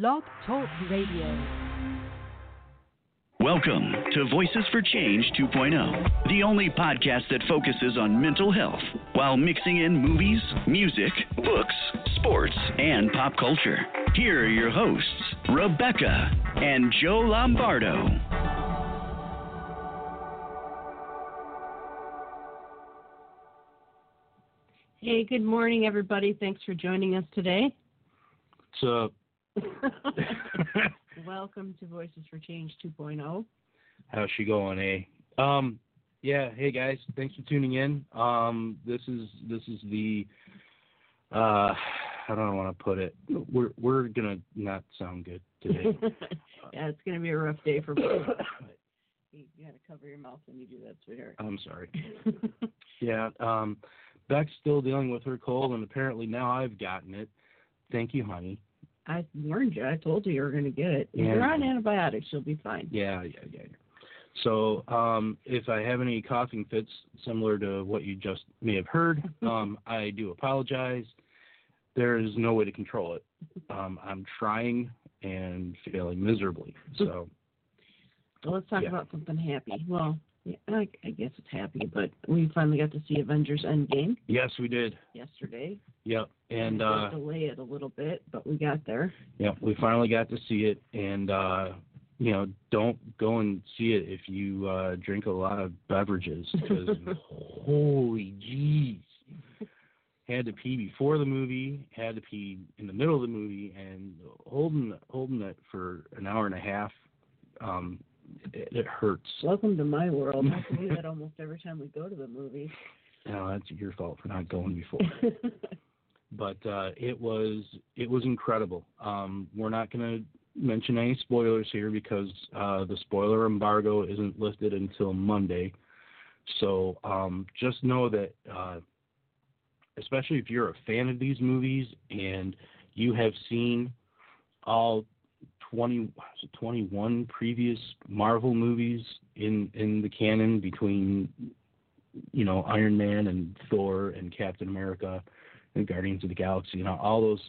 Blog Talk Radio. Welcome to Voices for Change 2.0, the only podcast that focuses on mental health while mixing in movies, music, books, sports, and pop culture. Here are your hosts, Rebecca and Joe Lombardo. Hey, good morning, everybody. Thanks for joining us today. What's up? Welcome to Voices for Change 2.0. How's she going, eh? Um, yeah. Hey guys, thanks for tuning in. Um, this is this is the uh, I don't want to put it. We're we're gonna not sound good today. yeah, it's gonna be a rough day for both. you gotta cover your mouth when you do that, sweetheart. I'm sorry. yeah. Um, Beck's still dealing with her cold, and apparently now I've gotten it. Thank you, honey. I warned you. I told you you were going to get it. If Yeah. you're on antibiotics, you'll be fine. Yeah, yeah, yeah. So, um, if I have any coughing fits similar to what you just may have heard, um, I do apologize. There is no way to control it. Um, I'm trying and failing miserably. So, So let's talk Yeah. about something happy. Well, yeah, I, I guess it's happy, but we finally got to see Avengers Endgame yes, we did. yesterday. Yep. And we uh, delay it a little bit, but we got there. Yep, we finally got to see it, and uh, you know, don't go and see it if you uh, drink a lot of beverages, because holy jeez, had to pee before the movie, had to pee in the middle of the movie, and holding holding it for an hour and a half, um, it, it hurts. Welcome to my world. I do that almost every time we go to the movies. No, that's your fault for not going before. but uh, it was it was incredible. Um, we're not going to mention any spoilers here because uh, the spoiler embargo isn't lifted until Monday. So um, just know that, uh, especially if you're a fan of these movies and you have seen all 20, was 21 previous Marvel movies in in the canon between you know Iron Man and Thor and Captain America and Guardians of the Galaxy, know all those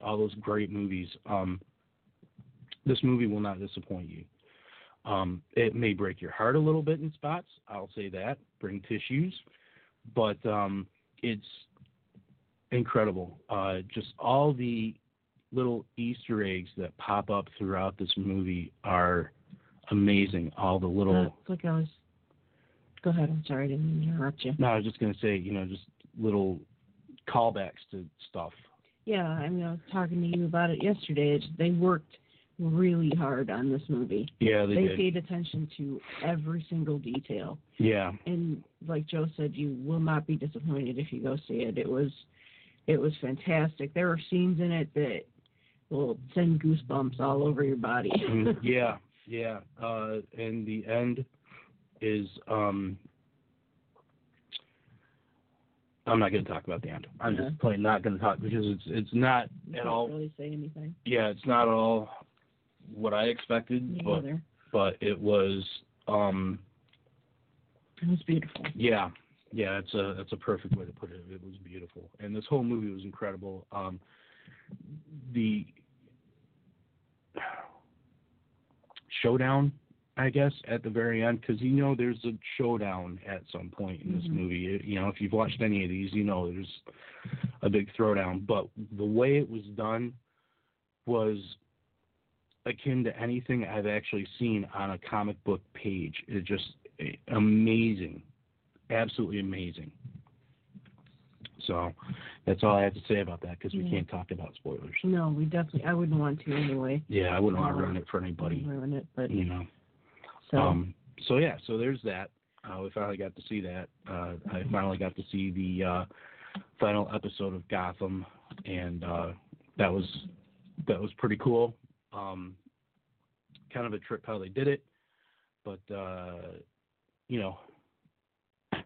all those great movies. Um, this movie will not disappoint you. Um, it may break your heart a little bit in spots. I'll say that. Bring tissues, but um, it's incredible. Uh, just all the little Easter eggs that pop up throughout this movie are amazing. All the little Uh, like I was. Go ahead. I'm sorry. I didn't to interrupt you. No, I was just gonna say, you know, just little callbacks to stuff. Yeah, I mean, I was talking to you about it yesterday. They worked really hard on this movie. Yeah, they, They did. paid attention to every single detail. Yeah, And like Joe said, you will not be disappointed if you go see it. It was, it was fantastic. There were scenes in it that will send goosebumps all over your body. Mm, yeah, yeah. Uh, and the end is, um, I'm not gonna talk about the end. I'm Yeah. just plain not gonna talk because it's it's not You at all. really say anything. Yeah, it's not at all what I expected, Me but either. but it was, um, It was beautiful. Yeah, yeah, it's a that's a perfect way to put it. It was beautiful, and this whole movie was incredible. Um, the showdown, I guess, at the very end, because you know there's a showdown at some point in this Mhm. movie. You know, if you've watched any of these, you know there's a big throwdown. But the way it was done was akin to anything I've actually seen on a comic book page. It just eh, amazing, absolutely amazing. So that's all I have to say about that because we Yeah. can't talk about spoilers. No, we definitely. I wouldn't want to anyway. Yeah, I wouldn't want to ruin it for anybody. Ruin it, but You know. so Um. So yeah. So there's that. Uh, we finally got to see that. Uh, I finally got to see the uh, final episode of Gotham, and uh, that was that was pretty cool. Um, kind of a trip how they did it, but uh, you know.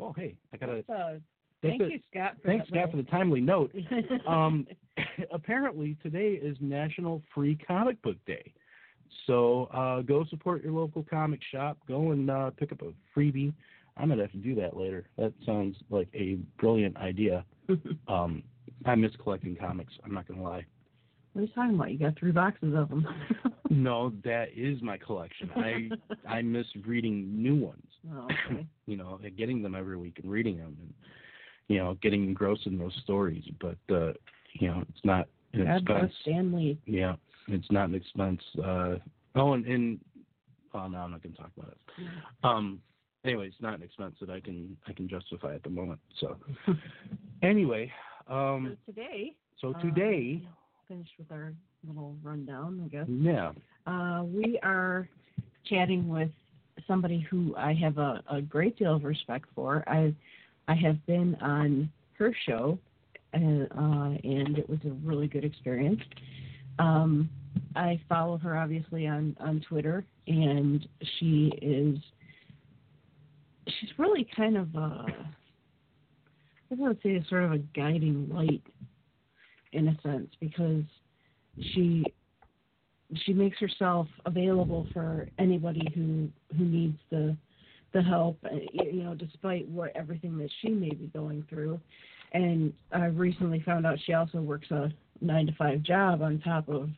oh hey, I gotta. Uh, that's thank you, Scott. Thanks, Scott, for the timely note. Um, apparently today is National Free Comic Book Day. So uh, go support your local comic shop. Go and uh, pick up a freebie. I'm gonna have to do that later. That sounds like a brilliant idea. Um, I miss collecting comics. I'm not gonna lie. What are you talking about? You got three boxes of them. No, that is my collection. I I miss reading new ones. oh, okay. You know, getting them every week and reading them, and you know, getting engrossed in those stories. But uh, you know, it's not an God expense. Stanley. Yeah, it's not an expense. Uh, oh, and, and oh no, I'm not going to talk about it. Um, anyway, it's not an expense that I can I can justify at the moment. So, anyway, um, So today, so uh, today, finished with our little rundown, I guess. yeah, Uh, we are chatting with somebody who I have a, a great deal of respect for. I I have been on her show, and, uh, and it was a really good experience. Um, I follow her obviously on on Twitter, and she is she's really kind of a I would say sort of a guiding light in a sense because she she makes herself available for anybody who who needs the the help uh, you know despite what everything that she may be going through. And i recently found out she also works a nine to five job on top of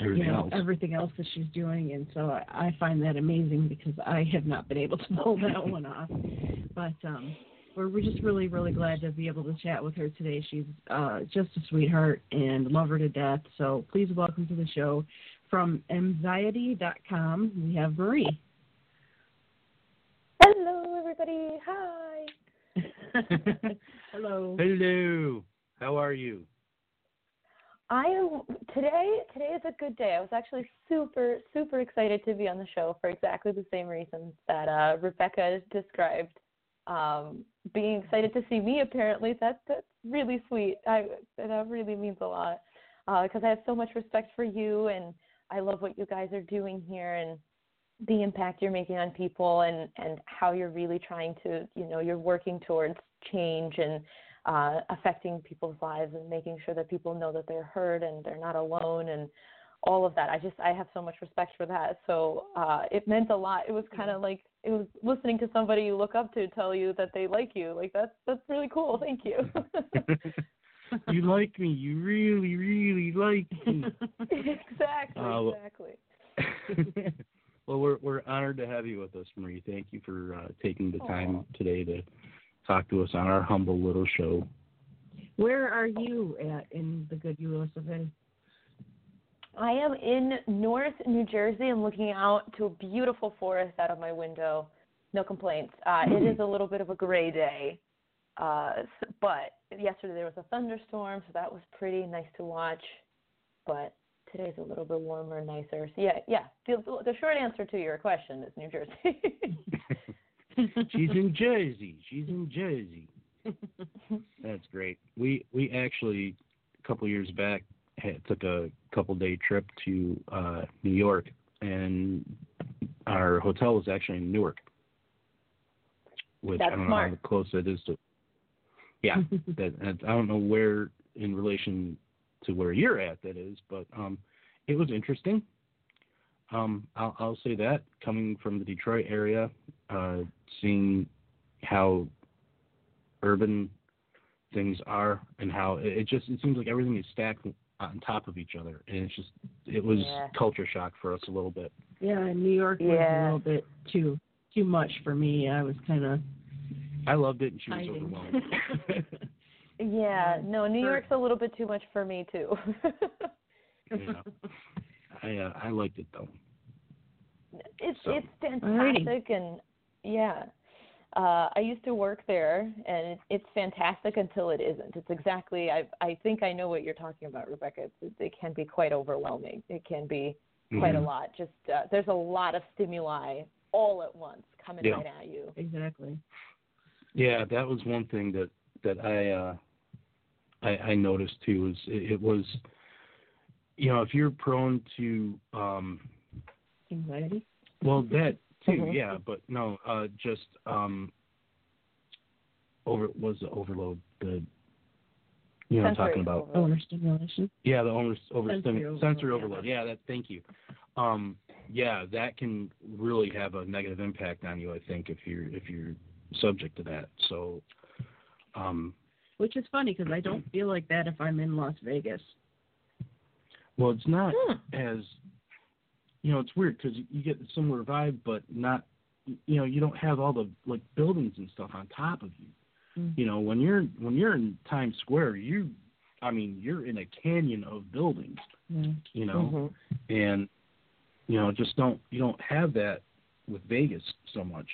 everything you know else. everything else that she's doing. And so I, I find that amazing because i have not been able to pull that one off. But um we're, we're just really really glad to be able to chat with her today. She's uh just a sweetheart and love her to death. So please welcome to the show from MXiety.com we have marie Hello, everybody. Hi. hello Hello, how are you? I am today. Today is a good day. I was actually super, super excited to be on the show for exactly the same reasons that uh, Rebecca described. Um, being excited to see me, apparently, that's that's really sweet. I that really means a lot because I have so much respect for you, and I love what you guys are doing here, and the impact you're making on people, and and how you're really trying to, you know, you're working towards change and uh, affecting people's lives and making sure that people know that they're heard and they're not alone and all of that. I just I have so much respect for that. So uh, it meant a lot. It was kind of like it was listening to somebody you look up to tell you that they like you. Like that's that's really cool. Thank you. you like me. You really, really like me. exactly. Uh, exactly. Well, we're we're honored to have you with us, Marie. Thank you for uh, taking the time Aw. today to talk to us on our humble little show. where are you at in the good us of a I am in North New Jersey. I'm looking out to a beautiful forest out of my window. No complaints. Uh, it is a little bit of a gray day, uh, but yesterday there was a thunderstorm, so that was pretty nice to watch. But today's a little bit warmer, and nicer. So yeah, yeah. The, the short answer to your question is New Jersey. She's in Jersey. She's in Jersey. That's great. We we actually a couple years back had, took a couple day trip to uh New York, and our hotel was actually in Newark, which That's I don't smart. know how close that is to. Yeah, that that- I don't know where in relation to where you're at that is, but um, it was interesting. Um, I'll, I'll say that coming from the Detroit area, uh, seeing how urban things are and how it, it just it seems like everything is stacked on top of each other, and it's just it was Yeah. culture shock for us a little bit. Yeah, New York was a little bit too too much for me. I was kind of I loved it, and she was overwhelmed. yeah, no, New For- York's a little bit too much for me too. yeah, I uh, I liked it though. it's So- it's Alrighty. fantastic and yeah uh i used to work there and it, it's fantastic until it isn't it's exactly i i think i know what you're talking about rebecca it's, it, it can be quite overwhelming it can be quite a Mhm. lot just uh, there's a lot of stimuli all at once coming Yeah. right at you exactly. Yeah, that was one thing that that I uh I, I noticed too is it, it was you know, if you're prone to um, Anxiety. well that too, Mhm. yeah, but no, uh, just um, over was the overload the you know Sensory talking about overload. Overstimulation. Yeah, the over, over Sensory sensory, overload, sensory yeah. overload. Yeah, that. Thank you. Um, yeah, that can really have a negative impact on you. I think if you're if you're subject to that. So, um, Which is funny because I don't feel like that if I'm in Las Vegas. well, it's not Hmm. as you know, it's weird because you get a similar vibe, but not. You know, you don't have all the like buildings and stuff on top of you. Mm. You know, when you're when you're in Times Square, you, I mean, you're in a canyon of buildings. Yeah. You know. Mhm. and you know just don't you don't have that with Vegas so much.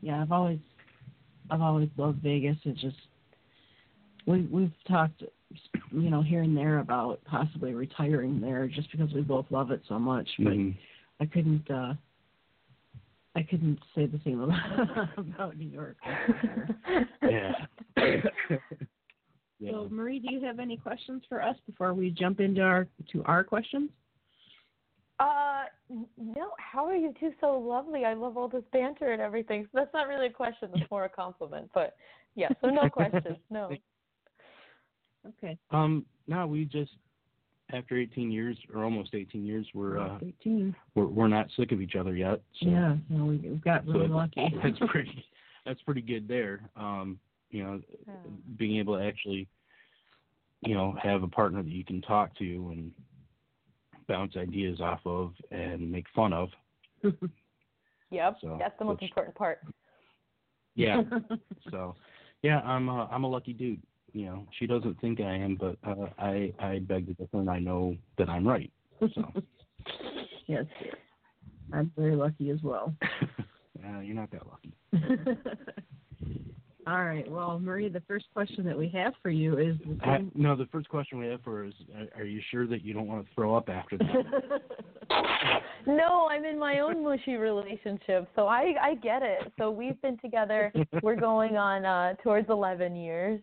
Yeah, I've always, I've always loved Vegas. It's just we we've talked, you know, here and there about possibly retiring there just because we both love it so much. But Mhm. I couldn't, uh I couldn't say the same about, about New York. Yeah. yeah. So, Marie, do you have any questions for us before we jump into our to our questions? Uh, no. How are you two so lovely? I love all this banter and everything. So that's not really a question. That's more a compliment. But yeah. So no questions. No. Okay. Um. No, we just after 18 years or almost 18 years, we're uh Eighteen. we're we're not sick of each other yet. So, Yeah, no, we, we've got really that's, lucky. that's pretty that's pretty good there. Um. You know, Yeah. being able to actually, you know, have a partner that you can talk to and bounce ideas off of and make fun of. Yep. So, that's the most which- important part. Yeah. So, yeah, I'm a, I'm a lucky dude. You know, she doesn't think I am, but uh, I I beg to differ, and I know that I'm right. So, yes, I'm very lucky as well. uh, you're not that lucky. All right. Well, Marie, the first question that we have for you is the I, no, the first question we have for her is: are, are you sure that you don't want to throw up after that? No, I'm in my own mushy relationship, so I I get it. So we've been together. We're going on uh towards 11 years,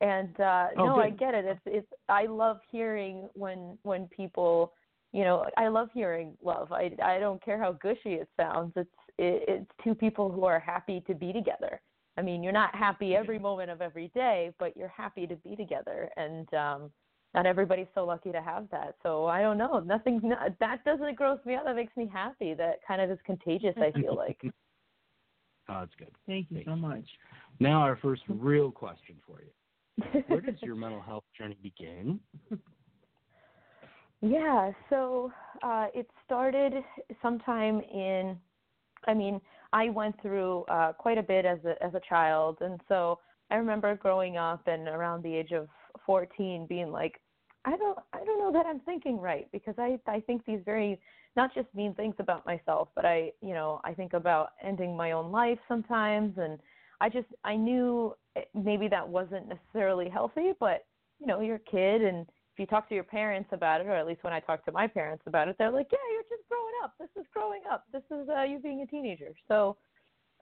and uh Oh, no, I get it. It's it's I love hearing when when people, you know, I love hearing love. I I don't care how gushy it sounds. It's it, it's two people who are happy to be together. I mean, you're not happy every moment of every day, but you're happy to be together, and um not everybody's so lucky to have that. So I don't know. Nothing no, that doesn't gross me out. That makes me happy. That kind of is contagious. I feel like. oh, that's good. Thank you so much. Now, our first real question for you: Where does your mental health journey begin? Yeah, so uh, it started sometime in. I mean, I went through uh, quite a bit as a as a child, and so I remember growing up and around the age of 14 being like, I don't I don't know that I'm thinking right because I I think these very not just mean things about myself, but I you know I think about ending my own life sometimes, and I just I knew eh, maybe that wasn't necessarily healthy, but you know you're a kid and you talk to your parents about it, or at least when I talk to my parents about it, they're like, "Yeah, you're just growing up. This is growing up. This is uh, you being a teenager." So,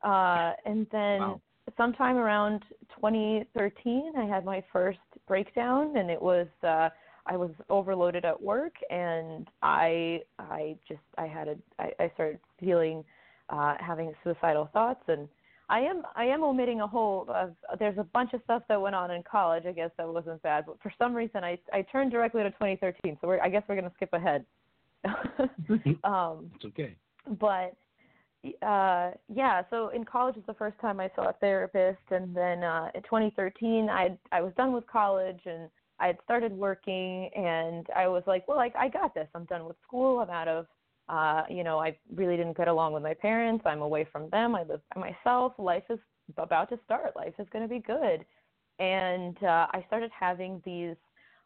uh, and then Wow. sometime around 2013, I had my first breakdown, and it was uh, I was overloaded at work, and I I just I had a I, I started feeling uh, having suicidal thoughts and I am I am omitting a whole of there's a bunch of stuff that went on in college. I guess that wasn't bad, but for some reason I I turned directly to 2013. So we're, I guess we're gonna skip ahead. um, It's okay. but uh yeah so in college was the first time i saw a therapist and then uh in 2013 i i was done with college and i had started working and i was like well like i got this i'm done with school i'm out of uh you know i really didn't get along with my parents i'm away from them i live by myself life is about to start life is going to be good and uh i started having these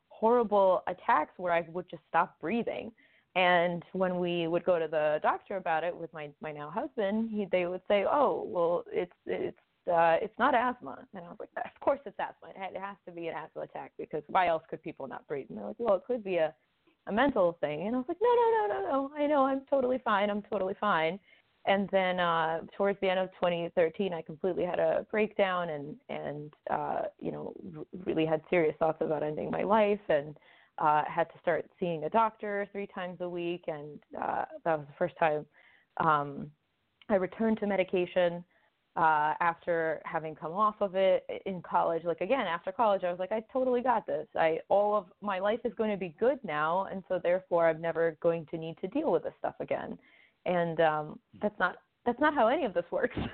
horrible attacks where i would just stop breathing and when we would go to the doctor about it with my my now husband, he they would say, "Oh, well, it's it's uh, it's not asthma." And I was like, "Of course it's asthma. It, has to be an asthma attack because why else could people not breathe?" And they're like, "Well, it could be a a mental thing." And I was like, "No, no, no, no, no. I know. I'm totally fine. I'm totally fine." And then uh, towards the end of 2013, I completely had a breakdown and and uh, you know really had serious thoughts about ending my life and uh, had to start seeing a doctor three times a week, and uh, that was the first time um, I returned to medication uh, after having come off of it in college. Like again, after college, I was like, I totally got this. I all of my life is going to be good now, and so therefore, I'm never going to need to deal with this stuff again. And um, that's not that's not how any of this works.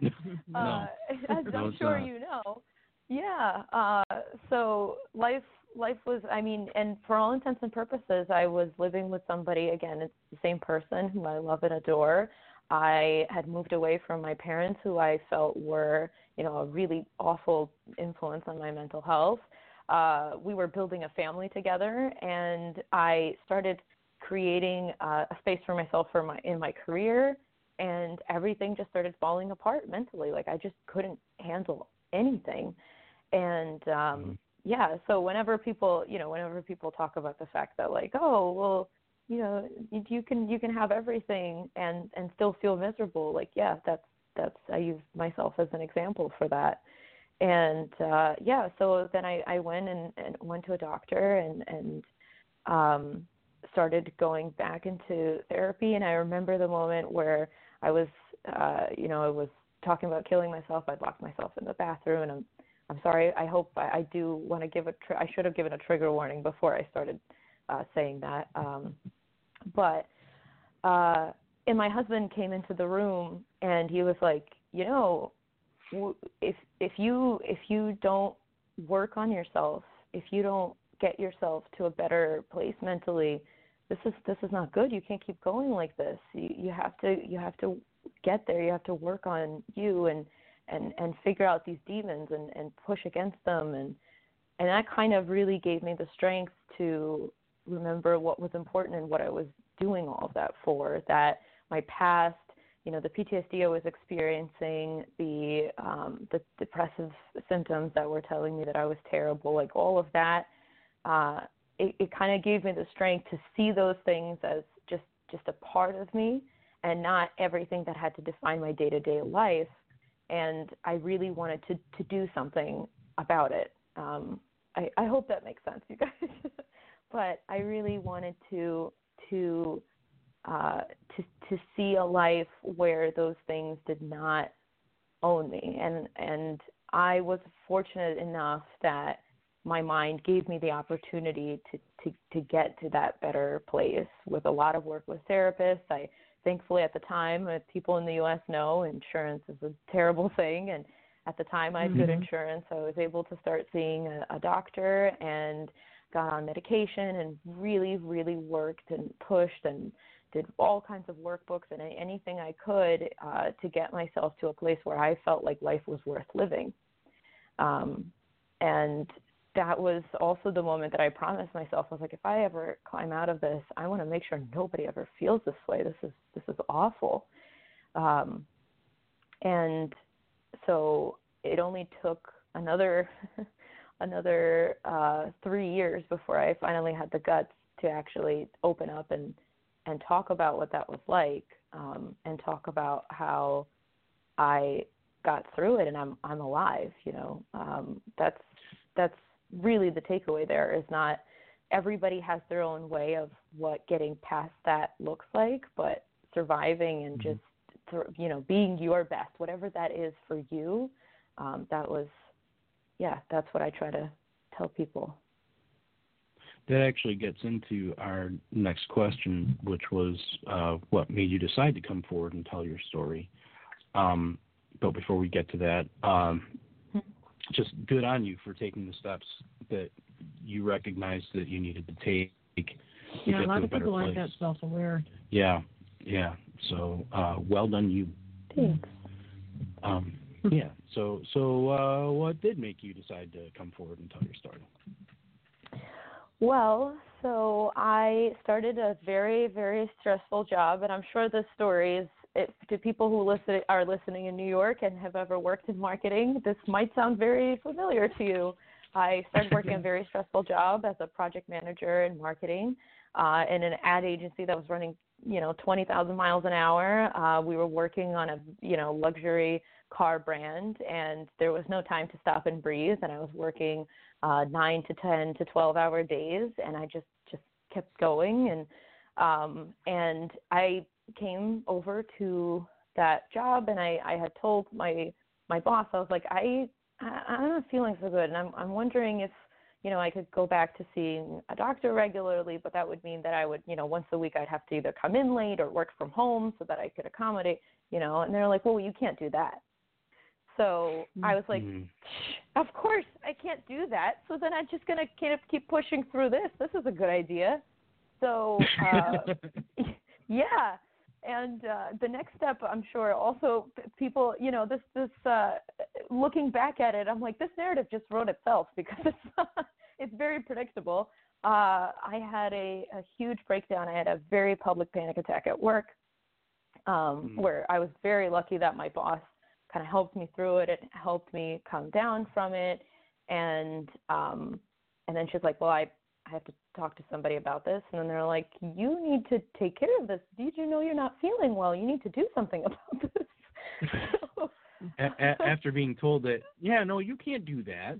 no. uh, as No, I'm sure not. you know. Yeah. Uh, so life life was I mean, and for all intents and purposes, I was living with somebody again. It's the same person who I love and adore. I had moved away from my parents, who I felt were, you know, a really awful influence on my mental health. Uh, we were building a family together, and I started creating uh, a space for myself for my in my career, and everything just started falling apart mentally. Like I just couldn't handle anything, and um, Mhm. yeah. So whenever people, you know, whenever people talk about the fact that like, oh, well, you know, you, can you can have everything and and still feel miserable. Like, yeah, that's that's I use myself as an example for that. And uh yeah, so then I I went and, and went to a doctor and and um started going back into therapy and I remember the moment where I was uh you know, I was talking about killing myself. I'd locked myself in the bathroom and I'm I'm sorry. I hope I, I do want to give a tr- I should have given a trigger warning before I started uh saying that. Um but uh and my husband came into the room and he was like, you know, if if you if you don't work on yourself, if you don't get yourself to a better place mentally, this is this is not good. You can't keep going like this. You you have to you have to get there. You have to work on you and and and figure out these demons and and push against them and and that kind of really gave me the strength to remember what was important and what I was doing all of that for. That my past, you know, the PTSD I was experiencing, the um, the depressive symptoms that were telling me that I was terrible, like all of that, uh, it, it kind of gave me the strength to see those things as just just a part of me and not everything that had to define my day to day life. And I really wanted to to do something about it. Um, I, I hope that makes sense, you guys. but I really wanted to to uh, to to see a life where those things did not own me, and and I was fortunate enough that my mind gave me the opportunity to to to get to that better place with a lot of work with therapists. I thankfully at the time, as people in the U.S. know, insurance is a terrible thing, and at the time I had good Mhm. insurance. So I was able to start seeing a, a doctor and got on medication and really, really worked and pushed and did all kinds of workbooks and anything I could uh, to get myself to a place where I felt like life was worth living. Um, and that was also the moment that I promised myself. I was like, if I ever climb out of this, I want to make sure nobody ever feels this way. This is this is awful. Um, and so it only took another another uh, three years before I finally had the guts to actually open up and and talk about what that was like um, and talk about how I got through it and I'm I'm alive. You know, um, that's that's really the takeaway. There is not everybody has their own way of what getting past that looks like, but surviving and Mhm. just you know being your best, whatever that is for you. Um, that was yeah, that's what I try to tell people. That actually gets into our next question, which was uh, what made you decide to come forward and tell your story. Um, but before we get to that, um, just good on you for taking the steps that you recognized that you needed to take to Yeah, a lot a of people place. aren't that self-aware. Yeah, yeah. So uh, well done, you. Thanks. Um, yeah. So so uh, what did make you decide to come forward and tell your story? Well, so I started a very, very stressful job, and I'm sure this story is it, to people who listen are listening in New York and have ever worked in marketing. This might sound very familiar to you. I started working a very stressful job as a project manager in marketing uh, in an ad agency that was running, you know, 20,000 miles an hour. Uh, we were working on a, you know, luxury car brand and there was no time to stop and breathe and I was working uh 9 to 10 to 12 hour days and I just just kept going and um and I came over to that job and I I had told my my boss I was like I I, I'm not feeling so good and I'm I'm wondering if you know, I could go back to seeing a doctor regularly, but that would mean that I would, you know, once a week I'd have to either come in late or work from home so that I could accommodate, you know, and they're like, well, you can't do that. So I was like, Mhm. of course I can't do that. So then I'm just going to kind of keep pushing through this. This is a good idea. So, uh, yeah. And uh, the next step, I'm sure, also people, you know, this this uh, looking back at it, I'm like, this narrative just wrote itself because it's it's very predictable. Uh, I had a, a huge breakdown. I had a very public panic attack at work, um, Mm. where I was very lucky that my boss kind of helped me through it. It helped me come down from it, and um, and then she's like, well, I I have to talk to somebody about this. And then they're like, you need to take care of this. Did you know you're not feeling well? You need to do something about this. so, a- a- after being told that, yeah, no, you can't do that.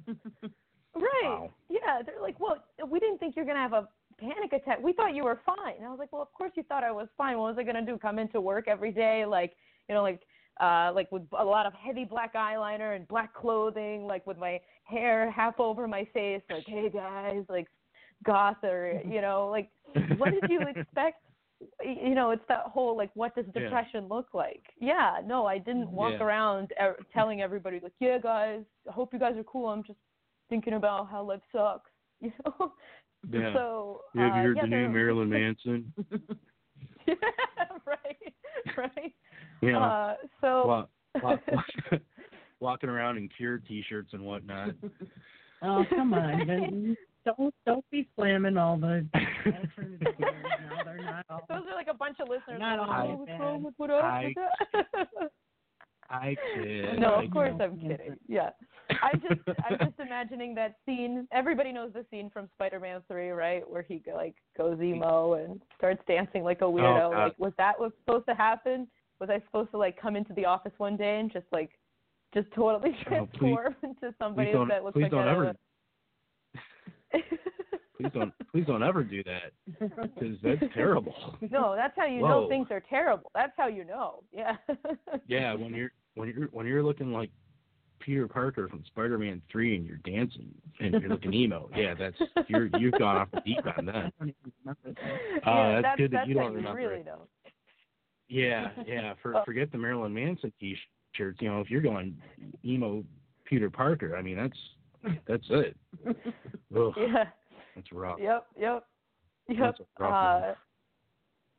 right. Wow. Yeah. They're like, well, we didn't think you're going to have a panic attack. We thought you were fine. And I was like, well, of course you thought I was fine. What was I going to do? Come into work every day? Like, you know, like, uh, like with a lot of heavy black eyeliner and black clothing, like with my hair half over my face, like, hey guys, like goth or, you know, like, what did you expect? You know, it's that whole like, what does Yeah. depression look like? Yeah, no, I didn't walk Yeah. around er- telling everybody like, yeah, guys, I hope you guys are cool. I'm just thinking about how life sucks. You know. Yeah. So. you ever uh, heard yeah, the new Marilyn Manson? yeah, right, right. You know, Uh, so. walk, walk, walk, walking around in Cure T-shirts and whatnot. Oh, come on. Don't don't be slamming all the alternative theories. They're not all. Those are like a bunch of listeners. Not like, all oh, what's wrong with what I, I- I kid. no, I of course kid. I'm kidding. Yeah, I just I'm just imagining that scene. Everybody knows the scene from Spider-Man Three, right, where he like goes emo and starts dancing like a weirdo. Oh, like, was that what's supposed to happen? Was I supposed to like come into the office one day and just like just totally Oh, please- transform into somebody that looks Please like don't a, ever. Please don't. Please don't ever do that because that's terrible. no, that's how you Whoa. know things are terrible. That's how you know. Yeah. Yeah, when you're when you're when you're looking like Peter Parker from Spider-Man Three and you're dancing and you're looking emo, yeah, that's you're you've gone off the deep end then. I don't even remember that. yeah, that's that's, good that that's you don't remember really it. know. Yeah, yeah. For Oh. forget the Marilyn Manson T-shirts. You know, if you're going emo Peter Parker, I mean that's that's it. Ugh, Yeah. that's rough. Yep. Yep. Yep. That's a rough Uh,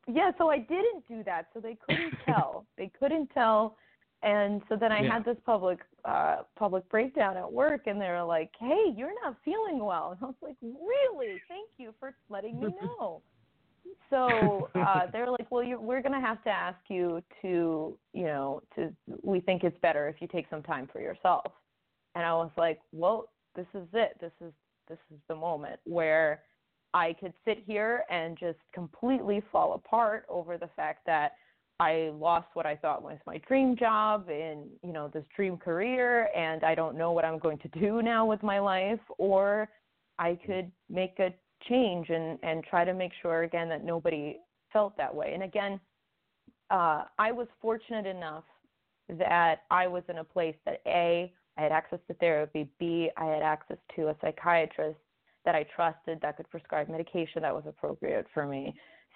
yeah. So I didn't do that. So they couldn't tell. they couldn't tell. And so then I Yeah. had this public uh public breakdown at work and they were like, Hey, you're not feeling well and I was like, Really? Thank you for letting me know. So uh they're like, Well you we're gonna have to ask you to you know, to we think it's better if you take some time for yourself. And I was like, Well, this is it. This is this is the moment where I could sit here and just completely fall apart over the fact that I lost what I thought was my dream job and, you know, this dream career and I don't know what I'm going to do now with my life or I could make a change and and try to make sure again that nobody felt that way. And again, uh I was fortunate enough that I was in a place that A, I had access to therapy, B, I had access to a psychiatrist that I trusted that could prescribe medication that was appropriate for me.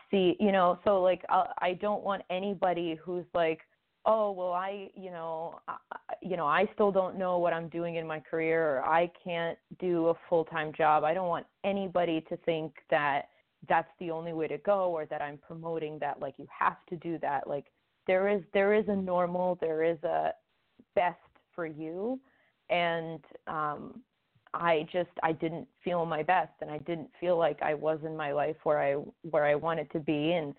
See, you know, so like I, I don't want anybody who's like, oh, well, I, you know, I, you know, I still don't know what I'm doing in my career, or I can't do a full time job. I don't want anybody to think that that's the only way to go, or that I'm promoting that like you have to do that. Like there is there is a normal, there is a best for you, and um, I just I didn't feel my best and I didn't feel like I was in my life where I where I wanted to be and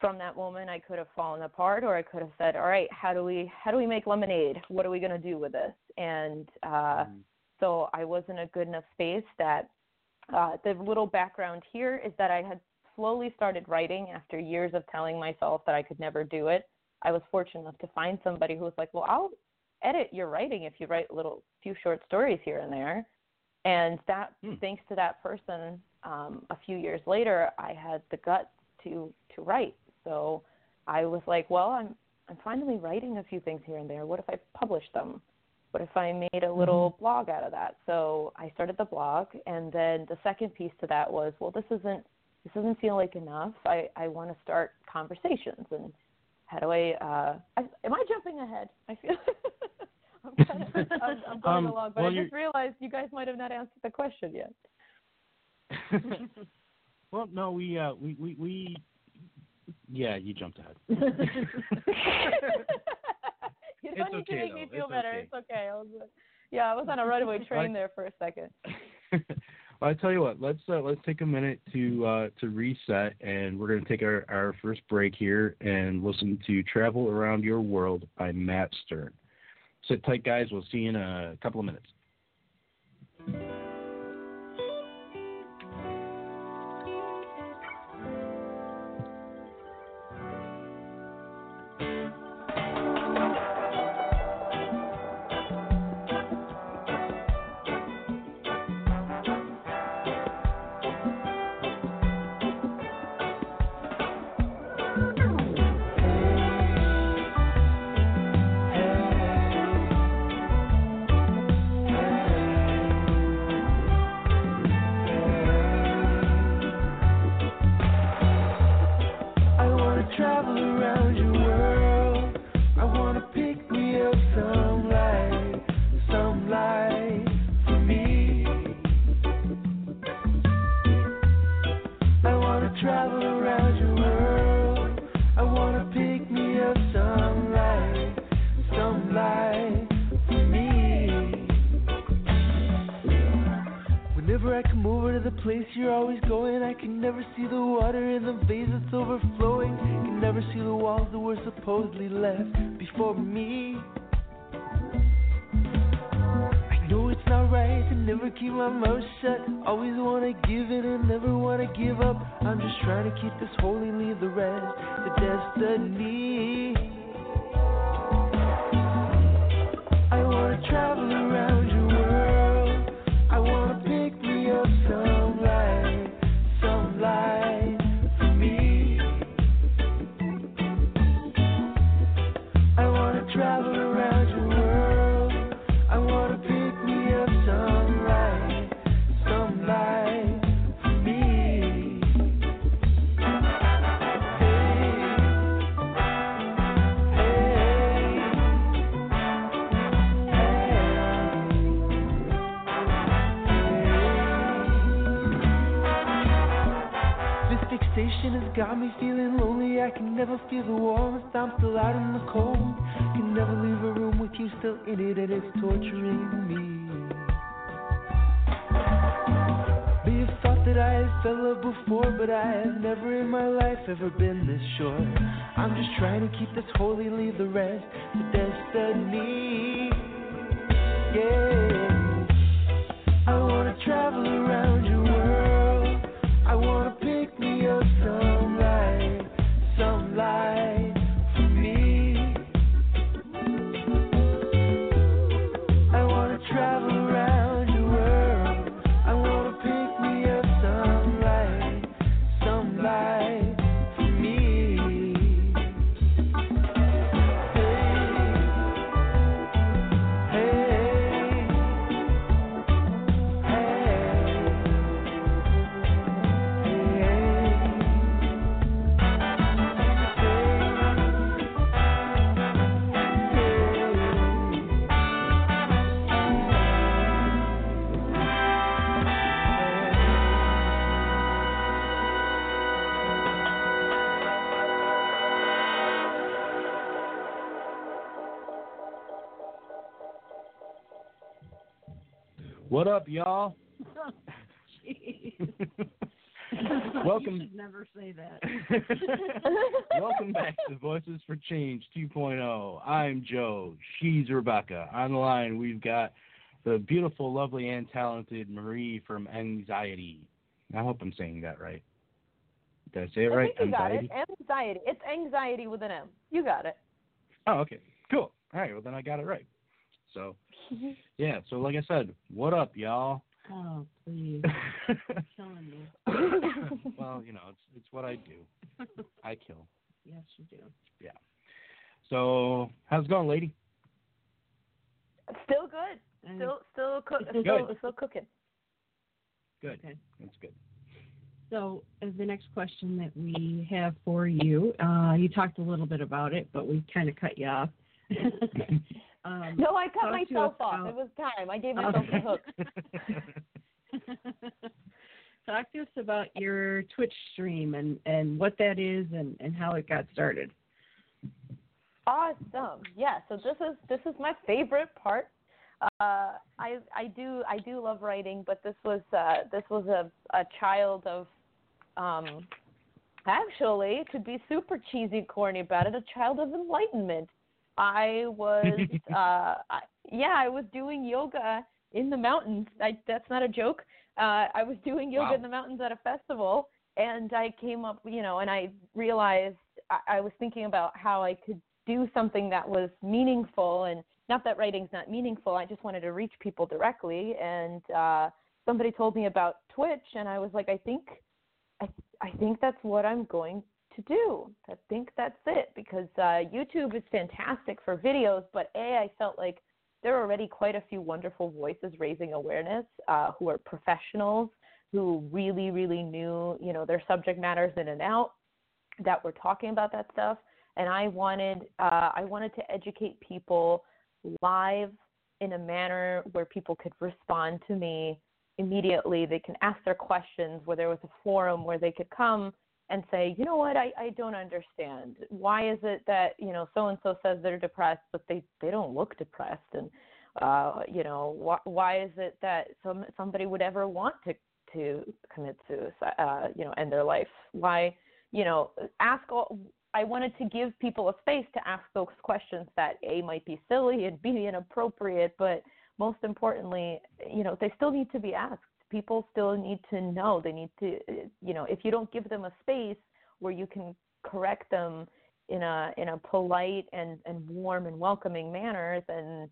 from that moment I could have fallen apart or I could have said, All right, how do we how do we make lemonade? What are we gonna do with this? And uh so I was in a good enough space that uh the little background here is that I had slowly started writing after years of telling myself that I could never do it. I was fortunate enough to find somebody who was like, Well I'll edit your writing if you write little few short stories here and there. And that, Hmm. thanks to that person, um, a few years later, I had the guts to to write. So I was like, well, I'm I'm finally writing a few things here and there. What if I published them? What if I made a little blog out of that? So I started the blog, and then the second piece to that was, well, this isn't this doesn't feel like enough. I I want to start conversations, and how do I? Uh, I am I jumping ahead? I feel. I'm, kind of, I'm, I'm going Um, along, but well, I you're- just realized you guys might have not answered the question yet. well, no, we uh, we we we. Yeah, you jumped ahead. you don't It's need okay, to make me though. feel It's better. okay. It's okay. I was, yeah, I was on a runaway train Like- there for a second. well, I tell you what, let's uh, let's take a minute to uh, to reset, and we're going to take our, our first break here and listen to "Travel Around Your World" by Matt Stern. Sit tight, guys. We'll see you in a couple of minutes. Holy, leave the rest to destiny. I wanna travel got me feeling lonely. I can never feel the warmth. I'm still out in the cold. Can never leave a room with you still in it, and it's torturing me. May have thought that I had fell love before, but I have never in my life ever been this sure. I'm just trying to keep this holy, leave the rest to destiny. Yeah. I wanna travel around What up, y'all? Welcome. You should never say that. Welcome back to Voices for Change 2.0. I'm Joe. She's Rebecca. On the line, we've got the beautiful, lovely, and talented Marie from MXiety. I hope I'm saying that right. Did I say it I right? think you got MXiety? it. MXiety. It's anxiety with an M. You got it. Oh, okay. Cool. All right. Well, then I got it right. So yeah, so like I said, what up, y'all? Oh, please. You're killing me. well, you know, it's it's what I do. I kill. Yes, you do. Yeah. So how's it going, lady? Still good. And- Still, still, cook, Good. still, still cooking. Good. Okay. That's good. So the next question that we have for you, uh, you talked a little bit about it, but we kind of cut you off. um, No, I cut myself us off. It was time. I gave myself a hook. Talk to us about your Twitch stream and, and what that is and, and how it got started. Awesome. Yeah. So this is this is my favorite part. Uh, I I do I do love writing, but this was uh, this was a a child of um, actually to be super cheesy corny about it, a child of enlightenment. I was uh, I, yeah I was doing yoga in the mountains. I, that's not a joke. Uh, I was doing yoga Wow. in the mountains at a festival, and I came up, you know, and I realized I, I was thinking about how I could do something that was meaningful and not that writing's not meaningful i just wanted to reach people directly and uh somebody told me about twitch and i was like i think i i think that's what i'm going to do i think that's it because uh youtube is fantastic for videos but a i felt like there are already quite a few wonderful voices raising awareness uh who are professionals who really really knew you know their subject matters in and out that were talking about that stuff and I wanted uh, I wanted to educate people live in a manner where people could respond to me immediately. They can ask their questions. Where there was a forum where they could come and say, you know what, I, I don't understand. Why is it that you know so and so says they're depressed, but they they don't look depressed, and uh, you know why why is it that some somebody would ever want to to commit suicide, uh, you know, end their life? Why you know ask all I wanted to give people a space to ask those questions that A might be silly and B inappropriate, but most importantly, you know, they still need to be asked. People still need to know. They need to, uh, you know, if you don't give them a space where you can correct them in a in a polite and and warm and welcoming manner, then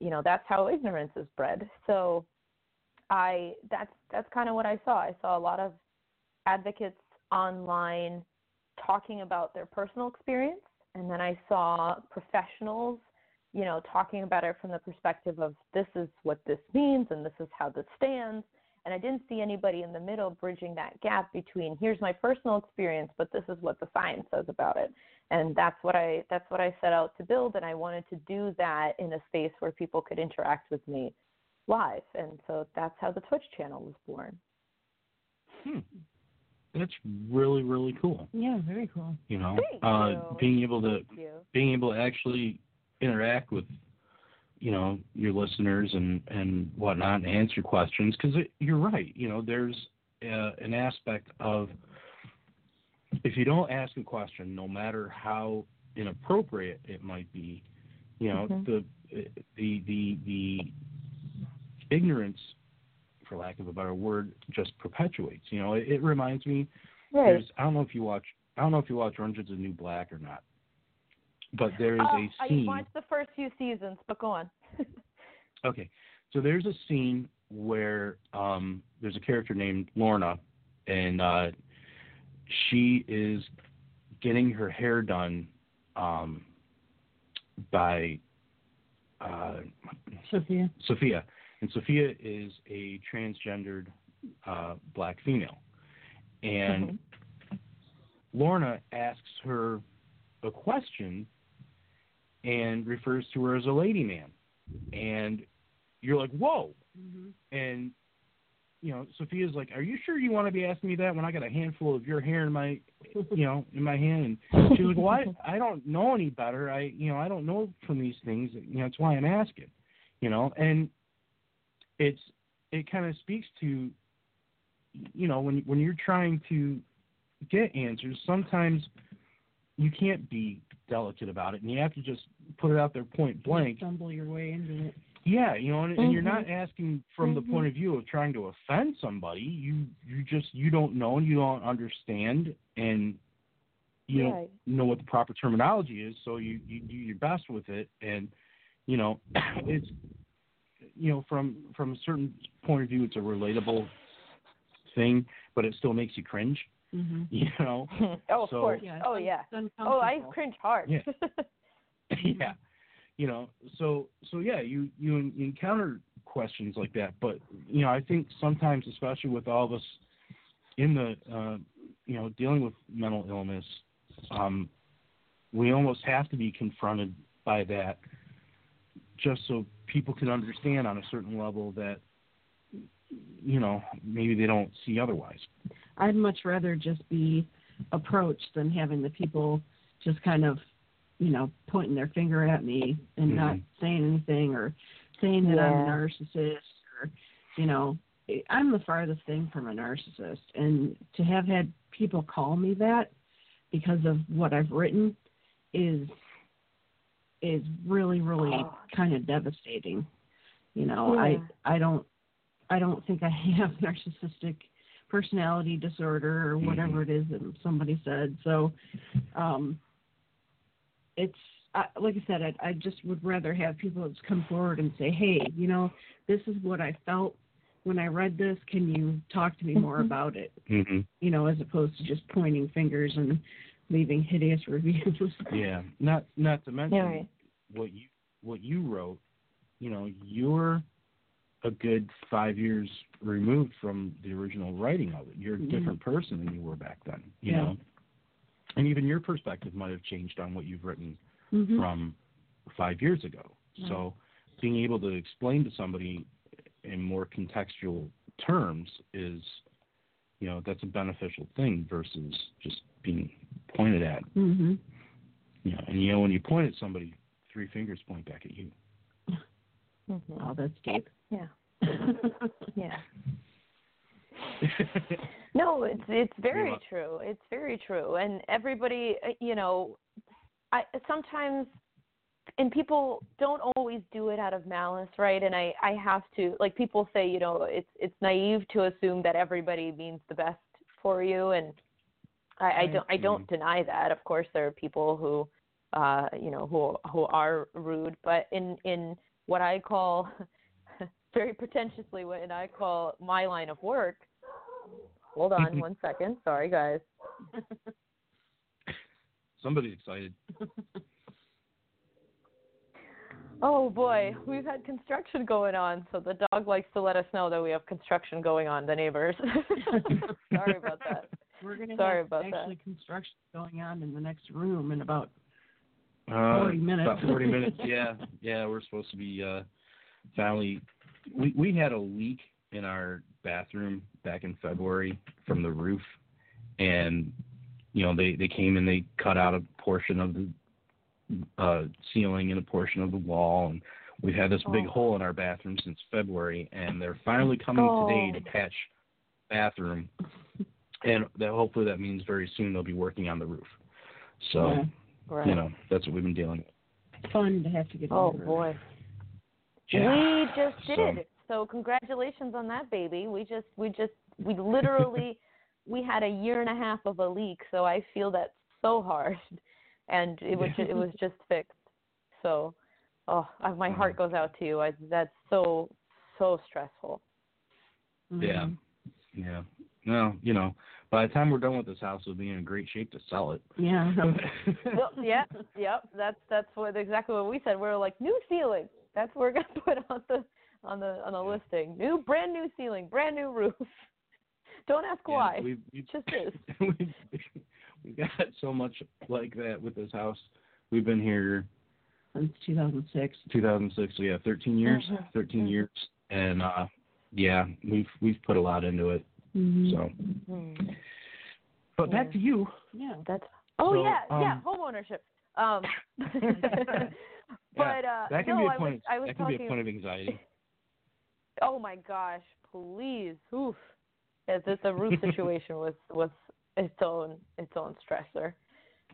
you know that's how ignorance is bred. So, I that's that's kind of what I saw. I saw a lot of advocates online talking about their personal experience and then I saw professionals, you know, talking about it from the perspective of this is what this means and this is how this stands. And I didn't see anybody in the middle bridging that gap between here's my personal experience, but this is what the science says about it. And that's what I that's what I set out to build and I wanted to do that in a space where people could interact with me live. And so that's how the Twitch channel was born. Hmm. That's really really cool. Yeah, very cool. You know, Thank uh, you. being able to Thank being able to actually interact with you know your listeners and and whatnot and answer questions because you're right you know there's uh, an aspect of if you don't ask a question no matter how inappropriate it might be you know Mhm. the the the the ignorance for lack of a better word just perpetuates you know it, it reminds me Right. there's I don't know if you watch I don't know if you watch Orange is the New Black or not but there is Oh, a I scene I watched the first few seasons, but go on. Okay, so there's a scene where um, there's a character named Lorna, and uh, she is getting her hair done um, by uh, Sophia. Sophia, and Sophia is a transgendered uh, black female, and Lorna asks her a question and refers to her as a lady man, and you're like, whoa, Mm-hmm. and you know Sophia's like, are you sure you want to be asking me that when I got a handful of your hair in my, you know, in my hand? And she's like, well, I, I don't know any better. I, you know, I don't know from these things. You know, that's why I'm asking. You know, and it's it kind of speaks to, you know, when when you're trying to get answers, sometimes you can't be delicate about it, and you have to just put it out there point blank. Stumble your way into it. Yeah, you know, and, and you're not Mm-hmm. asking from the point of view of trying to offend somebody. You you just you don't know and you don't understand and you Right. don't know what the proper terminology is, so you you do your best with it and you know, it's you know from from a certain point of view, it's a relatable thing, but it still makes you cringe. Hmm You know, oh, of So- course. Yeah, oh, yeah. Oh, I cringe hard. Yeah. yeah, you know, so so yeah, you you, you encounter questions like that, but you know, I think sometimes, especially with all of us in the uh, you know dealing with mental illness, um, we almost have to be confronted by that, just so people can understand on a certain level that you know maybe they don't see otherwise. I'd much rather just be approached than having the people just kind of, you know, pointing their finger at me and not Mhm. saying anything or saying that I'm a narcissist or, you know, I'm the farthest thing from a narcissist. And to have had people call me that because of what I've written is is really really Oh. kind of devastating. You know, Yeah. I I don't I don't think I have narcissistic personality disorder or whatever it is that somebody said. So, um, it's I, like I said, I, I just would rather have people just come forward and say, "Hey, you know, this is what I felt when I read this. Can you talk to me more Mhm. about it?" Mm-hmm. You know, as opposed to just pointing fingers and leaving hideous reviews. Yeah, not not to mention Yeah, right. what you what you wrote. You know, you're a good five years removed from the original writing of it. You're a Mhm. different person than you were back then. You Yeah. know, and even your perspective might have changed on what you've written Mhm. from five years ago. So, being able to explain to somebody in more contextual terms is, you know, that's a beneficial thing versus just being pointed at. Mhm. You know, and you know when you point at somebody, three fingers point back at you. Mhm. Oh, that's deep. Yeah. Yeah. No, it's it's very true. It's very true, and everybody, uh, you know, I sometimes, and people don't always do it out of malice, right? And I I have to like people say, you know, it's it's naive to assume that everybody means the best for you, and I, I don't I don't deny that. Of course, there are people who, uh, you know, who who are rude, but in in what I call very pretentiously what I call my line of work. Hold on one second. Sorry, guys. Somebody's excited. Oh boy, we've had construction going on, so the dog likes to let us know that we have construction going on. The neighbors. Sorry about that. We're gonna Sorry have about that. actually construction going on in the next room in about Uh, 40 minutes. About 40 minutes, yeah. Yeah, we're supposed to be uh, finally. We, we had a leak in our bathroom back in February from the roof. And, you know, they, they came and they cut out a portion of the uh, ceiling and a portion of the wall. And we've had this big Oh. hole in our bathroom since February. And they're finally coming today Oh. to patch bathroom. And that hopefully that means very soon they'll be working on the roof. So, Yeah. Right. you know, that's what we've been dealing with. fun to have to get Oh over. boy. Yeah. We just So- did. So congratulations on that baby. We just we just we literally we had a year and a half of a leak, so I feel that so hard. And it was ju- it was just fixed. So oh, I, my heart goes out to you. I, that's so so stressful. Mhm. Yeah. Yeah. No, you know, by the time we're done with this house, we'll be in great shape to sell it. Yeah. well, yeah, yep. That's that's what exactly what we said. We are like new ceiling. That's what we're gonna put on the on the on the listing. New brand new ceiling, brand new roof. Don't ask Yeah, why. We've, we've, It just is. we've, we've got so much like that with this house. We've been here Since 2006. 2006, so yeah, 13 years. Mhm. 13 years, and uh, yeah, we've we've put a lot into it. Mhm. So, Hmm. but back to you. Yeah. That's oh So, yeah yeah um, home ownership. Um, but uh, that can no, be I a point. was I was that can talking. be a point of anxiety. Oh my gosh, please. Oof. Yeah, the, the roof situation was was its own its own stressor.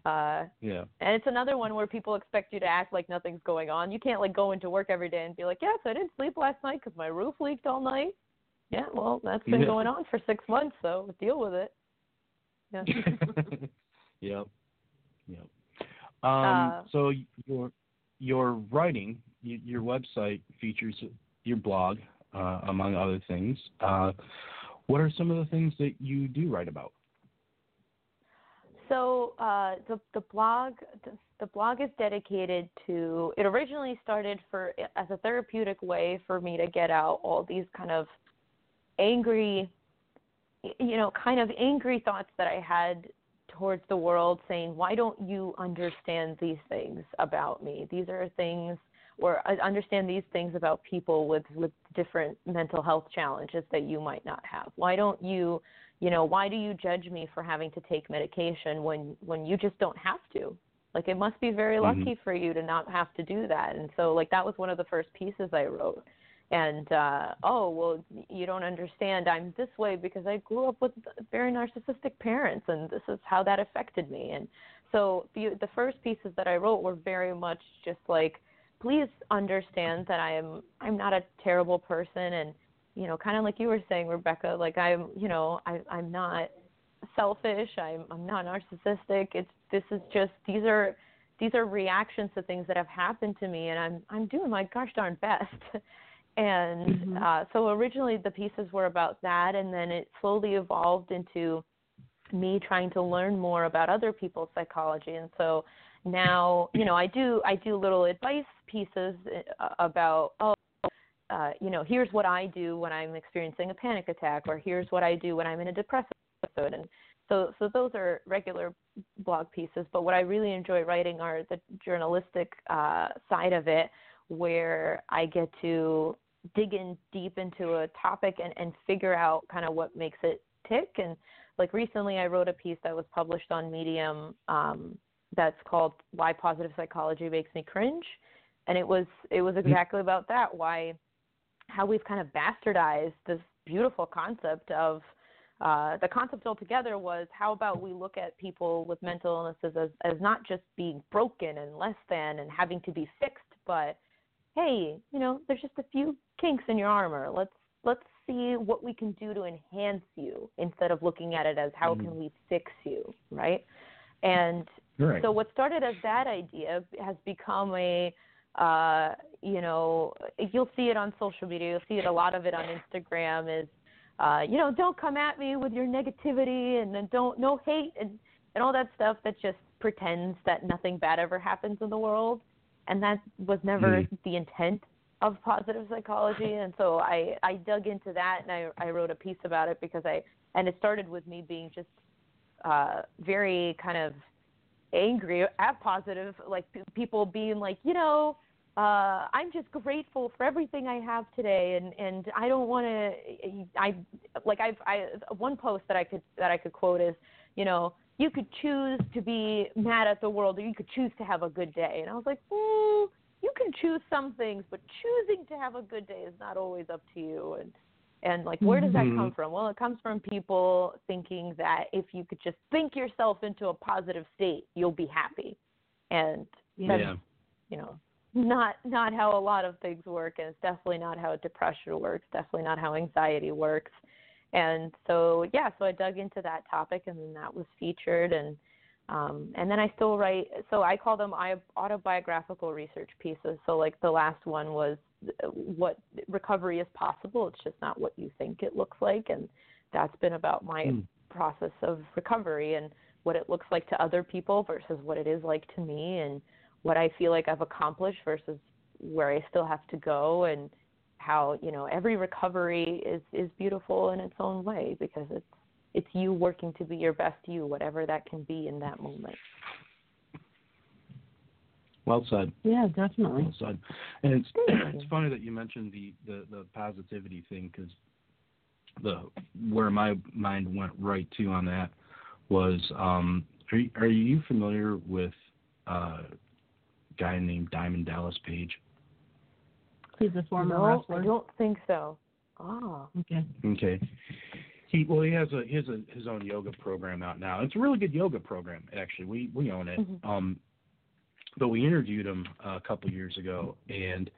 Uh Yeah. and it's another one where people expect you to act like nothing's going on. You can't like go into work every day and be like, "Yes, I didn't sleep last night because my roof leaked all night." Yeah, well, that's been going on for 6 months, so deal with it. Yeah. yep. Yep. Um, Uh, so your your writing, your website features your blog, uh, among other things. Uh, what are some of the things that you do write about? So uh, the the blog the blog is dedicated to. It originally started for as a therapeutic way for me to get out all these kind of angry, you know, kind of angry thoughts that I had towards the world, saying, "Why don't you understand these things about me? These are things." Or I understand these things about people with with different mental health challenges that you might not have. Why don't you you know why do you judge me for having to take medication when when you just don't have to like it must be very Mhm. lucky for you to not have to do that and so like that was one of the first pieces i wrote and uh oh well you don't understand i'm this way because i grew up with very narcissistic parents and this is how that affected me and so the the first pieces that i wrote were very much just like please understand that i am i'm not a terrible person and you know, kind of like you were saying, Rebecca, like I'm, you know, I, I'm not selfish. I'm, I'm not narcissistic. It's, this is just, these are, these are reactions to things that have happened to me and I'm, I'm doing my gosh darn best. and, Mhm. uh, so originally the pieces were about that and then it slowly evolved into me trying to learn more about other people's psychology. And so now, you know, I do, I do little advice pieces uh, about, oh, uh, you know, here's what I do when I'm experiencing a panic attack, or here's what I do when I'm in a depressive episode, and so so those are regular blog pieces. But what I really enjoy writing are the journalistic uh, side of it, where I get to dig in deep into a topic and, and figure out kind of what makes it tick. And like recently, I wrote a piece that was published on Medium um, that's called "Why Positive Psychology Makes Me Cringe," and it was it was exactly about that. Why how we've kind of bastardized this beautiful concept of uh, the concept altogether was how about we look at people with mental illnesses as, as not just being broken and less than and having to be fixed, but hey, you know, there's just a few kinks in your armor. Let's let's see what we can do to enhance you instead of looking at it as how Mhm. can we fix you, right? And Right. so what started as that idea has become a uh, you know, you'll see it on social media. You'll see it a lot of it on Instagram. Is uh, you know, don't come at me with your negativity and then don't no hate and and all that stuff that just pretends that nothing bad ever happens in the world, and that was never Mhm. the intent of positive psychology. And so I I dug into that and I I wrote a piece about it because I and it started with me being just uh, very kind of angry at positive, like p- people being like, you know, uh, I'm just grateful for everything I have today, and and I don't want to. I like I've I one post that I could that I could quote is, you know, you could choose to be mad at the world, or you could choose to have a good day, and I was like, mm, you can choose some things, but choosing to have a good day is not always up to you, and and like where does that come Mhm. from? Well, it comes from people thinking that if you could just think yourself into a positive state, you'll be happy, and that's yeah. you know not not how a lot of things work and it's definitely not how depression works definitely not how anxiety works and so yeah so i dug into that topic and then that was featured and um and then i still write so i call them i- autobiographical research pieces. So like the last one was uh, what recovery is possible. It's just not what you think it looks like. And that's been about my Hmm. process of recovery and what it looks like to other people versus what it is like to me and what I feel like I've accomplished versus where I still have to go. And how, you know, every recovery is is beautiful in its own way because it's it's you working to be your best you, whatever that can be in that moment. Well said. Yeah, definitely. Well said. And it's it's funny that you mentioned the the, the positivity thing because the where my mind went right to on that was um are you, are you familiar with uh, a guy named Diamond Dallas Page? He's a former no, wrestler. I don't think so. Oh. Okay. Okay. He well he has a he has a his own yoga program out now. It's a really good yoga program actually. We we own it. Mhm. Um but we interviewed him a couple years ago and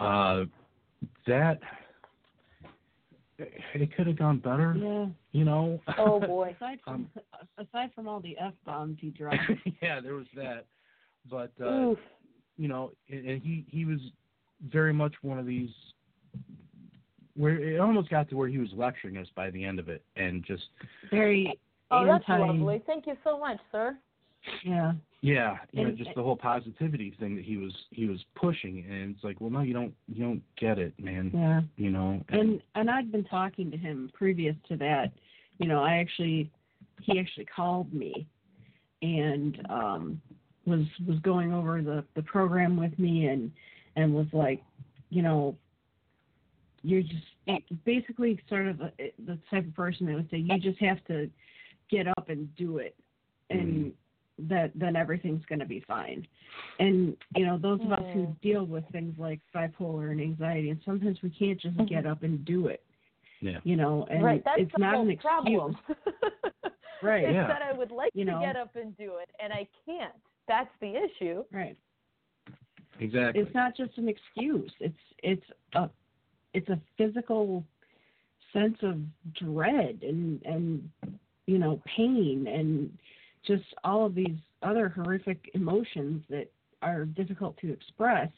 uh that it could have gone better, Yeah. you know. Oh boy. Aside from Um, aside from all the f bombs he dropped. yeah, there was that. But uh Oof. you know, and and he he was very much one of these where it almost got to where he was lecturing us by the end of it, and just Very Oh, that's lovely. Thank you so much, sir. Yeah. yeah, you know, just the whole positivity thing that he was he was pushing, and it's like, well, no, you don't you don't get it, man. Yeah. You know, And and I'd been talking to him previous to that. You know, I actually he actually called me and um was was going over the the program with me and and was like, you know, you're just basically sort of a, the type of person that would say you just have to get up and do it and that then everything's going to be fine. And you know, those of us who Mm. deal with things like bipolar and anxiety, and sometimes we can't just Mhm. get up and do it. yeah, You know, and right, that's it's the not an excuse. problem. Right. It's Yeah. that I would like You to know. get up and do it, and I can't. That's the issue. Right. Exactly. It's not just an excuse. It's it's a it's a physical sense of dread and and you know pain and just all of these other horrific emotions that are difficult to express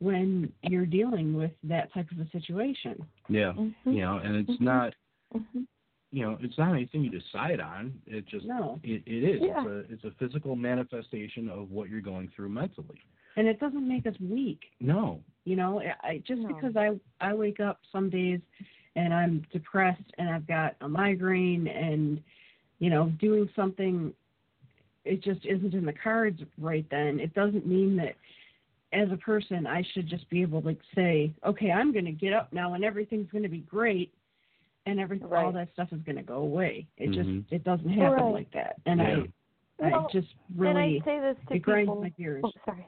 when you're dealing with that type of a situation. yeah, Mm-hmm. you know, and it's Mhm. not Mhm. you know, it's not anything you decide on. It just No. it, it is. Yeah. It's a it's a physical manifestation of what you're going through mentally. And it doesn't make us weak. No. You know, I I- just No. because I I wake up some days and I'm depressed and I've got a migraine and you know doing something it just isn't in the cards right then. It doesn't mean that as a person I should just be able to say, okay, I'm going to get up now and everything's going to be great and every all Right. that stuff is going to go away. It Mhm. just it doesn't happen Right. like that. And Yeah. I I Well, just and really I say this to it grinds people. my gears. Oh, sorry.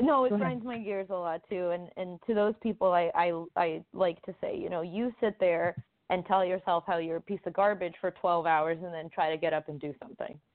No, it grinds my gears a lot too. And and to those people, I I I like to say, you know, you sit there and tell yourself how you're a piece of garbage for 12 hours, and then try to get up and do something.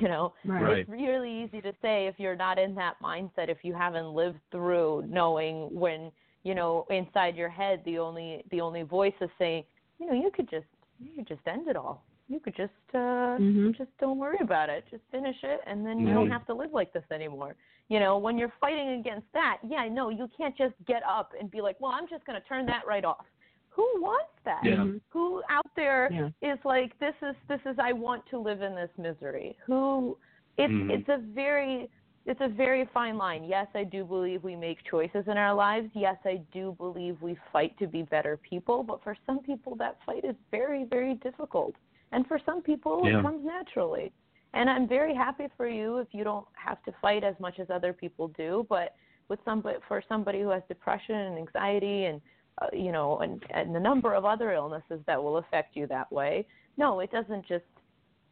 You know, Right. Right. it's really easy to say if you're not in that mindset, if you haven't lived through knowing when you know inside your head the only the only voice is saying, you know, you could just you could just end it all. You could just uh Mhm. just don't worry about it. Just finish it and then you don't Mhm. have to live like this anymore. You know, when you're fighting against that, yeah, no, you can't just get up and be like, Well, I'm just gonna turn that right off. Who wants that? Yeah. Mhm. Who out there is Yeah. like, This is this is I want to live in this misery. Who it's Mhm. it's a very it's a very fine line. Yes, I do believe we make choices in our lives. Yes, I do believe we fight to be better people, but for some people that fight is very, very difficult. And for some people Yeah. it comes naturally. And I'm very happy for you if you don't have to fight as much as other people do, but with somebody for somebody who has depression and anxiety and uh, you know and and a number of other illnesses that will affect you that way. No, it doesn't just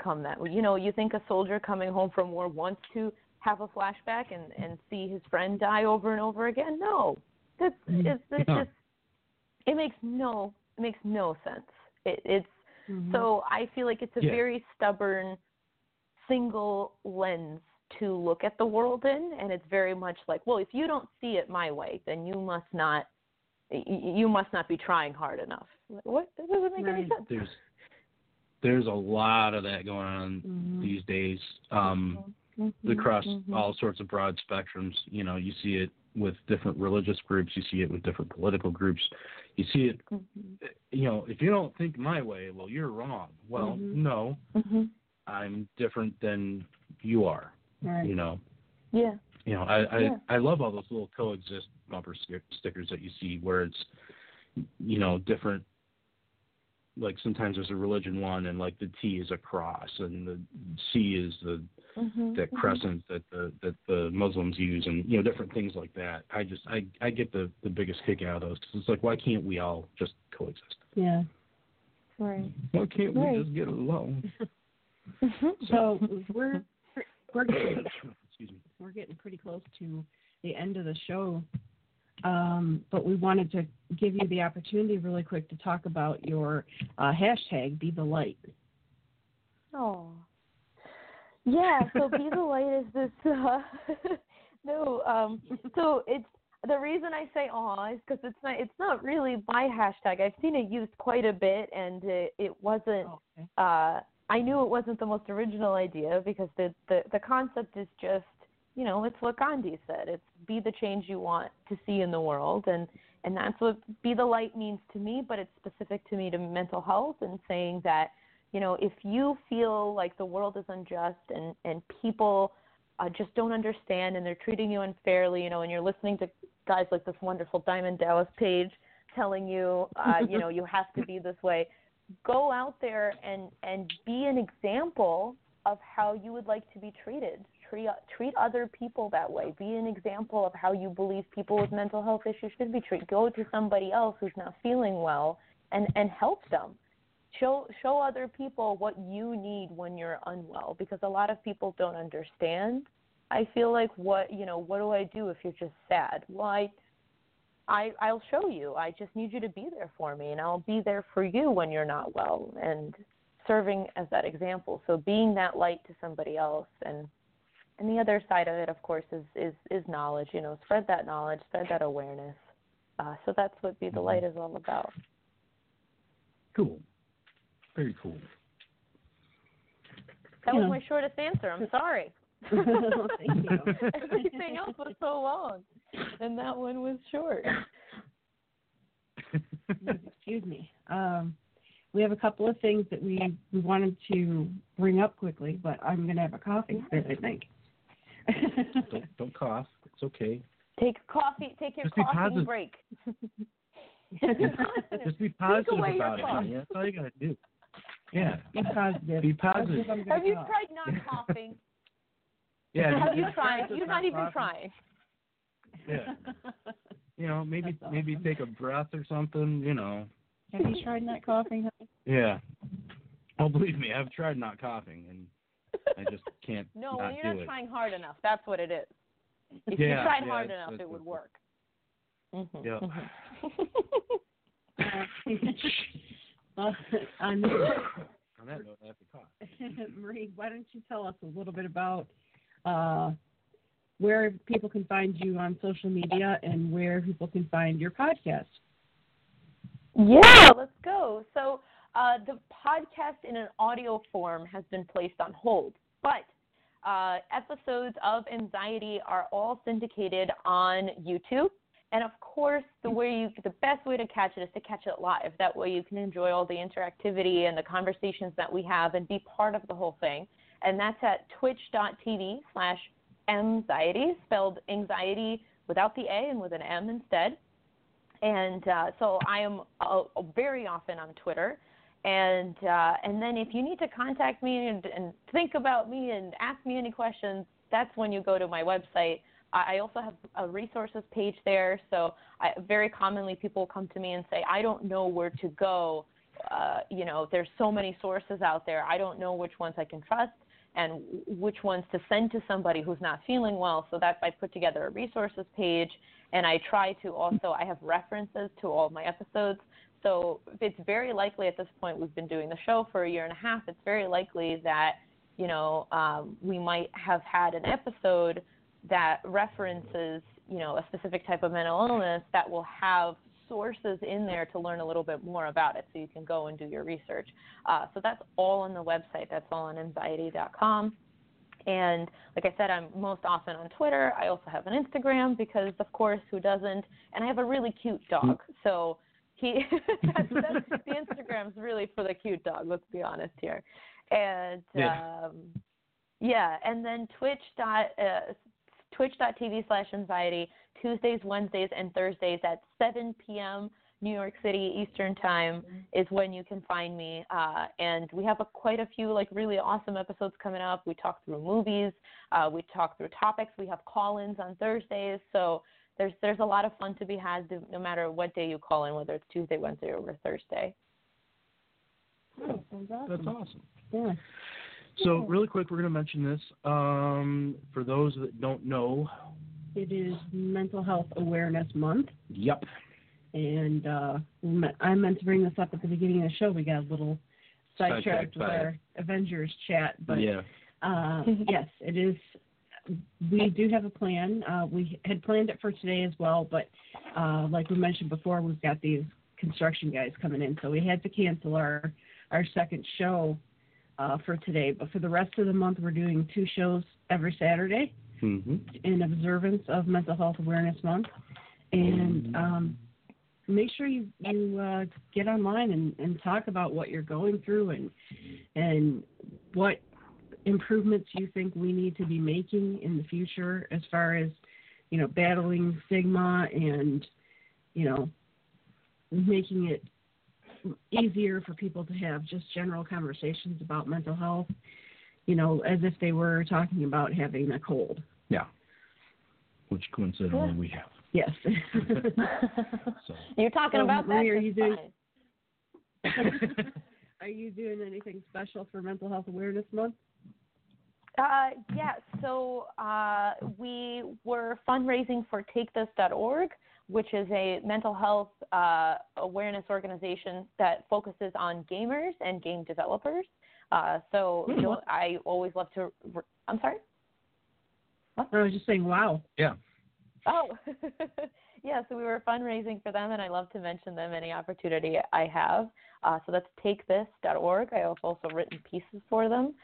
come that way. You know, you think a soldier coming home from war wants to have a flashback and and see his friend die over and over again? No, that's it's, it's No. just it makes no it makes no sense. It, it's Mhm. so I feel like it's a Yeah. very stubborn single lens to look at the world in, and it's very much like, well, if you don't see it my way, then you must not y- y- you must not be trying hard enough. Like, What? That doesn't make any sense. There's there's a lot of that going on Mhm. these days. Um Mhm, across mhm. all sorts of broad spectrums. You know, you see it with different religious groups, you see it with different political groups. You see it, Mhm, you know, if you don't think my way, well, you're wrong. Well, Mhm. no. I'm different than you are. Right. You know, Yeah. you know, I I, Yeah. I love all those little coexist bumper stickers that you see where it's, you know, different. Like sometimes there's a religion one, and like the T is a cross, and the C is the Mhm, that mhm. crescent that the that the Muslims use, and you know different things like that. I just I I get the the biggest kick out of those because it's like why can't we all just coexist? Yeah. Right. Why can't we just get along? Mhm. So we're we're getting, Excuse me. we're getting pretty close to the end of the show, um, but we wanted to give you the opportunity really quick to talk about your uh, hashtag Be the Light. Oh. Yeah, so Be the Light is this uh no, um so it's the reason I say aw is because it's not it's not really my hashtag. I've seen it used quite a bit and it, it wasn't okay. uh I knew it wasn't the most original idea because the, the the concept is just you know, it's what Gandhi said. It's be the change you want to see in the world and and that's what be the light means to me but it's specific to me to mental health and saying that you know if you feel like the world is unjust and and people uh, just don't understand and they're treating you unfairly you know and you're listening to guys like this wonderful diamond dallas page telling you uh you know you have to be this way go out there and and be an example of how you would like to be treated. Treat treat other people that way. Be an example of how you believe people with mental health issues should be treated. Go to somebody else who's not feeling well and and help them. Show show other people what you need when you're unwell because a lot of people don't understand i feel like what you know what do i do if you're just sad? Well i i i'll show you i just need you to be there for me and i'll be there for you when you're not well and serving as that example so being that light to somebody else and and the other side of it of course is is is knowledge you know spread that knowledge spread that awareness uh, so that's what be the light is all about Cool. Very cool. that Yeah. was my shortest answer i'm sorry Thank you. everything else was so long and that one was short Excuse me. Um, we have a couple of things that we we wanted to bring up quickly, but I'm going to have a coughing fit, I think. Don't, don't cough. It's okay. take a coffee take your Just be coughing break Just be positive away your about it. cough. honey. That's all you gotta do. Yeah. Be positive. Be positive. Have you tried not coughing Yeah. have you just tried practice you're not even coughing. trying Yeah. You know, maybe That's maybe take a breath or something. You know. Have you tried not coughing? honey? Yeah. Oh, believe me, I've tried not coughing, and I just can't no not when you're do not it. trying hard enough that's what it is if Yeah, you tried yeah, hard it's- enough it's- it would it's- work Mhm, Yeah. mhm. Uh, on, On that note, I have to cough. Marie, why don't you tell us a little bit about uh, where people can find you on social media and where people can find your podcast? Yeah, let's go. So uh, the podcast in an audio form has been placed on hold, but uh, episodes of MXiety are all syndicated on YouTube. And of course, the way you, the best way to catch it is to catch it live. That way, you can enjoy all the interactivity and the conversations that we have and be part of the whole thing. And that's at twitch.tv slash MXiety, spelled anxiety without the A and with an M instead and uh, so I am uh, very often on Twitter. And uh, and then if you need to contact me and, and think about me and ask me any questions, that's when you go to my website. I also have a resources page there. So I, very commonly people come to me and say, I don't know where to go. Uh, you know, there's so many sources out there. I don't know which ones I can trust and which ones to send to somebody who's not feeling well. So that I put together a resources page and I try to also I have references to all my episodes. So it's very likely at this point we've been doing the show for a year and a half. It's very likely that you know um, we might have had an episode that references you know a specific type of mental illness that will have sources in there to learn a little bit more about it so you can go and do your research. Uh, so that's all on the website. That's all on MXiety.com. And like I said, I'm most often on Twitter. I also have an Instagram because, of course, who doesn't? And I have a really cute dog. So he, that's, that's, the Instagram's really for the cute dog. Let's be honest here. And Yeah. um, yeah, and then Twitch dot uh, Twitch.tv slash MXiety Tuesdays, Wednesdays, and Thursdays at 7 p.m. New York City Eastern Time is when you can find me. Uh, and we have a, quite a few like really awesome episodes coming up. We talk through movies, uh, we talk through topics. We have call-ins on Thursdays, so there's there's a lot of fun to be had no- no matter what day you call in, whether it's Tuesday, Wednesday, or Thursday. Oh, sounds awesome. That's awesome. Yeah. So, really quick, we're going to mention this. Um, for those that don't know, It is Mental Health Awareness Month, yep. and uh, I meant to bring this up at the beginning of the show. We got a little sidetracked Sidetracked with our Avengers chat, but yeah. uh, yes, it is. We do have a plan. Uh, we had planned it for today as well, but uh, like we mentioned before, we've got these construction guys coming in, so we had to cancel our our second show uh, for today. But for the rest of the month, we're doing two shows every Saturday. Hmm in observance of Mental Health Awareness Month, and um, make sure you you uh, get online and, and talk about what you're going through and and what improvements you think we need to be making in the future as far as you know battling stigma and you know making it easier for people to have just general conversations about mental health you know as if they were talking about having a cold. Which coincidentally we have. yes So You're talking So, about that. Are you doing- are you doing anything special for mental health awareness month Uh, yeah, so uh, we were fundraising for TakeThis.org, which is a mental health uh, awareness organization that focuses on gamers and game developers. Uh, so you know, I always love to. Re- I'm sorry. I was just saying wow yeah. Oh, yeah. So we were fundraising for them, and I love to mention them any opportunity I have. Uh, so that's takethis.org. I have also written pieces for them.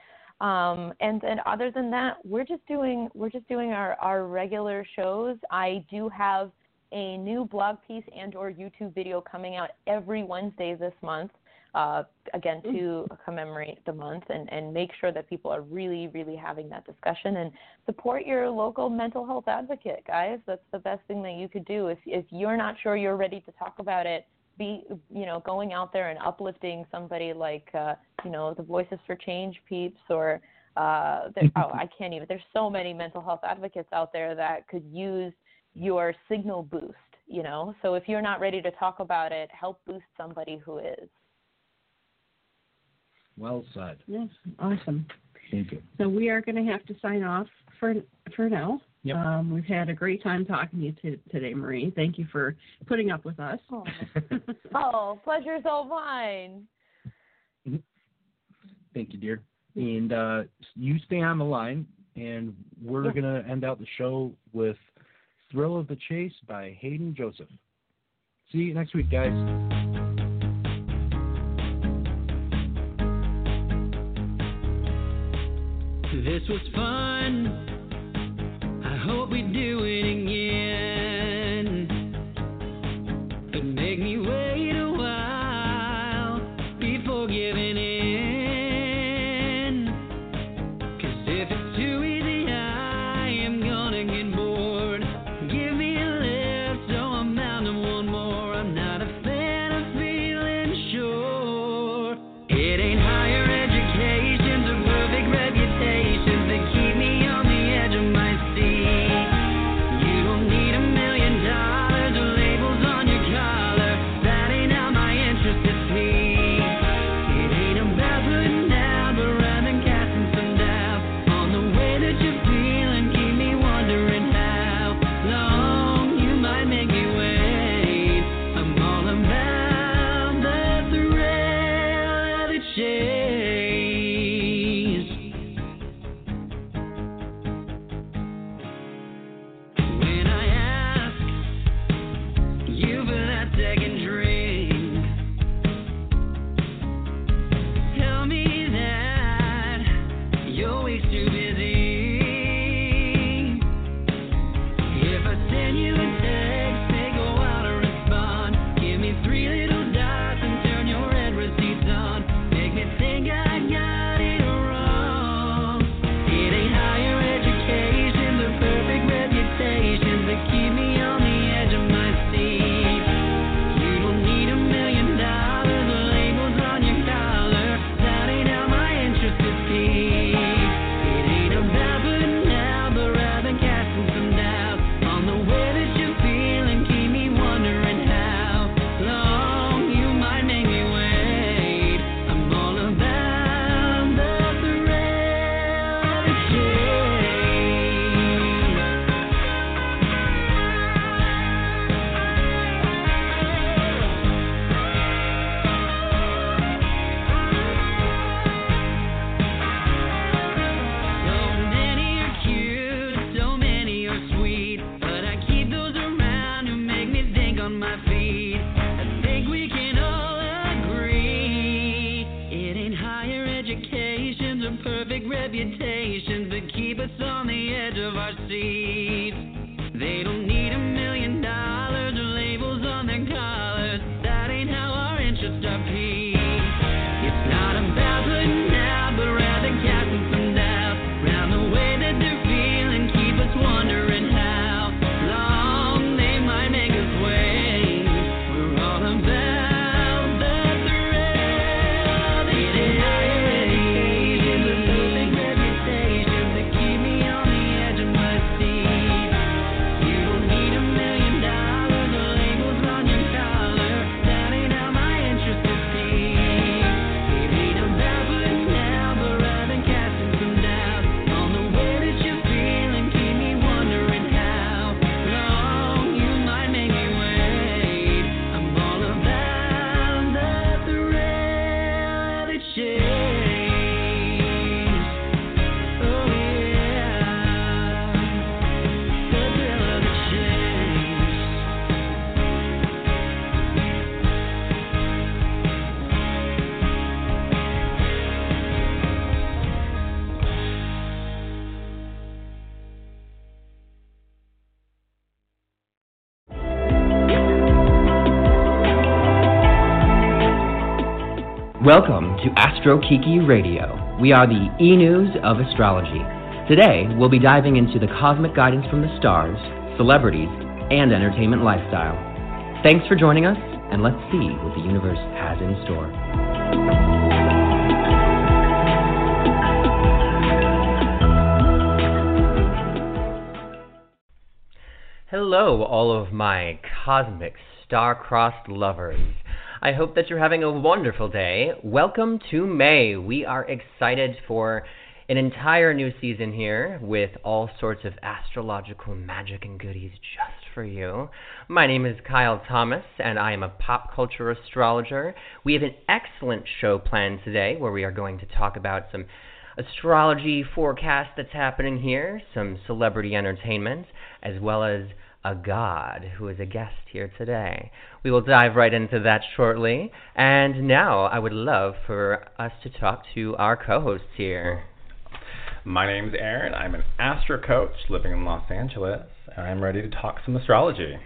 Um, and then other than that, we're just doing we're just doing our, our regular shows. I do have a new blog piece and or YouTube video coming out every Wednesday this month. Uh, again, to commemorate the month and, and make sure that people are really, really having that discussion and support your local mental health advocate, guys. That's the best thing that you could do. If if you're not sure you're ready to talk about it, be you know going out there and uplifting somebody like uh, you know the Voices for Change peeps or uh, there, oh I can't even. There's so many mental health advocates out there that could use your signal boost. You know, so if you're not ready to talk about it, help boost somebody who is. Well said. yes awesome Thank you. So we are going to have to sign off for for now. Yep. Um, we've had a great time talking to you t- today, Marie. Thank you for putting up with us. Oh, oh pleasure's all mine. Thank you, dear. And uh, you stay on the line, and we're Yeah. going to end out the show with Thrill of the Chase by Hayden Joseph. See you next week, guys. This was fun. I hope we do it you're always too Welcome to Astro Kiki Radio. We are the e news of astrology. Today, we'll be diving into the cosmic guidance from the stars, celebrities, and entertainment lifestyle. Thanks for joining us, and let's see what the universe has in store. Hello, all of my cosmic star-crossed lovers. I hope that you're having a wonderful day. Welcome to May. We are excited for an entire new season here with all sorts of astrological magic and goodies just for you. My name is Kyle Thomas, and I am a pop culture astrologer. We have an excellent show planned today where we are going to talk about some astrology forecast that's happening here, some celebrity entertainment, as well as a god who is a guest here today. We will dive right into that shortly. And now I would love for us to talk to our co hosts here. My name's Aaron. I'm an astro coach living in Los Angeles, and I'm ready to talk some astrology.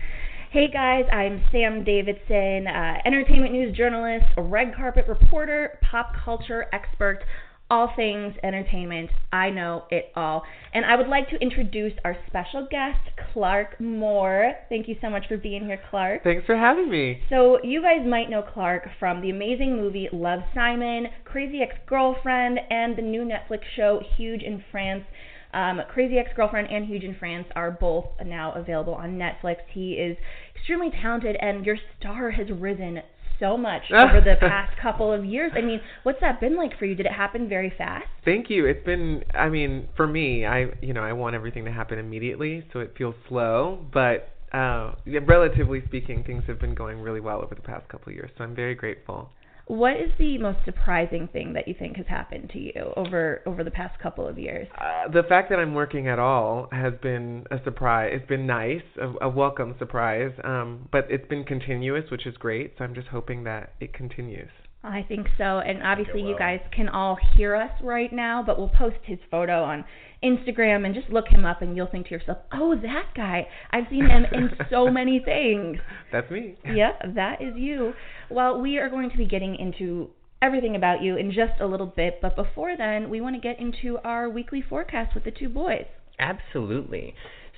Hey guys, I'm Sam Davidson, uh, entertainment news journalist, red carpet reporter, pop culture expert, all things entertainment. I know it all. And I would like to introduce our special guest, Clark Moore. Thank you so much for being here, Clark. Thanks for having me. So, you guys might know Clark from the amazing movie Love Simon, Crazy Ex Girlfriend, and the new Netflix show Huge in France. Um, Crazy Ex Girlfriend and Huge in France are both now available on Netflix. He is extremely talented, and your star has risen so much over the past couple of years. I mean, what's that been like for you? Did it happen very fast? Thank you. It's been I mean, for me, I you know, I want everything to happen immediately, so it feels slow, but uh relatively speaking, things have been going really well over the past couple of years. So I'm very grateful. What is the most surprising thing that you think has happened to you over over the past couple of years? Uh, the fact that I'm working at all has been a surprise. It's been nice, a, a welcome surprise. Um, but it's been continuous, which is great. So I'm just hoping that it continues. I think so. And obviously, you guys can all hear us right now, but we'll post his photo on Instagram and just look him up, and you'll think to yourself, oh, that guy. I've seen him in so many things. That's me. Yeah, that is you. Well, we are going to be getting into everything about you in just a little bit, but before then, we want to get into our weekly forecast with the two boys. Absolutely.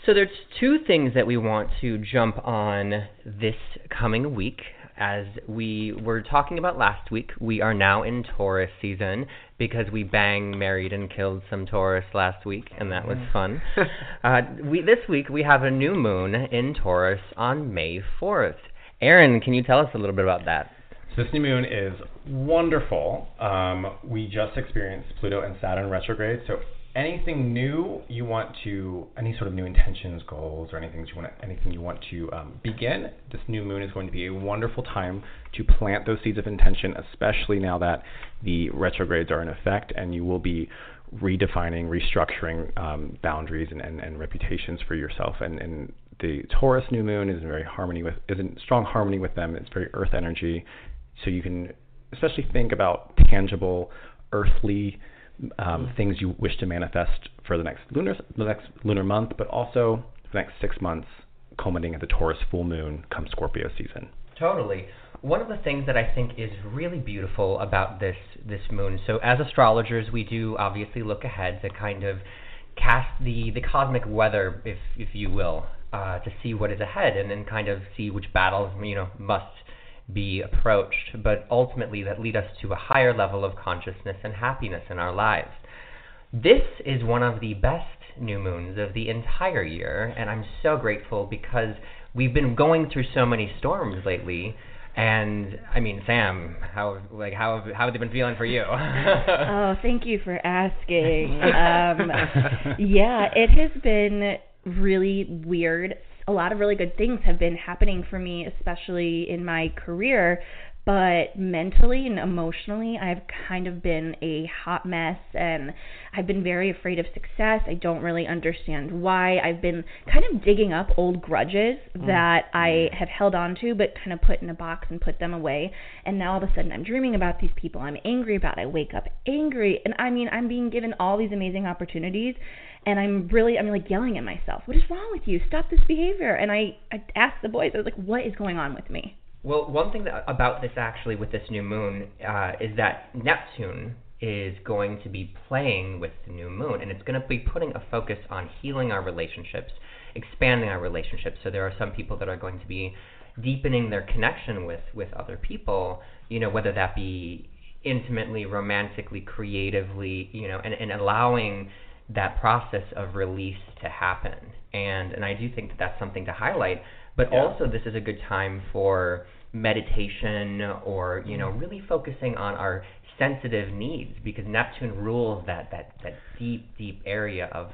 So there's two things that we want to jump on this coming week. As we were talking about last week, we are now in Taurus season because we bang, married, and killed some Taurus last week, and that was fun. uh, we this week we have a new moon in Taurus on May 4th. Aaron, can you tell us a little bit about that? So this new moon is wonderful. Um, we just experienced Pluto and Saturn retrograde, so anything new you want to, any sort of new intentions, goals, or anything you want, to, anything you want to um, begin, this new moon is going to be a wonderful time to plant those seeds of intention, especially now that the retrogrades are in effect, and you will be redefining, restructuring um, boundaries and, and, and reputations for yourself. And, and the Taurus new moon is in very harmony with, is in strong harmony with them. It's very Earth energy, so you can especially think about tangible, earthly um, Mm. things you wish to manifest for the next lunar the next lunar month, but also the next six months, culminating at the Taurus full moon come Scorpio season. Totally. One of the things that I think is really beautiful about this this moon. So as astrologers, we do obviously look ahead to kind of cast the the cosmic weather, if if you will, uh, to see what is ahead, and then kind of see which battles you know must be approached, but ultimately that lead us to a higher level of consciousness and happiness in our lives. This is one of the best new moons of the entire year, and I'm so grateful because we've been going through so many storms lately. And I mean, Sam, how like how have, how have they been feeling for you? oh, thank you for asking. Um, yeah, it has been really weird. A lot of really good things have been happening for me, especially in my career. But mentally and emotionally, I've kind of been a hot mess and I've been very afraid of success. I don't really understand why. I've been kind of digging up old grudges mm. that I have held on to but kind of put in a box and put them away. And now all of a sudden I'm dreaming about these people I'm angry about. I wake up angry. And I mean, I'm being given all these amazing opportunities and I'm really I'm like yelling at myself. What is wrong with you? Stop this behavior. And I I asked the boys. I was like, "What is going on with me?" Well, one thing that, about this actually with this new moon uh, is that Neptune is going to be playing with the new moon, and it's going to be putting a focus on healing our relationships, expanding our relationships. So there are some people that are going to be deepening their connection with with other people. You know, whether that be intimately, romantically, creatively. You know, and, and allowing that process of release to happen. And and I do think that that's something to highlight. But Yeah. also, this is a good time for meditation or you know really focusing on our sensitive needs because Neptune rules that that that deep deep area of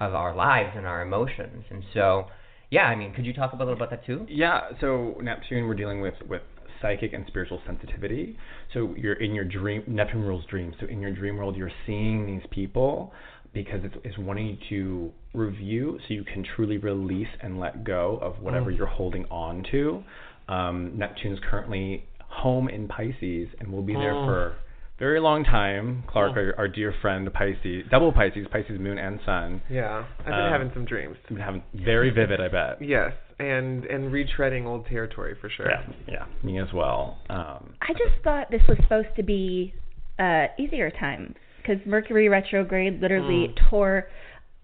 of our lives and our emotions. And so, yeah, I mean, could you talk a little about that too? Yeah, so Neptune, we're dealing with with psychic and spiritual sensitivity. So you're in your dream. Neptune rules dreams. So in your dream world, you're seeing these people because it's, it's wanting you to review so you can truly release and let go of whatever Mm. you're holding on to. Um, Neptune's currently home in Pisces and will be there Mm. for a very long time. Clark, Mm. our, our dear friend Pisces, double Pisces, Pisces moon and sun. Yeah, I've been Um, having some dreams. Been having very vivid, I bet. Yes, and and retreading old territory for sure. Yeah, yeah, me as well. Um, I just thought this was supposed to be uh, easier time because Mercury retrograde literally Mm. tore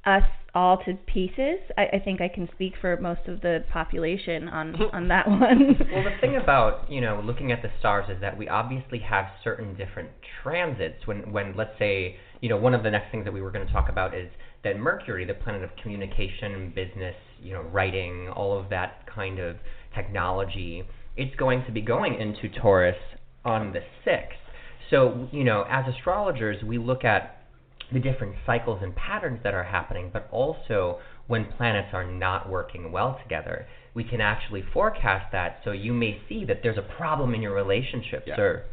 us all to pieces. I, I think I can speak for most of the population on on that one. well, the thing about you know looking at the stars is that we obviously have certain different transits. When when let's say you know one of the next things that we were going to talk about is that Mercury, the planet of communication, business, you know, writing, all of that kind of technology, it's going to be going into Taurus on the sixth. So you know, as astrologers, we look at the different cycles and patterns that are happening, but also when planets are not working well together. We can actually forecast that so you may see that there's a problem in your relationships Yeah. or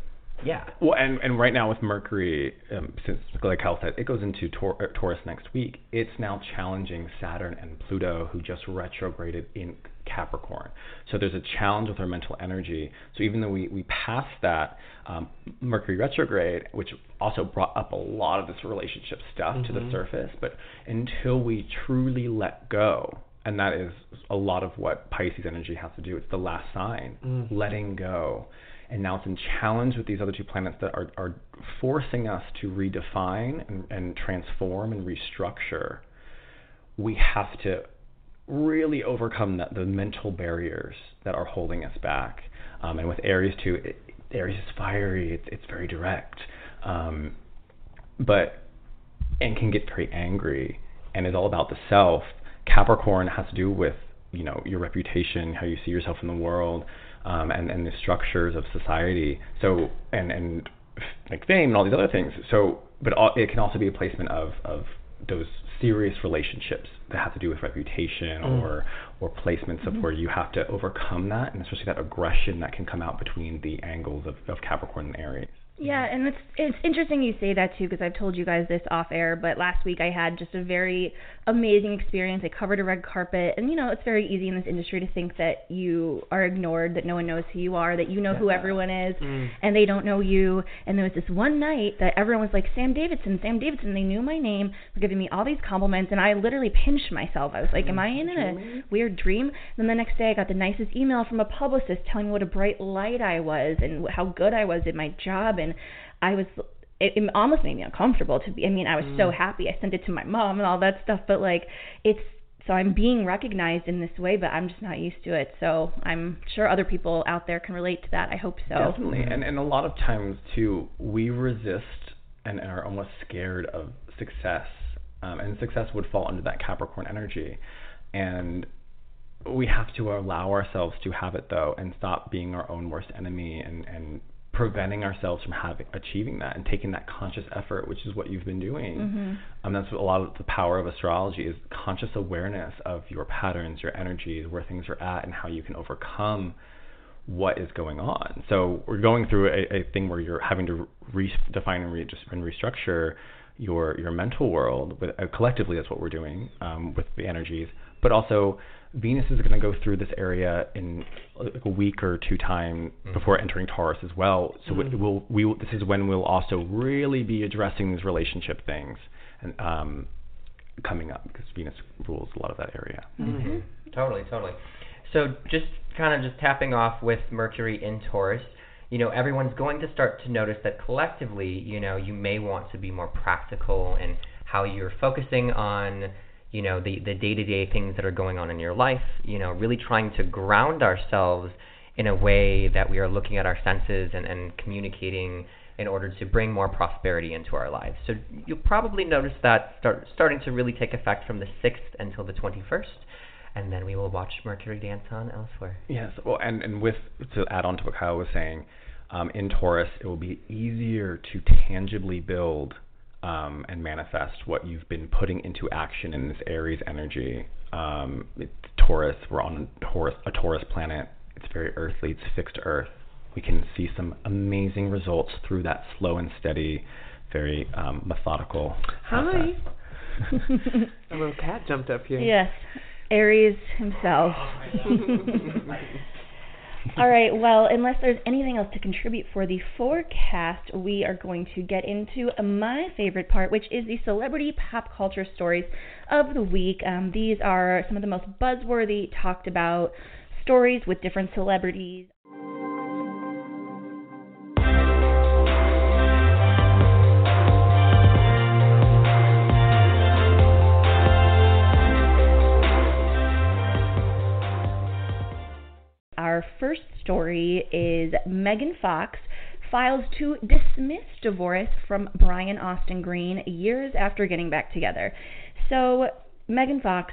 yeah. Well, and and right now with Mercury, um, since like Kyle said, it goes into Tor- Taurus next week. It's now challenging Saturn and Pluto, who just retrograded in Capricorn. So there's a challenge with our mental energy. So even though we we passed that um, Mercury retrograde, which also brought up a lot of this relationship stuff to the Mhm. surface, but until we truly let go. And that is a lot of what Pisces energy has to do. It's the last sign, Mm. letting go and now it's in challenge with these other two planets that are, are forcing us to redefine and, and transform and restructure, we have to really overcome the, the mental barriers that are holding us back. Um, and with Aries too, it, Aries is fiery. It's it's very direct, um, but and can get very angry and is all about the self. Capricorn has to do with you know your reputation, how you see yourself in the world, um, and and the structures of society. So and and like fame and all these other things. So, but all, it can also be a placement of of those serious relationships that have to do with reputation Mm. or or placements of Mhm. where you have to overcome that, and especially that aggression that can come out between the angles of, of Capricorn and Aries. Yeah, and it's it's interesting you say that too because I've told you guys this off air, but last week I had just a very amazing experience. I covered a red carpet, and you know it's very easy in this industry to think that you are ignored, that no one knows who you are, that you know who everyone is, Mm. and they don't know you. And there was this one night that everyone was like Sam Davidson, Sam Davidson. They knew my name, were giving me all these compliments, and I literally pinched myself. I was like, Am I in a weird dream? And then the next day I got the nicest email from a publicist telling me what a bright light I was and how good I was at my job, and I was it, it almost made me uncomfortable to be i mean i was so Mm. happy. I sent it to my mom and all that stuff but like it's so i'm being recognized in this way but i'm just not used to it. So i'm sure other people out there can relate to that. I hope so. Definitely, and and a lot of times too, we resist and are almost scared of success, um, and success would fall under that Capricorn energy, and we have to allow ourselves to have it though, and stop being our own worst enemy, and and preventing ourselves from having achieving that and taking that conscious effort, which is what you've been doing. Mhm. Um, that's a lot of the power of astrology is conscious awareness of your patterns, your energies, where things are at, and how you can overcome what is going on. So we're going through a, a thing where you're having to redefine and, re- and restructure your your mental world. With, uh, collectively, that's what we're doing um, with the energies. But also, Venus is going to go through this area in like a week or two time before entering Taurus as well. So it Mhm. will we will, this is when we'll also really be addressing these relationship things and um, coming up because Venus rules a lot of that area. Mhm. Totally, totally. So just kind of just tapping off with Mercury in Taurus, you know, everyone's going to start to notice that collectively, you know, you may want to be more practical in how you're focusing on, you know, the the day-to-day things that are going on in your life, you know, really trying to ground ourselves in a way that we are looking at our senses and, and communicating in order to bring more prosperity into our lives. So you'll probably notice that start starting to really take effect from the 6th until the 21st and then we will watch Mercury dance on elsewhere. Yes, well, and and with to add on to what Kyle was saying, um, in Taurus, it will be easier to tangibly build um, and manifest what you've been putting into action in this Aries energy. Um, it, Taurus, we're on a Taurus, a Taurus planet. It's very earthly. It's fixed Earth. We can see some amazing results through that slow and steady, very um, methodical. Hi. a little cat jumped up here. yes aries himself All right, well, unless there's anything else to contribute for the forecast, we are going to get into my favorite part, which is the celebrity pop culture stories of the week. Um, these are some of the most buzzworthy, talked about stories with different celebrities. Our first story is Megan Fox files to dismiss divorce from Brian Austin Green years after getting back together. So, Megan Fox,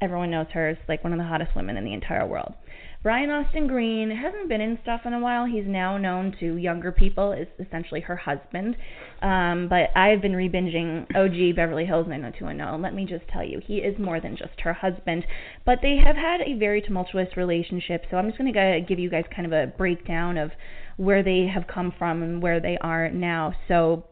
everyone knows her, is like one of the hottest women in the entire world. Brian Austin Green hasn't been in stuff in a while. He's now known to younger people as essentially her husband. Um, but I've been rebinging OG Beverly Hills 90210. And let me just tell you, he is more than just her husband. But they have had a very tumultuous relationship. So I'm just going to give you guys kind of a breakdown of where they have come from and where they are now. So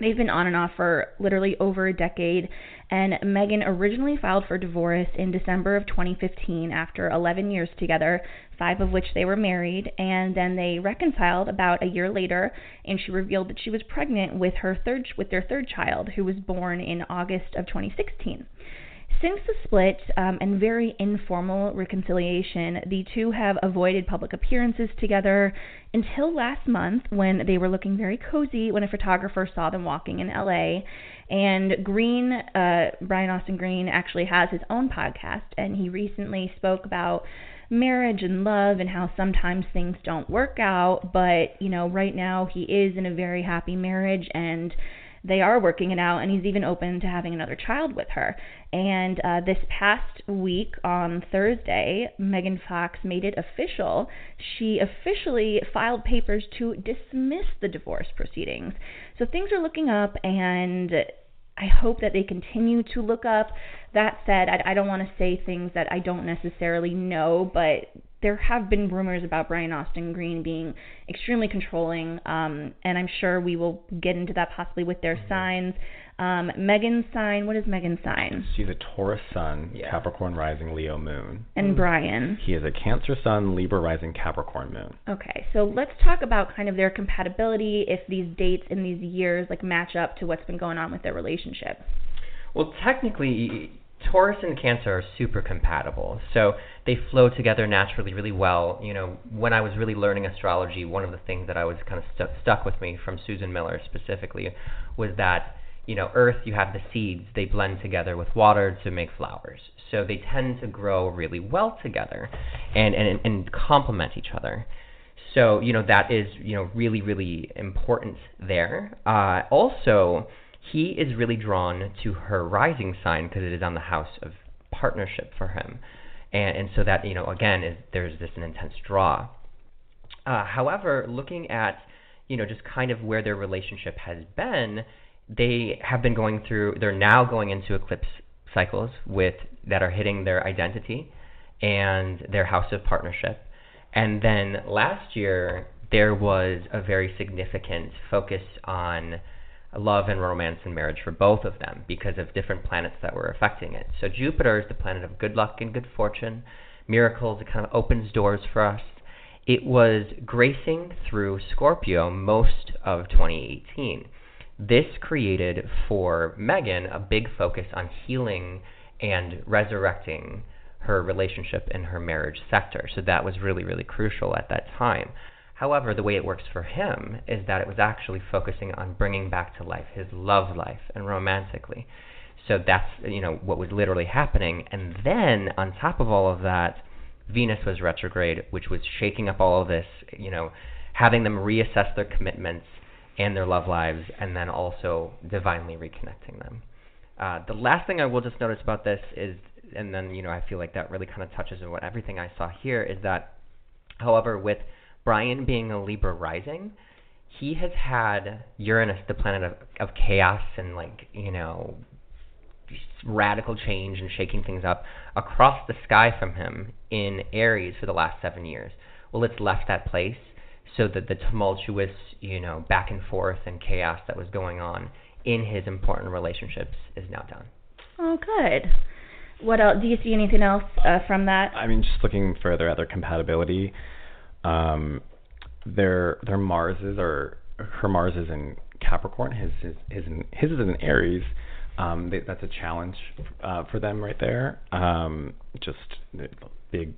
They've been on and off for literally over a decade, and Megan originally filed for divorce in December of 2015 after 11 years together, five of which they were married, and then they reconciled about a year later, and she revealed that she was pregnant with her third with their third child, who was born in August of 2016. Since the split um, and very informal reconciliation, the two have avoided public appearances together until last month when they were looking very cozy when a photographer saw them walking in LA. And Green, uh, Brian Austin Green, actually has his own podcast, and he recently spoke about marriage and love and how sometimes things don't work out, but you know, right now he is in a very happy marriage and they are working it out, and he's even open to having another child with her. And uh, this past week on Thursday, Megan Fox made it official. She officially filed papers to dismiss the divorce proceedings. So things are looking up, and I hope that they continue to look up. That said, I, I don't want to say things that I don't necessarily know, but there have been rumors about Brian Austin Green being extremely controlling, um, and I'm sure we will get into that possibly with their signs. Um, Megan's sign, what is Megan's sign? She's a Taurus Sun, Capricorn Rising, Leo Moon. And Brian. He is a Cancer Sun, Libra Rising, Capricorn Moon. Okay, so let's talk about kind of their compatibility, if these dates in these years like match up to what's been going on with their relationship. Well, technically, Taurus and Cancer are super compatible, so they flow together naturally really well. You know, when I was really learning astrology, one of the things that I was kind of stu- stuck with me from Susan Miller specifically was that you know, Earth, you have the seeds, they blend together with water to make flowers. So they tend to grow really well together and, and, and complement each other. So, you know, that is, you know, really, really important there. Uh, also, he is really drawn to her rising sign because it is on the house of partnership for him. And, and so that, you know, again, is there's this an intense draw. Uh, however, looking at, you know, just kind of where their relationship has been, they have been going through they're now going into eclipse cycles with that are hitting their identity and their house of partnership. And then last year there was a very significant focus on love and romance and marriage for both of them because of different planets that were affecting it. So jupiter is the planet of good luck and good fortune. Miracles it kind of opens doors for us. It was gracing through scorpio most of 2018 this created for Megan a big focus on healing and resurrecting her relationship in her marriage sector. So that was really, really crucial at that time. However, the way it works for him is that it was actually focusing on bringing back to life his love life and romantically. So that's you know what was literally happening. And then on top of all of that, Venus was retrograde, which was shaking up all of this. You know, having them reassess their commitments and their love lives, and then also divinely reconnecting them. Uh, the last thing I will just notice about this is, and then you know I feel like that really kind of touches on what everything I saw here is that, however, with Brian being a Libra rising, he has had Uranus, the planet of, of chaos and like you know radical change and shaking things up across the sky from him in Aries for the last seven years. Well, it's left that place so that the tumultuous, you know, back and forth and chaos that was going on in his important relationships is now done. Oh, good. What else? Do you see anything else uh, from that? I mean, just looking further at their compatibility, um, their their Marses are her Mars is in Capricorn, his his his, in, his is in Aries. Um, they, that's a challenge uh, for them right there. Um, just big fight,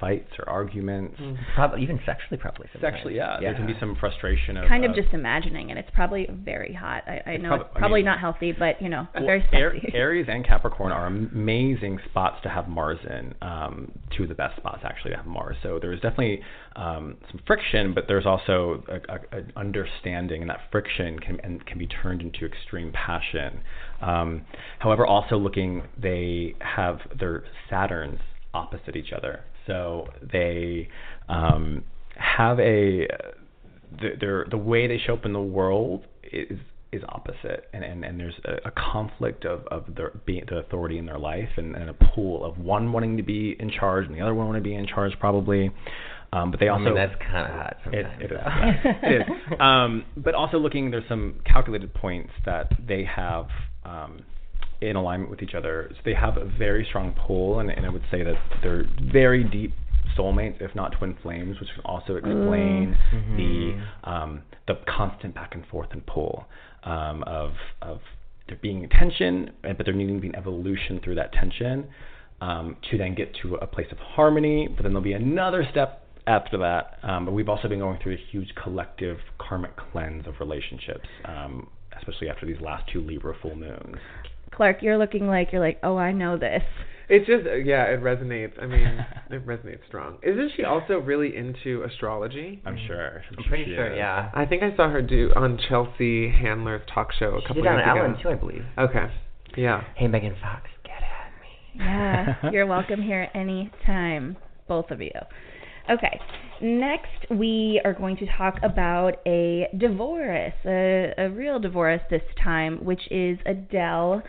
fights or arguments. Probably even sexually, probably. sometimes. Sexually, yeah, Yeah. There can be some frustration of kind of uh, just imagining it. It's probably very hot. I, I It's know prob- it's I probably mean- not healthy, but you know, Well, very Ar- sexy. Aries and Capricorn are amazing spots to have Mars in. Um, two of the best spots actually to have Mars. So there's definitely um, some friction, but there's also a, a, an understanding, and that friction can and can be turned into extreme passion. Um, however, also looking, they have their Saturns opposite each other, so they um, have a the, the way they show up in the world is is opposite, and and, and there's a, a conflict of of their being the authority in their life, and, and a pool of one wanting to be in charge and the other one wanting to be in charge probably. Um, but they I also mean, that's kind of hot it, it is. It is. Um, but also looking, there's some calculated points that they have um, in alignment with each other. So they have a very strong pull, and, and I would say that they're very deep soulmates, if not twin flames, which can also explain Mm. the um, the constant back and forth and pull um, of of there being tension, but there needing to be an evolution through that tension um, to then get to a place of harmony. But then there'll be another step after that. Um, but we've also been going through a huge collective karmic cleanse of relationships, um, especially after these last two Libra full moons. Clark, you're looking like you're like, oh, I know this. It just yeah, it resonates. I mean, it resonates strong. Isn't she also really into astrology? I'm sure. I'm pretty sure, yeah. I think I saw her do on Chelsea Handler's talk show a She couple did on years ago. Ellen too, I believe. Okay. Yeah. Hey, Megan Fox, get at me. Yeah, you're welcome here anytime, both of you. Okay, next we are going to talk about a divorce, a, a real divorce this time, which is Adele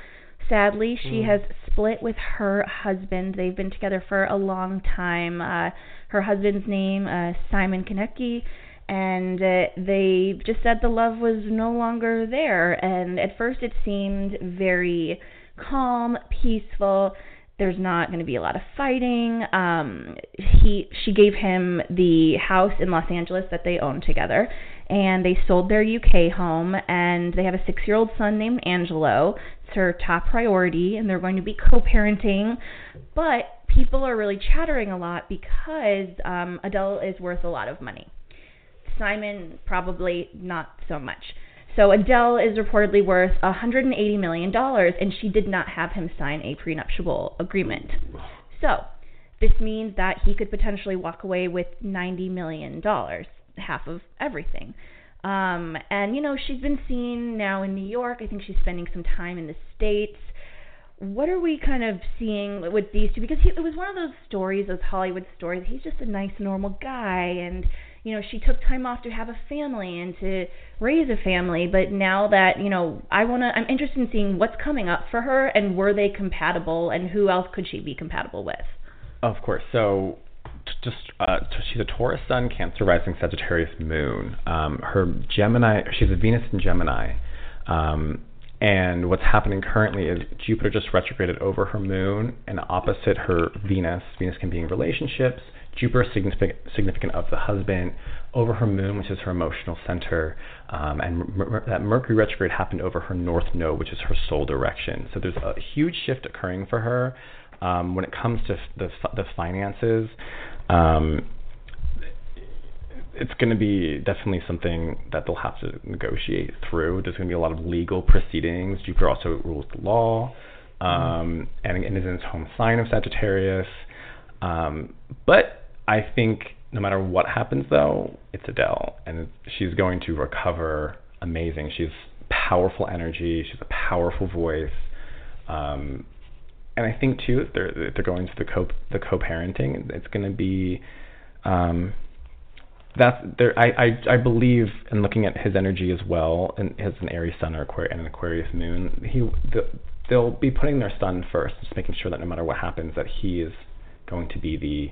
Sadly, she Mm. has split with her husband. They've been together for a long time. Uh, her husband's name, uh, Simon Konecki, and uh, they just said the love was no longer there. And at first, it seemed very calm, peaceful. There's not going to be a lot of fighting. Um, he, she gave him the house in Los Angeles that they own together, and they sold their UK home. And they have a six-year-old son named Angelo. It's her top priority, and they're going to be co-parenting. But people are really chattering a lot because um, Adele is worth a lot of money. Simon probably not so much. So Adele is reportedly worth 180 million dollars, and she did not have him sign a prenuptial agreement. So this means that he could potentially walk away with 90 million dollars, half of everything. Um, and you know she's been seen now in New York. I think she's spending some time in the states. What are we kind of seeing with these two? Because he, it was one of those stories, those Hollywood stories. He's just a nice, normal guy, and you know she took time off to have a family and to raise a family. But now that you know, I wanna, I'm interested in seeing what's coming up for her, and were they compatible, and who else could she be compatible with? Of course. So, just uh, she's a Taurus Sun, Cancer rising, Sagittarius Moon. Um, her Gemini, she's a Venus in Gemini. Um, and what's happening currently is Jupiter just retrograded over her Moon and opposite her Venus. Venus can be in relationships. Jupiter significant, significant of the husband over her Moon, which is her emotional center. Um, and mer- that Mercury retrograde happened over her North Node, which is her soul direction. So there's a huge shift occurring for her um, when it comes to the the finances. Um, it's going to be definitely something that they'll have to negotiate through. There's going to be a lot of legal proceedings. Jupiter also rules the law, um, and, and is in its home sign of Sagittarius. Um, but I think no matter what happens, though, it's Adele, and she's going to recover amazing. She's powerful energy. She's a powerful voice. Um, and I think too, if they're if they're going to the co the co-parenting, it's going to be um, that's there. I, I I believe in looking at his energy as well, and has an Aries Sun or Aquarius and an Aquarius Moon. He the, they'll be putting their son first, just making sure that no matter what happens, that he is going to be the,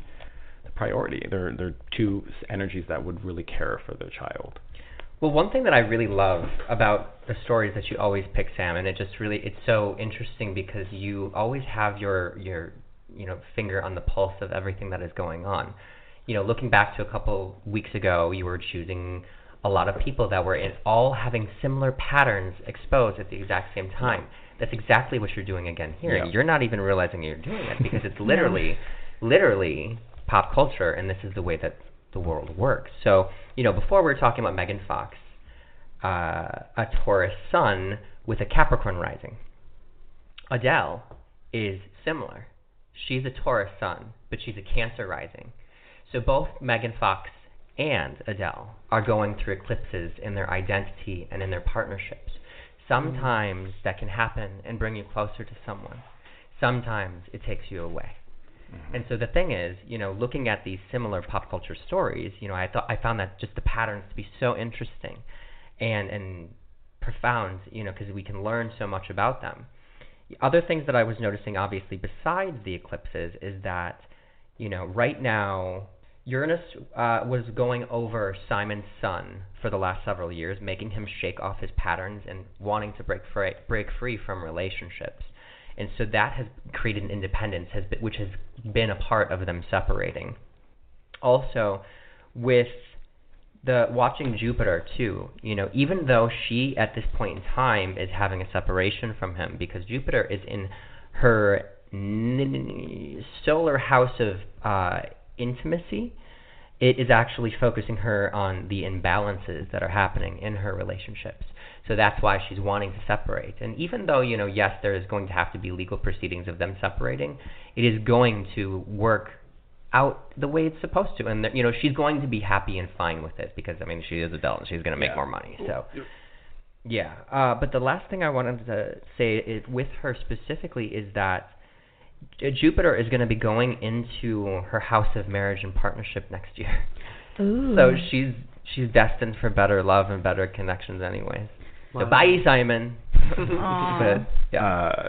the priority. They're they're two energies that would really care for their child. Well, one thing that I really love about the stories that you always pick, Sam, and it just really it's so interesting because you always have your your you know finger on the pulse of everything that is going on. You know, looking back to a couple weeks ago, you were choosing a lot of people that were in all having similar patterns exposed at the exact same time. That's exactly what you're doing again here. Yeah. You're not even realizing you're doing it because it's literally literally pop culture and this is the way that the world works. So, you know, before we were talking about Megan Fox, uh, a Taurus sun with a Capricorn rising. Adele is similar. She's a Taurus sun, but she's a Cancer rising. So both Megan Fox and Adele are going through eclipses in their identity and in their partnerships. Sometimes that can happen and bring you closer to someone. Sometimes it takes you away. And so the thing is, you know, looking at these similar pop culture stories, you know, I thought I found that just the patterns to be so interesting and and profound, you know, because we can learn so much about them. Other things that I was noticing, obviously, besides the eclipses, is that, you know, right now Uranus uh, was going over Simon's sun for the last several years, making him shake off his patterns and wanting to break free, break free from relationships. And so that has created an independence, has been, which has been a part of them separating. Also, with the watching Jupiter too, you know, even though she at this point in time is having a separation from him because Jupiter is in her n- solar house of uh, intimacy, it is actually focusing her on the imbalances that are happening in her relationships. So that's why she's wanting to separate. And even though, you know, yes, there is going to have to be legal proceedings of them separating, it is going to work out the way it's supposed to. And, you know, she's going to be happy and fine with it because, I mean, she is Adele and she's going to make Yeah. more money. So, yeah. Uh, but the last thing I wanted to say is, with her specifically is that Jupiter is going to be going into her house of marriage and partnership next year. Ooh. So she's she's destined for better love and better connections anyways. So bye Simon. But, yeah. Uh,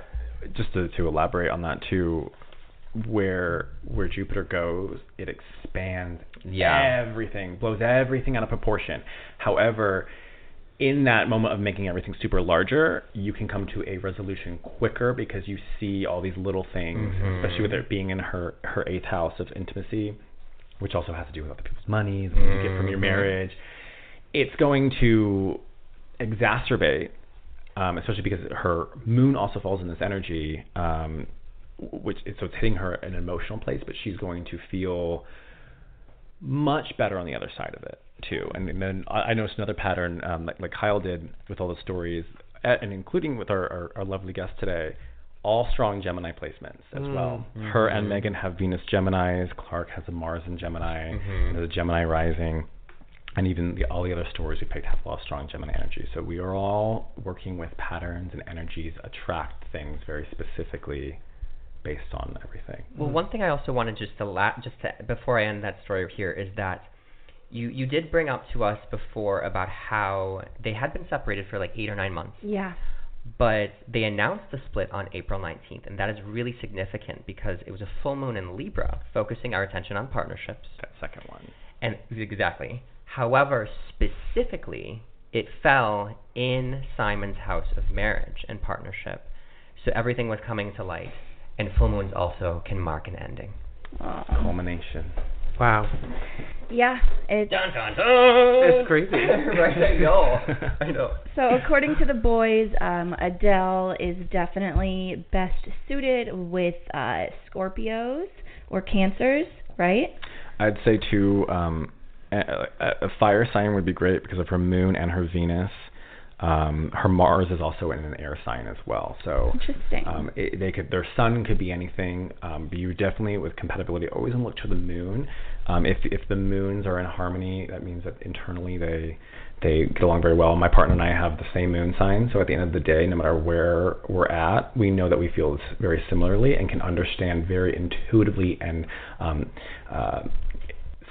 just to, to elaborate on that too, where where Jupiter goes, it expands Yeah. everything, blows everything out of proportion. However, in that moment of making everything super larger, you can come to a resolution quicker because you see all these little things, Mhm. especially with it being in her her eighth house of intimacy, which also has to do with other people's money, the things you get from your Mhm. marriage. It's going to exacerbate, um, especially because her moon also falls in this energy, um, which so it's hitting her in an emotional place, but she's going to feel much better on the other side of it too. And, and then I, noticed another pattern, um, like, like Kyle did with all the stories, and including with our, our, our lovely guest today, all strong Gemini placements as Mm. well. Her and. Megan have Venus Geminis. Clark has a Mars in Gemini. Mhm. There's a Gemini rising. And even the, all the other stories we picked have a lot of strong Gemini energy. So we are all working with patterns and energies attract things very specifically based on everything. Well, one thing I also wanted just to la- just to, before I end that story here is that you you did bring up to us before about how they had been separated for like eight or nine months, Yeah. but they announced the split on April 19th, and that is really significant because it was a full moon in Libra, focusing our attention on partnerships. That second one. And exactly. However, specifically, it fell in Simon's house of marriage and partnership. So everything was coming to light. And full moons also can mark an ending. Culmination. Wow. Yeah, it's Dun, dun, dun. It's crazy. right, I know. I know. So according to the boys, um, Adele is definitely best suited with uh, Scorpios or Cancers, right? I'd say too, um, a, a a fire sign would be great because of her moon and her Venus. Um, her Mars is also in an air sign as well, so Interesting. um, it, they could their sun could be anything. Um, but you definitely with compatibility always look to the moon. Um, if if the moons are in harmony, that means that internally they they get along very well. My partner and I have the same moon sign, so at the end of the day, no matter where we're at, we know that we feel very similarly and can understand very intuitively and um, uh,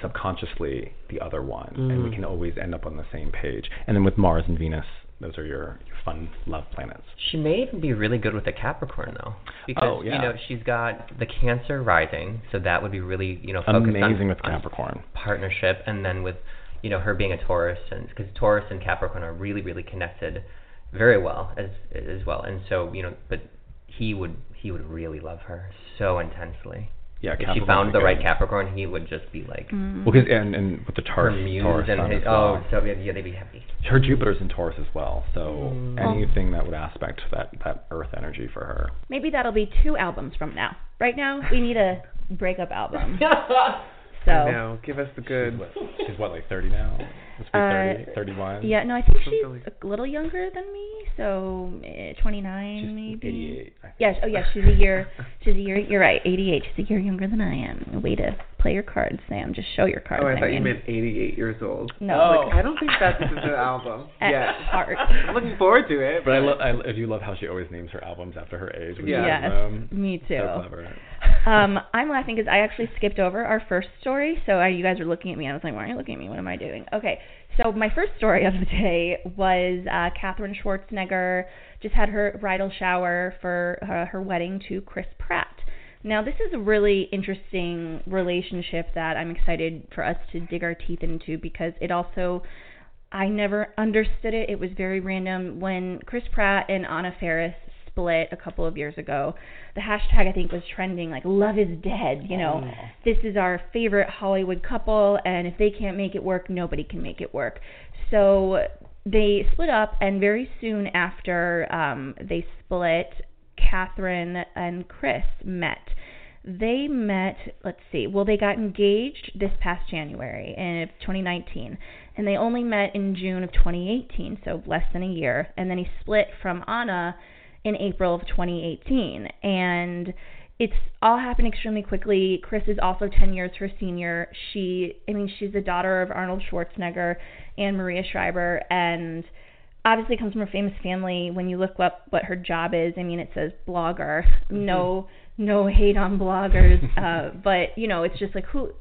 subconsciously the other one, and we Mm. can always end up on the same page. And then with Mars and Venus, those are your, your fun love planets. She may even be really good with the Capricorn though, because Oh, yeah. you know she's got the Cancer rising, so that would be really you know focused Amazing on, with Capricorn. partnership, and then with you know her being a Taurus, and because Taurus and Capricorn are really really connected very well as as well, and so you know, but he would he would really love her so intensely. Yeah, if she found the right Capricorn, he would just be like Mm. Well, 'cause- and and with the her Taurus, Taurus and sun his, well. oh, so yeah, yeah, they'd be happy. Her Jupiter's in Taurus as well, so Mm. anything that would aspect that that Earth energy for her. Maybe that'll be two albums from now. Right now, we need a breakup album. So I know. Give us the good. She's what, she's what like 30 now? Must be Uh, 30, 31. yeah, no, I think she's a little younger than me, so eh, 29 She's maybe. 88. Yes. Oh, yes. She's a year. She's a year. You're right. 88. She's a year younger than I am. Way to play your cards, Sam. Just show your cards. Oh, I thought you mean. meant 88 years old. No. Like, I don't think that's the album At yet. heart. I'm looking forward to it. But I, lo- I, I do love how she always names her albums after her age. Yeah. Yes. them. Me too. So clever. um, I'm laughing because I actually skipped over our first story. So I, you guys were looking at me. I was like, why are you looking at me? What am I doing? Okay. So my first story of the day was uh, Katherine Schwarzenegger just had her bridal shower for uh, her wedding to Chris Pratt. Now this is a really interesting relationship that I'm excited for us to dig our teeth into because it also I never understood it. It was very random when Chris Pratt and Anna Faris split a couple of years ago. The hashtag I think was trending like love is dead, you know. This is our favorite Hollywood couple and if they can't make it work, nobody can make it work. So they split up and very soon after um they split, Katherine and Chris met. They met, let's see, well, they got engaged this past January in 2019, and they only met in June of 2018, so less than a year. And then he split from Anna in April of 2018. And it's all happened extremely quickly. Chris is also 10 years her senior. She, I mean, she's the daughter of Arnold Schwarzenegger and Maria Shriver, and obviously comes from a famous family. When you look up what her job is, I mean, it says blogger. No, no hate on bloggers, uh, but you know, it's just like who.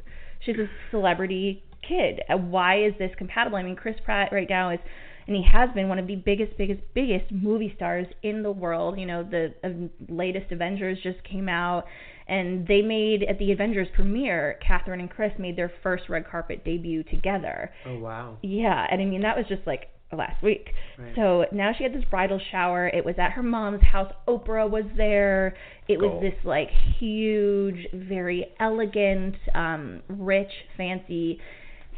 She's a celebrity kid. Uh, Why is this compatible? I mean, Chris Pratt right now is and he has been one of the biggest, biggest, biggest movie stars in the world. You know, the uh, latest Avengers just came out, and they made at the Avengers premiere, Katherine and Chris made their first red carpet debut together. Oh wow. Yeah, and I mean that was just like last week. Right. So now she had this bridal shower. It was at her mom's house. Oprah was there. It was this like huge, very elegant, um, rich, fancy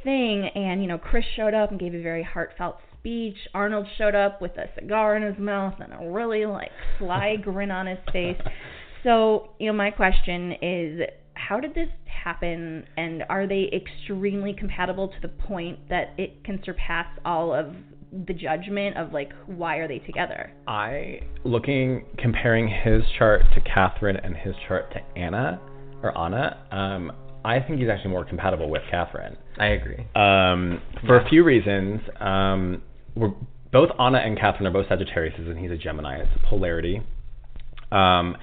thing. And you know, Chris showed up and gave a very heartfelt speech. Arnold showed up with a cigar in his mouth and a really like sly grin on his face. So, you know, my question is how did this happen and are they extremely compatible to the point that it can surpass all of the judgment of like why are they together? I looking comparing his chart to Katherine and his chart to Anna or Anna. Um, I think he's actually more compatible with Katherine. I agree. Um, for a few reasons. Um, we're both Anna and Katherine are both Sagittarius, and he's a Gemini. It's a polarity. Um,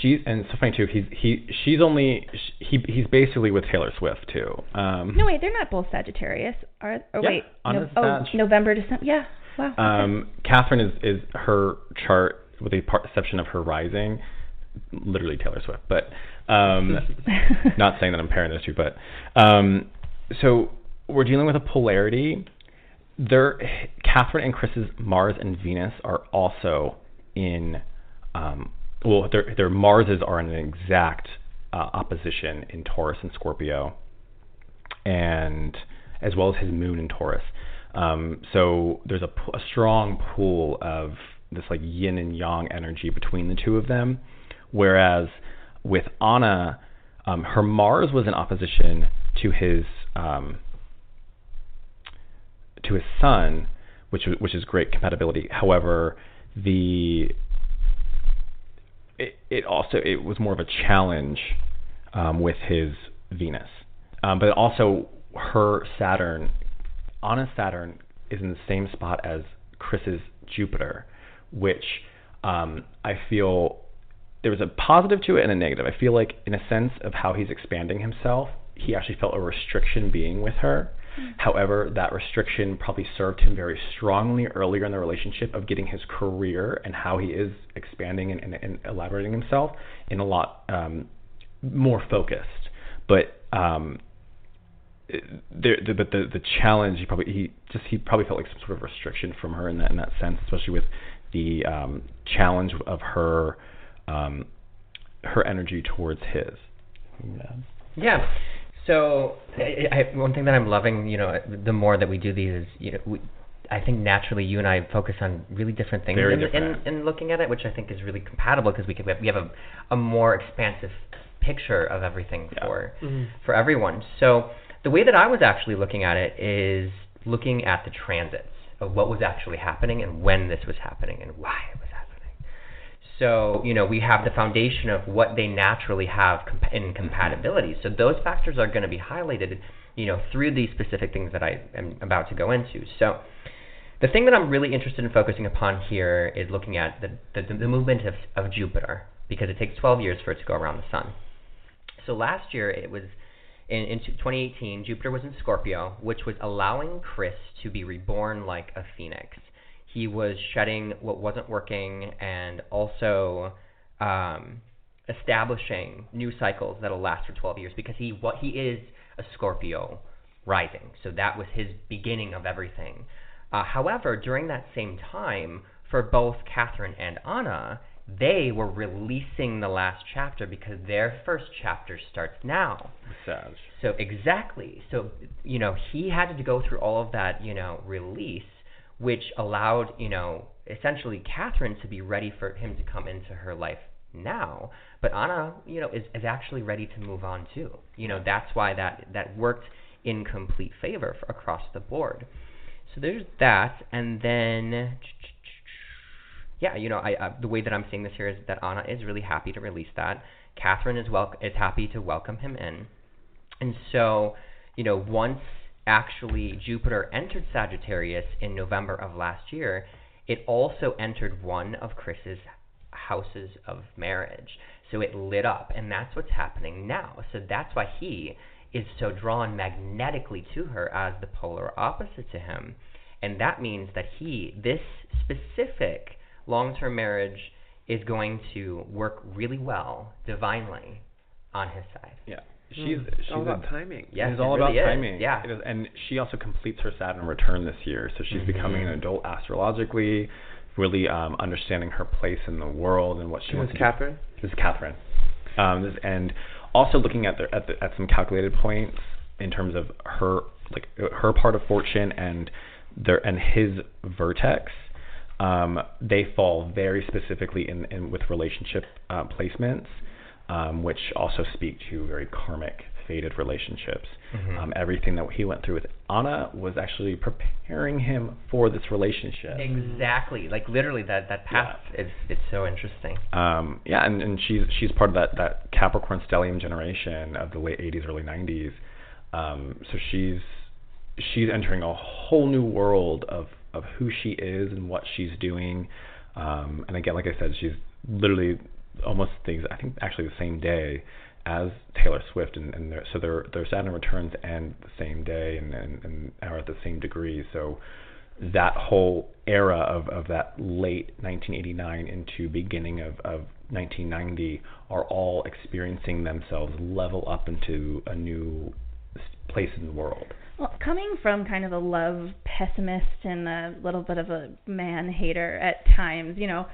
she's and it's so funny too. He's he she's only he he's basically with Taylor Swift too. Um, No, wait, they're not both Sagittarius. Are oh Yeah, wait, Anna's oh, November, December. Yeah. Wow. okay. Um, Katherine is is her chart with the exception of her rising, literally Taylor Swift, but um, not saying that I'm pairing those two, but um, so we're dealing with a polarity. There, Katherine and Chris's Mars and Venus are also in. Um, well, their their Marses are in an exact uh, opposition in Taurus and Scorpio, and as well as his Moon in Taurus. Um, so there's a strong pool of this like yin and yang energy between the two of them. Whereas with Anna, um, her Mars was in opposition to his um, to his sun, which which is great compatibility. However, the it, it also it was more of a challenge um, with his Venus, um, but also her Saturn, Anna's Saturn is in the same spot as Chris's Jupiter, which um, I feel there was a positive to it and a negative. I feel like in a sense of how he's expanding himself, he actually felt a restriction being with her. However, that restriction probably served him very strongly earlier in the relationship of getting his career and how he is expanding and, and, and elaborating himself in a lot um, more focused. But um, there, the, but the the challenge he probably he just he probably felt like some sort of restriction from her in that in that sense, especially with the um, challenge of her um, her energy towards his. Yeah. Yeah. So I, I, one thing that I'm loving, you know, the more that we do these is, you know, we, I think naturally you and I focus on really different things Very in, different. in, in looking at it, which I think is really compatible because we can we have a, a more expansive picture of everything for Mhm. for everyone. So the way that I was actually looking at it is looking at the transits of what was actually happening and when this was happening and why it was happening. So, you know, we have the foundation of what they naturally have in compatibility. So those factors are going to be highlighted, you know, through these specific things that I am about to go into. So the thing that I'm really interested in focusing upon here is looking at the, the, the movement of, of Jupiter because it takes 12 years for it to go around the sun. So last year it was in, in 2018, Jupiter was in Scorpio, which was allowing Chris to be reborn like a phoenix. He was shedding what wasn't working and also um, establishing new cycles that'll last for 12 years because he what he is a Scorpio rising. So that was his beginning of everything. Uh, however, during that same time, for both Katherine and Anna, they were releasing the last chapter because their first chapter starts now. Sag. So exactly. So you know, he had to go through all of that, you know, release, which allowed, you know, essentially Katherine to be ready for him to come into her life now. But Anna, you know, is, is actually ready to move on too. You know, that's why that that worked in complete favor for, across the board. So there's that, and then yeah, you know, I, I the way that I'm seeing this here is that Anna is really happy to release that. Katherine is wel- is happy to welcome him in, and so you know once actually Jupiter entered Sagittarius in November of last year, it also entered one of Chris's houses of marriage. So it lit up, and that's what's happening now. So that's why he is so drawn magnetically to her as the polar opposite to him. and that means that he, this specific long-term marriage, is going to work really well, divinely, on his side. Yeah. Hmm. She's It's she's all a- about timing. Yes, it's it all really about is. timing. Yeah. It is, and she also completes her Saturn return this year, so she's becoming Mhm. an adult astrologically, really um, understanding her place in the world and what she wants this to do. Katherine? This is Katherine. Um, this, and also looking at the, at the, at some calculated points in terms of her like her part of fortune and their and his vertex. Um, they fall very specifically in, in with relationship uh, placements, um, which also speak to very karmic, fated relationships. Mhm. Um, everything that he went through with Anna was actually preparing him for this relationship. Exactly. Like literally that that path is it's so interesting. Um, yeah, and, and she's she's part of that, that Capricorn stellium generation of the late 80s, early 90s. Um, so she's she's entering a whole new world of, of who she is and what she's doing. Um, and again, like I said, she's literally almost things. I think actually the same day as Taylor Swift, and, and their, so their their Saturn returns end the same day and, and, and are at the same degree. So that whole era of, of that late 1989 into beginning of, of 1990 are all experiencing themselves level up into a new place in the world. Well, coming from kind of a love pessimist and a little bit of a man hater at times, you know,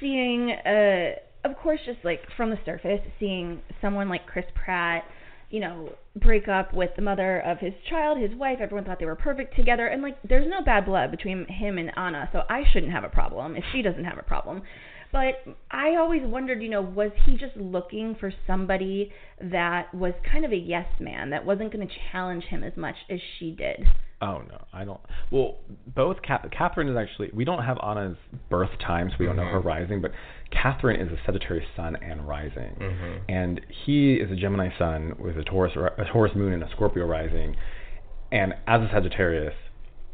seeing, uh, of course, just like from the surface, seeing someone like Chris Pratt, you know, break up with the mother of his child, his wife, everyone thought they were perfect together, and like, there's no bad blood between him and Anna, so I shouldn't have a problem if she doesn't have a problem. But I always wondered, you know, was he just looking for somebody that was kind of a yes man, that wasn't going to challenge him as much as she did? Oh no, I don't. Well, both Ca- Katherine is actually. We don't have Anna's birth time, so we don't know mm-hmm. her rising. But Katherine is a Sagittarius sun and rising, Mhm. and he is a Gemini sun with a Taurus a Taurus moon and a Scorpio rising. And as a Sagittarius,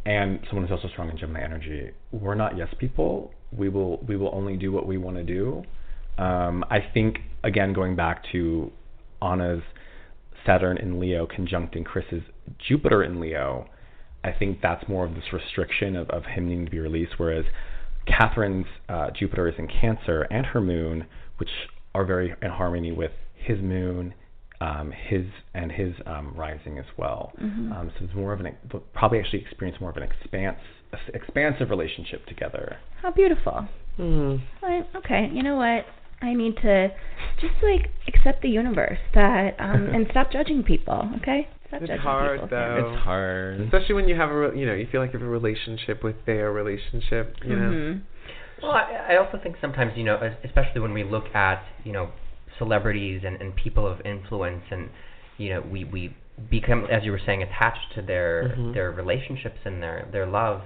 and someone who's also strong in Gemini energy, we're not yes people. We will we will only do what we want to do. Um, I think again going back to Anna's Saturn in Leo conjuncting Chris's Jupiter in Leo, I think that's more of this restriction of, of him needing to be released, whereas Katherine's uh, Jupiter is in Cancer and her moon, which are very in harmony with his moon, um, his and his um, rising as well. Mhm. Um, so it's more of an they'll probably actually experience more of an expanse, expansive relationship together. How beautiful. Hmm. I, okay, you know what? I need to just like accept the universe that um and stop judging people, okay? Stop It's hard people. though. It's hard. especially when you have a re- you know you feel like you have a relationship with their relationship. You know. Mhm. Well, I, I also think sometimes, you know, especially when we look at, you know, celebrities and, and people of influence and, you know, we, we become, as you were saying, attached to their Mhm. their relationships and their, their love,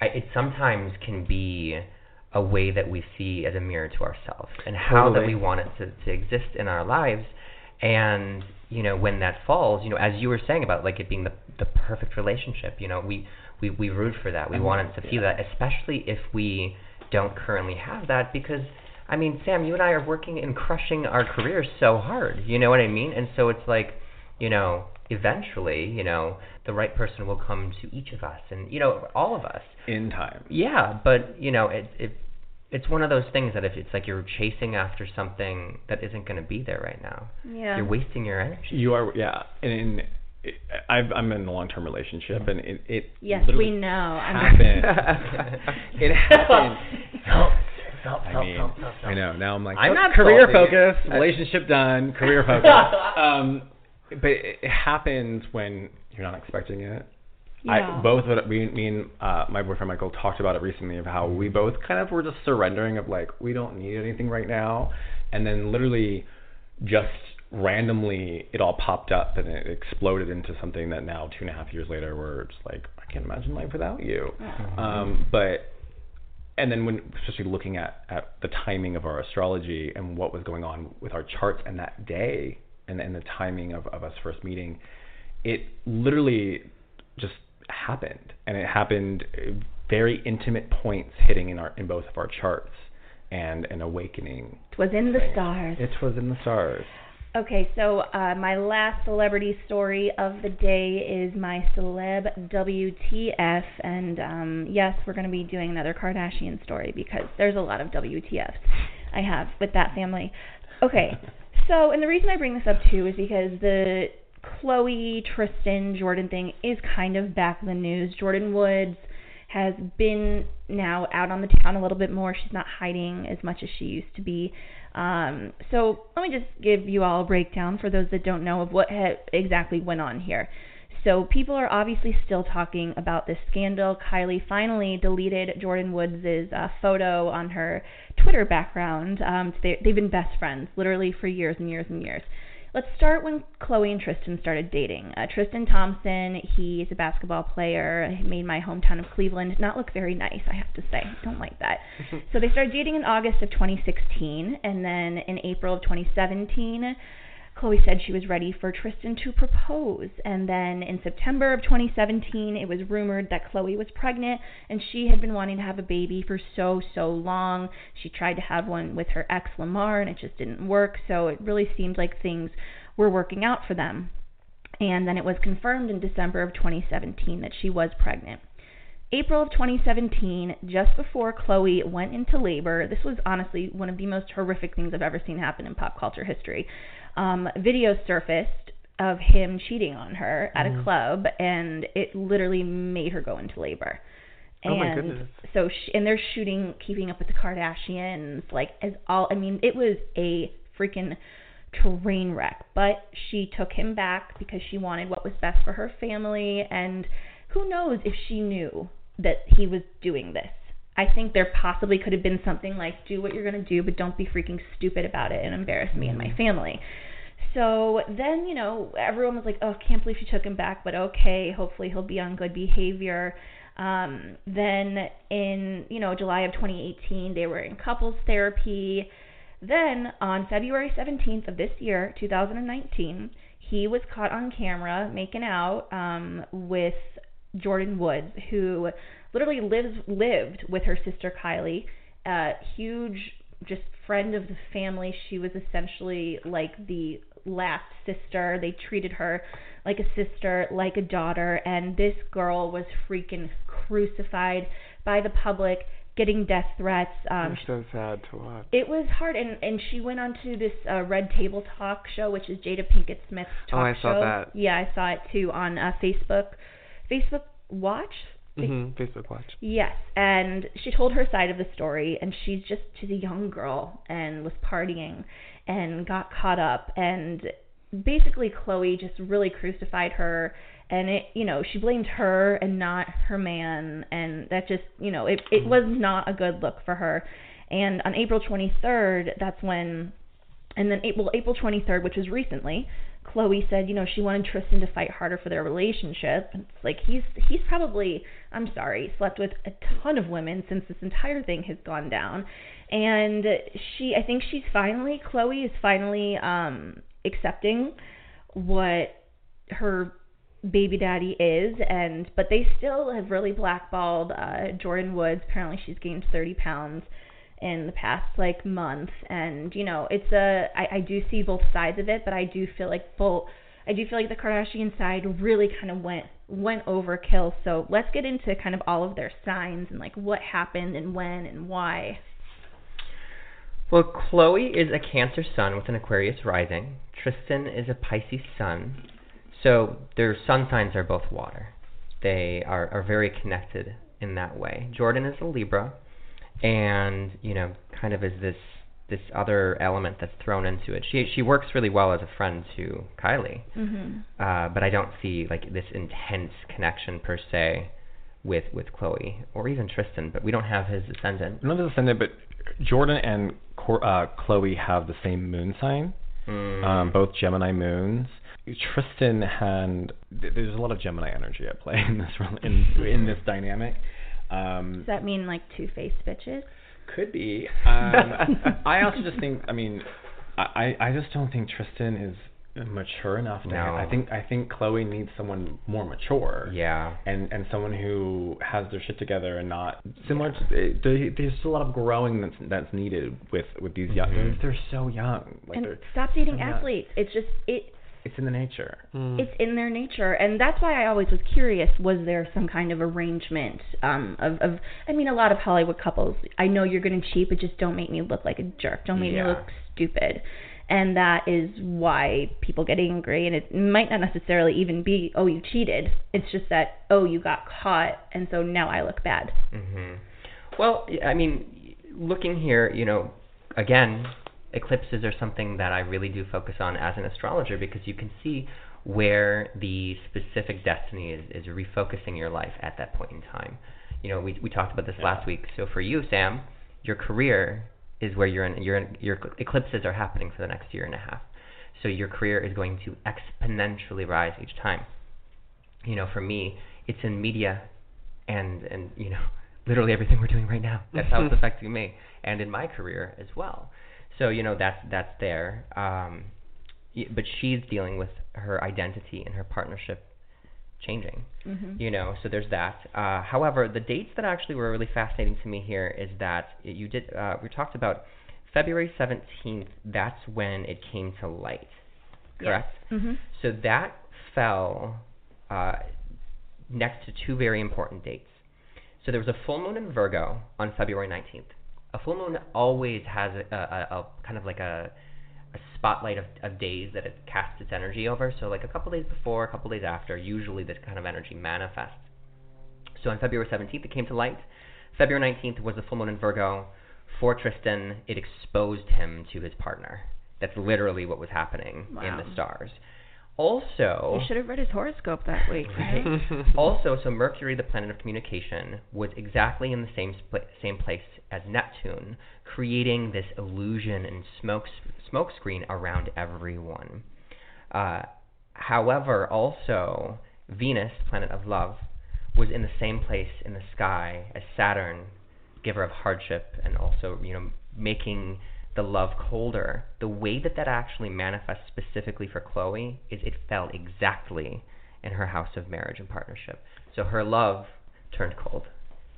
I, it sometimes can be a way that we see as a mirror to ourselves and how that we want it to, to exist in our lives. And, you know, when that falls, you know, as you were saying about like it being the, the perfect relationship, you know, we, we, we root for that. We Mhm. want it to feel that, especially if we don't currently have that because I mean, Sam, you and I are working and crushing our careers so hard. You know what I mean? And so it's like, you know, eventually, you know, the right person will come to each of us and you know, all of us. In time. Yeah, but you know, it it it's one of those things that if it's like you're chasing after something that isn't going to be there right now, Yeah. you're wasting your energy. You are, yeah. And in, it, I've, I'm in a long-term relationship, and it, it Yes, we know. I'm- happened. it happened. I mean, I know. Now I'm like, I'm not career salty. focus, relationship done, career focus. um, but it, it happens when you're not expecting it. Yeah. I both what we me and uh, my boyfriend Michael talked about it recently of how we both kind of were just surrendering of like we don't need anything right now, and then literally just randomly it all popped up and it exploded into something that now two and a half years later we're just like I can't imagine life without you. Um, but and then when especially looking at at the timing of our astrology and what was going on with our charts and that day and and the timing of of us first meeting, it literally just happened and it happened uh, very intimate points hitting in our in both of our charts and an awakening It was in the stars. it was in the stars Okay, so uh, my last celebrity story of the day is my celeb WTF, and um, yes, we're going to be doing another Kardashian story because there's a lot of WTFs I have with that family. Okay, so and the reason I bring this up too is because the Khloé Tristan Jordyn thing is kind of back in the news. Jordyn Woods has been now out on the town a little bit more. She's not hiding as much as she used to be. Um, so let me just give you all a breakdown for those that don't know of what ha- exactly went on here. So people are obviously still talking about this scandal. Kylie finally deleted Jordyn Woods' uh, photo on her Twitter background. Um, they, they've been best friends literally for years and years and years. Let's start when Khloé and Tristan started dating. Uh, Tristan Thompson, he's a basketball player. He made my hometown of Cleveland not look very nice, I have to say. I don't like that. so they started dating in August of 2016, and then in April of 2017, Khloé said she was ready for Tristan to propose. And then in September of 2017, it was rumored that Khloé was pregnant and she had been wanting to have a baby for so, so long. She tried to have one with her ex Lamar and it just didn't work. So it really seemed like things were working out for them. And then it was confirmed in December of 2017 that she was pregnant. April of 2017, just before Khloé went into labor, this was honestly one of the most horrific things I've ever seen happen in pop culture history um, video surfaced of him cheating on her at a Mhm. club, and it literally made her go into labor. Oh my And goodness. So she, and they're shooting Keeping Up with the Kardashians, like as all. I mean, it was a freaking train wreck. But she took him back because she wanted what was best for her family, and who knows if she knew that he was doing this. I think there possibly could have been something like, do what you're going to do, but don't be freaking stupid about it and embarrass me and my family. So then, you know, everyone was like, oh, can't believe she took him back, but okay, hopefully he'll be on good behavior. Um, then in, you know, July of 2018, they were in couples therapy. Then on February 17th of this year, 2019, he was caught on camera making out um, with Jordyn Woods, who literally lives lived with her sister Kylie. Uh, huge, just friend of the family. She was essentially like the last sister. They treated her like a sister, like a daughter, and this girl was freaking crucified by the public, getting death threats. Um, It's so sad to watch. it was hard, and and she went on to this uh, Red Table Talk show, which is Jada Pinkett Smith's talk Oh, I saw show. that. Yeah, I saw it too on uh, Facebook. Facebook Watch. hmm Facebook Watch. Yes, and she told her side of the story, and she's just she's a young girl and was partying and got caught up, and basically Khloé just really crucified her, and it you know she blamed her and not her man, and that just you know it it was not a good look for her, and on April 23rd, that's when, and then April April 23rd, which was recently. Khloé said, you know, she wanted Tristan to fight harder for their relationship. It's like he's he's probably, I'm sorry, slept with a ton of women since this entire thing has gone down. And she I think she's finally Khloé is finally um accepting what her baby daddy is. And but they still have really blackballed uh Jordyn Woods. Apparently she's gained 30 pounds in the past like month. And you know it's a I, I do see both sides of it but i do feel like both i do feel like the kardashian side really kind of went went overkill. So let's get into kind of all of their signs and like what happened and when and why Well, Khloé is a Cancer sun with an Aquarius rising. Tristan is a Pisces sun. So their sun signs are both water. They are, are very connected in that way. Jordyn is a Libra, and you know, kind of is this this other element that's thrown into it. She she works really well as a friend to Kylie, Mhm. uh, but I don't see like this intense connection per se with with Khloé or even Tristan. But we don't have his ascendant. Not his ascendant, but Jordyn and Cor- uh, Khloé have the same moon sign, Mm. um, both Gemini moons. Tristan and there's a lot of Gemini energy at play in this in in this dynamic. Um, does that mean like two-faced bitches could be. Um, I also just think. I mean, I I I just don't think Tristan is mature enough to No. I think I think Khloé needs someone more mature. Yeah. And and someone who has their shit together and not similar to eh, there's still a lot of growing that's that's needed with with these young Mhm. they're, they're so young. Like and stop dating so young. athletes. It's just it It's in the nature. it's in their nature and that's why i always was curious was there some kind of arrangement um of, of i mean a lot of hollywood couples i know you're going to cheat but just don't make me look like a jerk don't make Yeah. me look stupid and that is why people get angry and it might not necessarily even be oh you cheated it's just that oh you got caught and so now i look bad hmm Well, i mean, looking here, you know, again, eclipses are something that I really do focus on as an astrologer because you can see where the specific destiny is, is refocusing your life at that point in time. You know, we we talked about this last week. So for you, Sam, your career is where you're in, your your eclipses are happening for the next year and a half. So your career is going to exponentially rise each time. You know, for me, it's in media and and you know literally everything we're doing right now. That's how it's affecting me and in my career as well. So you know that's that's there. Um, but she's dealing with her identity and her partnership changing. Mhm. You know, so there's that. Uh, however, the dates that actually were really fascinating to me here is that you did. Uh, we talked about February 17th. That's when it came to light. Correct. mm-hmm. So that fell uh, next to two very important dates. So there was a full moon in Virgo on February 19th. A full moon always has a, a, a kind of like a, a spotlight of, of days that it casts its energy over. So like a couple days before, a couple days after, usually this kind of energy manifests. So on February 17th, it came to light. February 19th was the full moon in Virgo. For Tristan, it exposed him to his partner. That's literally what was happening in the stars. Also, you should have read his horoscope that week Right. also, so Mercury, the planet of communication, was exactly in the same spl- same place as Neptune, creating this illusion and smoke smoke screen around everyone. Uh, however, also Venus, planet of love, was in the same place in the sky as Saturn, giver of hardship, and also you know making the love colder. The way that that actually manifests specifically for Khloé is it fell exactly in her house of marriage and partnership. So her love turned cold,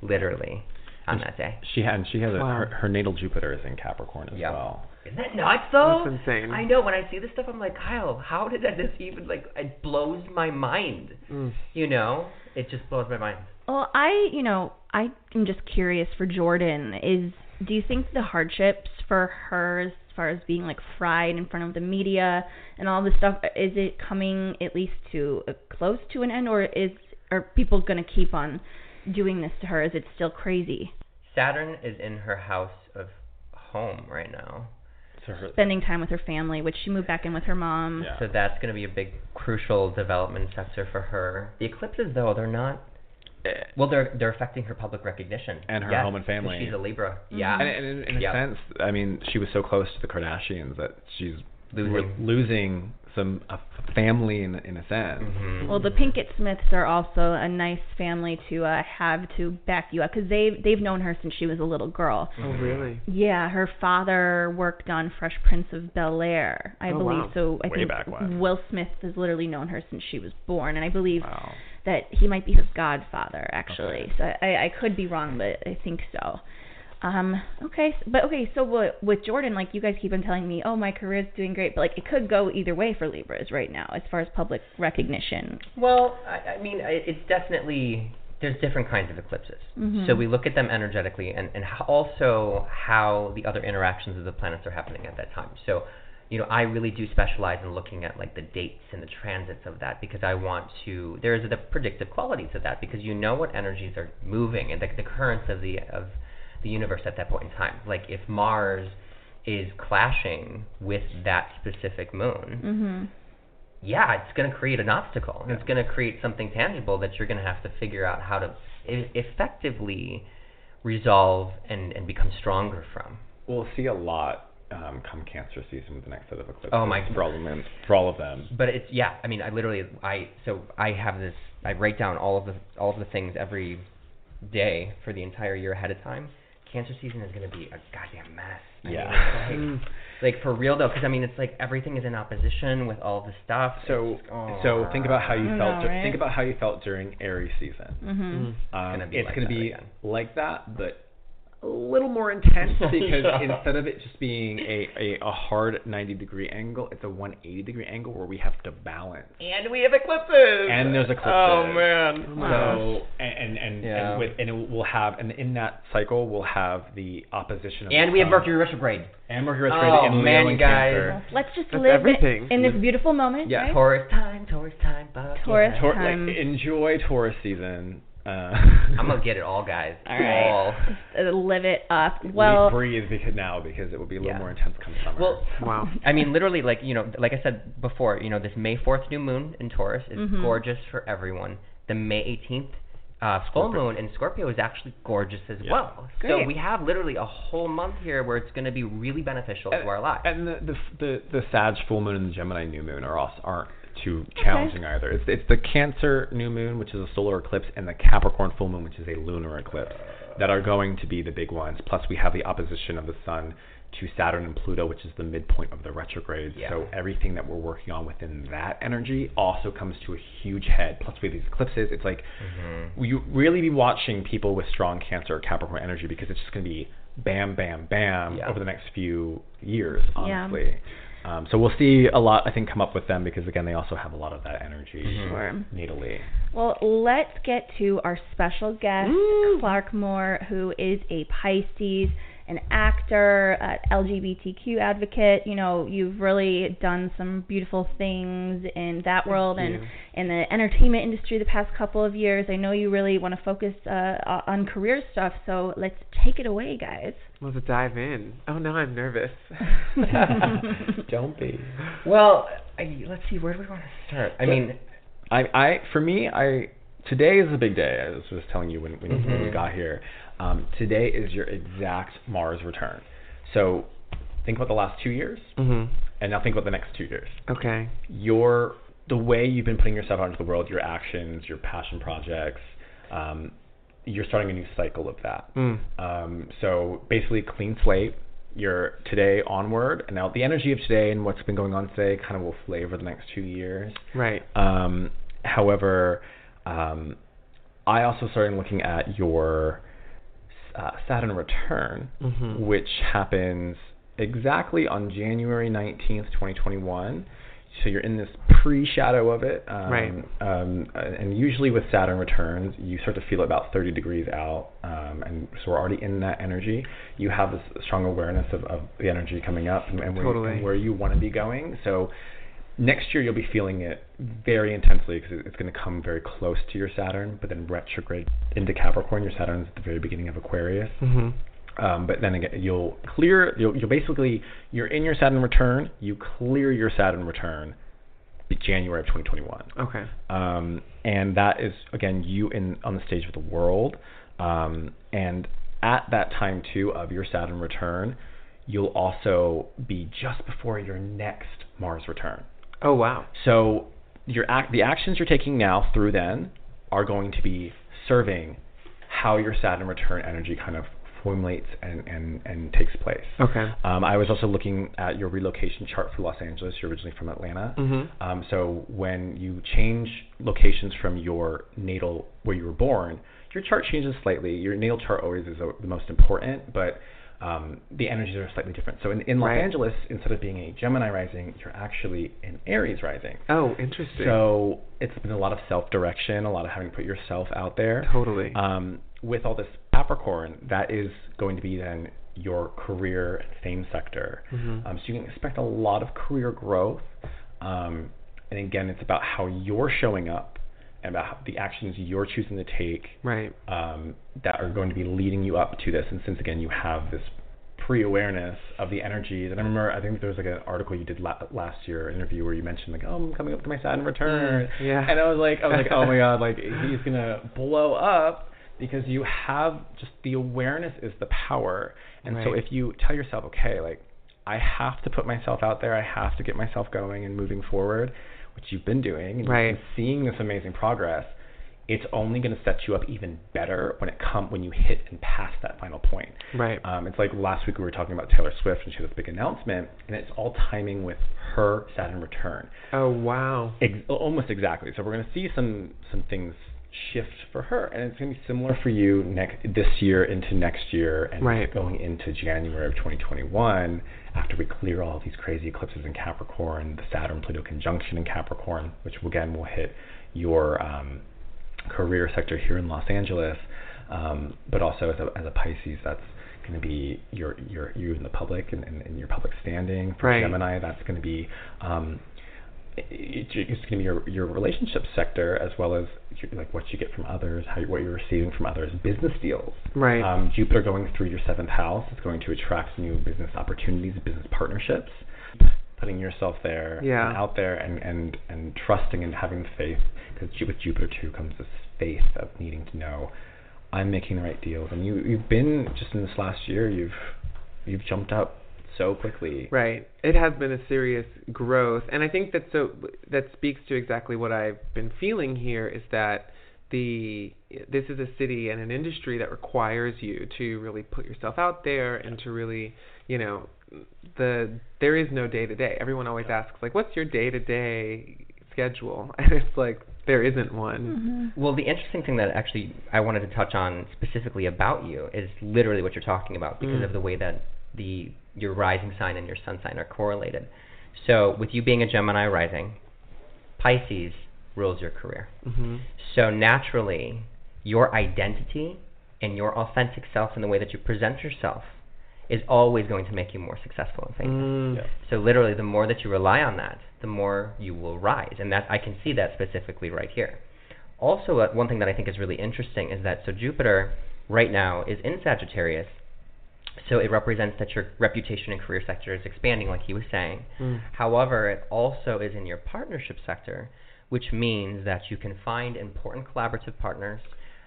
literally, on that day. She had she has a, her, her natal Jupiter is in Capricorn as Yep. well. Isn't that nuts though? That's insane. I know when I see this stuff, I'm like, Kyle, how did that this even like? It blows my mind. Mm. You know, it just blows my mind. Well, I, you know, I am just curious for Jordyn. Is do you think the hardships for her, as far as being like fried in front of the media and all this stuff, is it coming at least to a close to an end, or is are people going to keep on doing this to her? Is it still crazy? Saturn is in her house of home right now. So her Spending time with her family, which she moved back in with her mom. Yeah. So that's going to be a big crucial development sector for her. The eclipses, though, they're not. Well, they're they're affecting her public recognition and her Yes, home and family. She's a Libra. Mm-hmm. Yeah. And, and in, in a sense, I mean, she was so close to the Kardashians that she's Losing. we're losing some a family in in a sense. Mhm. Well, the Pinkett Smiths are also a nice family to uh, have to back you up because they've they've known her since she was a little girl. Oh, really? Yeah, her father worked on Fresh Prince of Bel Air, I Oh, believe. wow. So I Way think back when. Will Smith has literally known her since she was born, and I believe Wow. that he might be her godfather, actually. Okay. So I, I could be wrong, but I think so. Um, okay, but okay, so with, with Jordyn, like you guys keep on telling me, oh, my career's doing great, but like it could go either way for Libras right now as far as public recognition. Well, I, I mean, it's definitely there's different kinds of eclipses. Mhm. So we look at them energetically, and and also how the other interactions of the planets are happening at that time. So, you know, I really do specialize in looking at like the dates and the transits of that because I want to. There's the predictive qualities of that because you know what energies are moving and the, the currents of the of the universe at that point in time. Like if Mars is clashing with that specific moon, Mhm. yeah, it's going to create an obstacle. and It's going to create something tangible that you're going to have to figure out how to e- effectively resolve and, and become stronger from. We'll see a lot um, come Cancer season with the next set of eclipses. Oh, my- For all of them. For all of them. But it's yeah, I mean, I literally I so I have this I write down all of the all of the things every day for the entire year ahead of time. Cancer season is going to be a goddamn mess. I Yeah. it's like, like for real though, because I mean, it's like everything is in opposition with all the stuff. So, It's- oh. so think about how you felt. know, right? Think about how you felt during Aries season. Mhm. Um, gonna be it's like gonna be again. like that, but a little more intense because instead of it just being a, a, a hard 90 degree angle, it's a 180 degree angle where we have to balance. And we have eclipses. And there's oh, eclipses. Oh man. So and and and, Yeah. and with and it will have and in that cycle we'll have the opposition of And the we have. Mercury retrograde. and Mercury retrograde Oh, in Leo man, and guys. Cancer. Let's just That's live everything. in this beautiful moment. Yeah. right? Taurus time. Taurus time. Fuck Taurus yeah. Tor- time. like enjoy Taurus season. Uh, I'm gonna get it all, guys. All right. All. Just uh, live it up. we Well, breathe because now because it will be a little Yeah. more intense come summer. Well, Wow. I mean, literally, like you know, like I said before, you know, this May fourth new moon in Taurus is Mhm. gorgeous for everyone. The May eighteenth uh, full moon in Scorpio is actually gorgeous as Yeah. well. So we have literally a whole month here where it's going to be really beneficial to our lives. And the the the, the Sag full moon and the Gemini new moon are also aren't too challenging either. It's it's the Cancer new moon, which is a solar eclipse, and the Capricorn full moon, which is a lunar eclipse, that are going to be the big ones. Plus, we have the opposition of the Sun to Saturn and Pluto, which is the midpoint of the retrograde. Yeah. So everything that we're working on within that energy also comes to a huge head. Plus, we have these eclipses. It's like Mm-hmm. you really be watching people with strong Cancer or Capricorn energy because it's just going to be bam, bam, bam Yeah. over the next few years, Yeah. Honestly. Um, so we'll see a lot, I think, come up with them because again, they also have a lot of that energy Mm-hmm. Sure. natally. well, let's get to our special guest, Clark Moore, who is a Pisces, an actor, uh, LGBTQ advocate. You know, you've really done some beautiful things in that world and in the entertainment industry the past couple of years. I know you really want to focus uh, on career stuff, so let's take it away, guys. Let's dive in. Oh no, I'm nervous. Don't be. well, I, let's see, where do we want to start? I mean, I, I, for me, I today is a big day. I was just telling you when when, when you Mhm. got here. Um, today is your exact Mars return. So think about the last two years, mhm. and now think about the next two years. Okay. your the way you've been putting yourself out into the world, your actions, your passion projects, um, you're starting a new cycle of that. Mm. Um, so basically, clean slate. You're today onward, and now the energy of today and what's been going on today kind of will flavor the next two years. Right. Um, however, um, I also started looking at your uh, Saturn return, Mhm. which happens exactly on January 19th, 2021. So you're in this pre-shadow of it, um, Right. Um, uh, and usually with Saturn returns, you start to feel it about 30 degrees out, um, and so we're already in that energy. You have this strong awareness of, of the energy coming up and, and, where, you- Totally. and where you want to be going. So next year you'll be feeling it very intensely because it's going to come very close to your Saturn, but then retrograde into Capricorn. Your Saturn's at the very beginning of Aquarius. Mhm. Um, but then again, you'll clear. You'll, you'll basically you're in your Saturn return. You clear your Saturn return in January of 2021. Okay. Um, and that is again you in on the stage of the world. Um, and at that time too of your Saturn return, you'll also be just before your next Mars return. Oh wow. So your act, the actions you're taking now through then are going to be serving how your Saturn return energy kind of formulates and, and, and takes place. Okay. Um, I was also looking at your relocation chart for Los Angeles. You're originally from Atlanta. Mhm. Um, so when you change locations from your natal where you were born, your chart changes slightly. Your natal chart always is the most important, but um, the energies are slightly different. So in, in Los Right. Angeles, instead of being a Gemini rising, you're actually an Aries rising. Oh, interesting. So it's been a lot of self-direction, a lot of having to put yourself out there. Totally. Um, with all this Capricorn, that is going to be then your career and fame sector. Mhm. Um, so you can expect a lot of career growth. Um, and again, it's about how you're showing up and about the actions you're choosing to take Right. um, that are going to be leading you up to this. And since again you have this pre-awareness of the energies, and I remember I think there was like an article you did la- last year, an interview where you mentioned like, oh, I'm coming up to my Saturn return, Mm, yeah. and I was like, I was like, oh my god, like he's gonna blow up because you have just the awareness is the power, and so if you tell yourself, okay, like I have to put myself out there, I have to get myself going and moving forward, which you've been doing, and Right. seeing this amazing progress it's only going to set you up even better when it come when you hit and pass that final point. Right. Um, it's like last week we were talking about Taylor Swift and she had this big announcement, and it's all timing with her Saturn return. Oh wow. Ex- almost exactly. So we're going to see some some things shift for her, and it's going to be similar for you next this year into next year, and Right. going into January of 2021 after we clear all these crazy eclipses in Capricorn, the Saturn Pluto conjunction in Capricorn, which again will hit your um, career sector here in Los Angeles, um, but also as a, as a Pisces, that's going to be your your you in the public and, and, and your public standing. For Right. Gemini, that's going to be um, it's going to be your your relationship sector as well as your, like what you get from others, how you, what you're receiving from others, business deals. Right. Um, Jupiter going through your seventh house is going to attract new business opportunities, business partnerships. Putting yourself there, Yeah. and out there, and and and trusting and having faith, because with Jupiter too comes this faith of needing to know, I'm making the right deals, and you you've been just in this last year, you've you've jumped up so quickly. Right. It has been a serious growth, and I think that so that speaks to exactly what I've been feeling here is that the this is a city and an industry that requires you to really put yourself out there and to really, you know, the there is no day to day. Everyone always asks like what's your day to day schedule? And it's like there isn't one. Well, the interesting thing that actually I wanted to touch on specifically about you is literally what you're talking about because Mm. of the way that the your rising sign and your sun sign are correlated. So, with you being a Gemini rising, Pisces rules your career. Mhm. So naturally, your identity and your authentic self and the way that you present yourself is always going to make you more successful in things. Mm. Yeah. So literally, the more that you rely on that, the more you will rise, and that I can see that specifically right here. Also, uh, one thing that I think is really interesting is that so Jupiter right now is in Sagittarius, so it represents that your reputation and career sector is expanding, like he was saying. Mm. However, it also is in your partnership sector, which means that you can find important collaborative partners,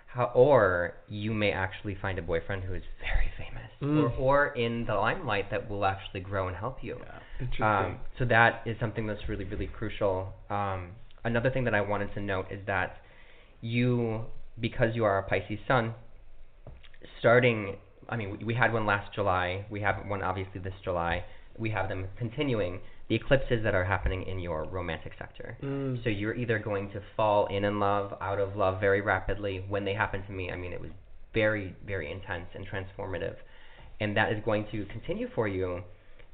how, or you may actually find a boyfriend who is very famous, Mm. or, or in the limelight that will actually grow and help you. Interesting. Um, so that is something that's really, really crucial. Um, another thing that I wanted to note is that you, because you are a Pisces sun, starting, I mean, we, we had one last July, we have one obviously this July, we have them continuing, the eclipses that are happening in your romantic sector. Mm. So you're either going to fall in in love, out of love very rapidly. When they happened to me, I mean, it was very, very intense and transformative. And that is going to continue for you.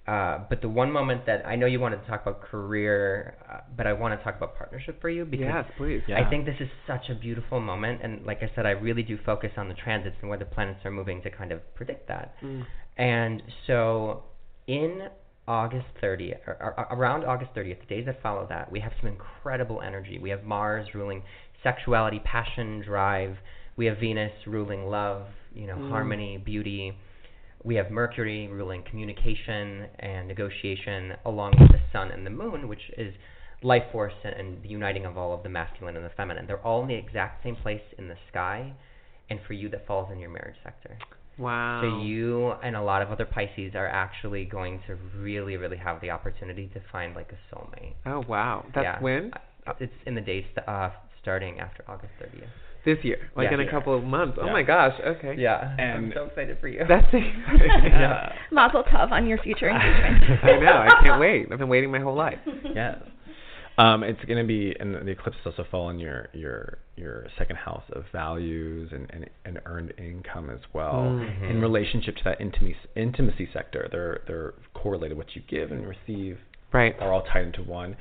Uh, but the one moment that I know you wanted to talk about career, uh, but I want to talk about partnership for you because Yes, please. I think this is such a beautiful moment. And like I said, I really do focus on the transits and where the planets are moving to kind of predict that. Mm. And so in August 30th, or, or around August 30th, the days that follow that, we have some incredible energy. We have Mars ruling sexuality, passion, drive. We have Venus ruling love, you know, Mm. harmony, beauty. We have Mercury ruling communication and negotiation, along with the Sun and the Moon, which is life force and, and the uniting of all of the masculine and the feminine. They're all in the exact same place in the sky, and for you, that falls in your marriage sector. Wow. So you and a lot of other Pisces are actually going to really, really have the opportunity to find like a soulmate. Oh wow. That's yeah. when? Uh, It's in the days uh, starting after August 30th. This year. Like Yeah. in a couple of months. Oh my gosh. Okay. Yeah, I'm so excited for you. That's it. yeah. Mazel tov on your future engagement. I know. I can't wait. I've been waiting my whole life. Yes. Um, it's going to be, and the eclipses also fall in your your your second house of values and, and, and earned income as well. Mhm. In relationship to that intimacy intimacy sector, they're they're correlated. What you give and receive Right. are all tied into one.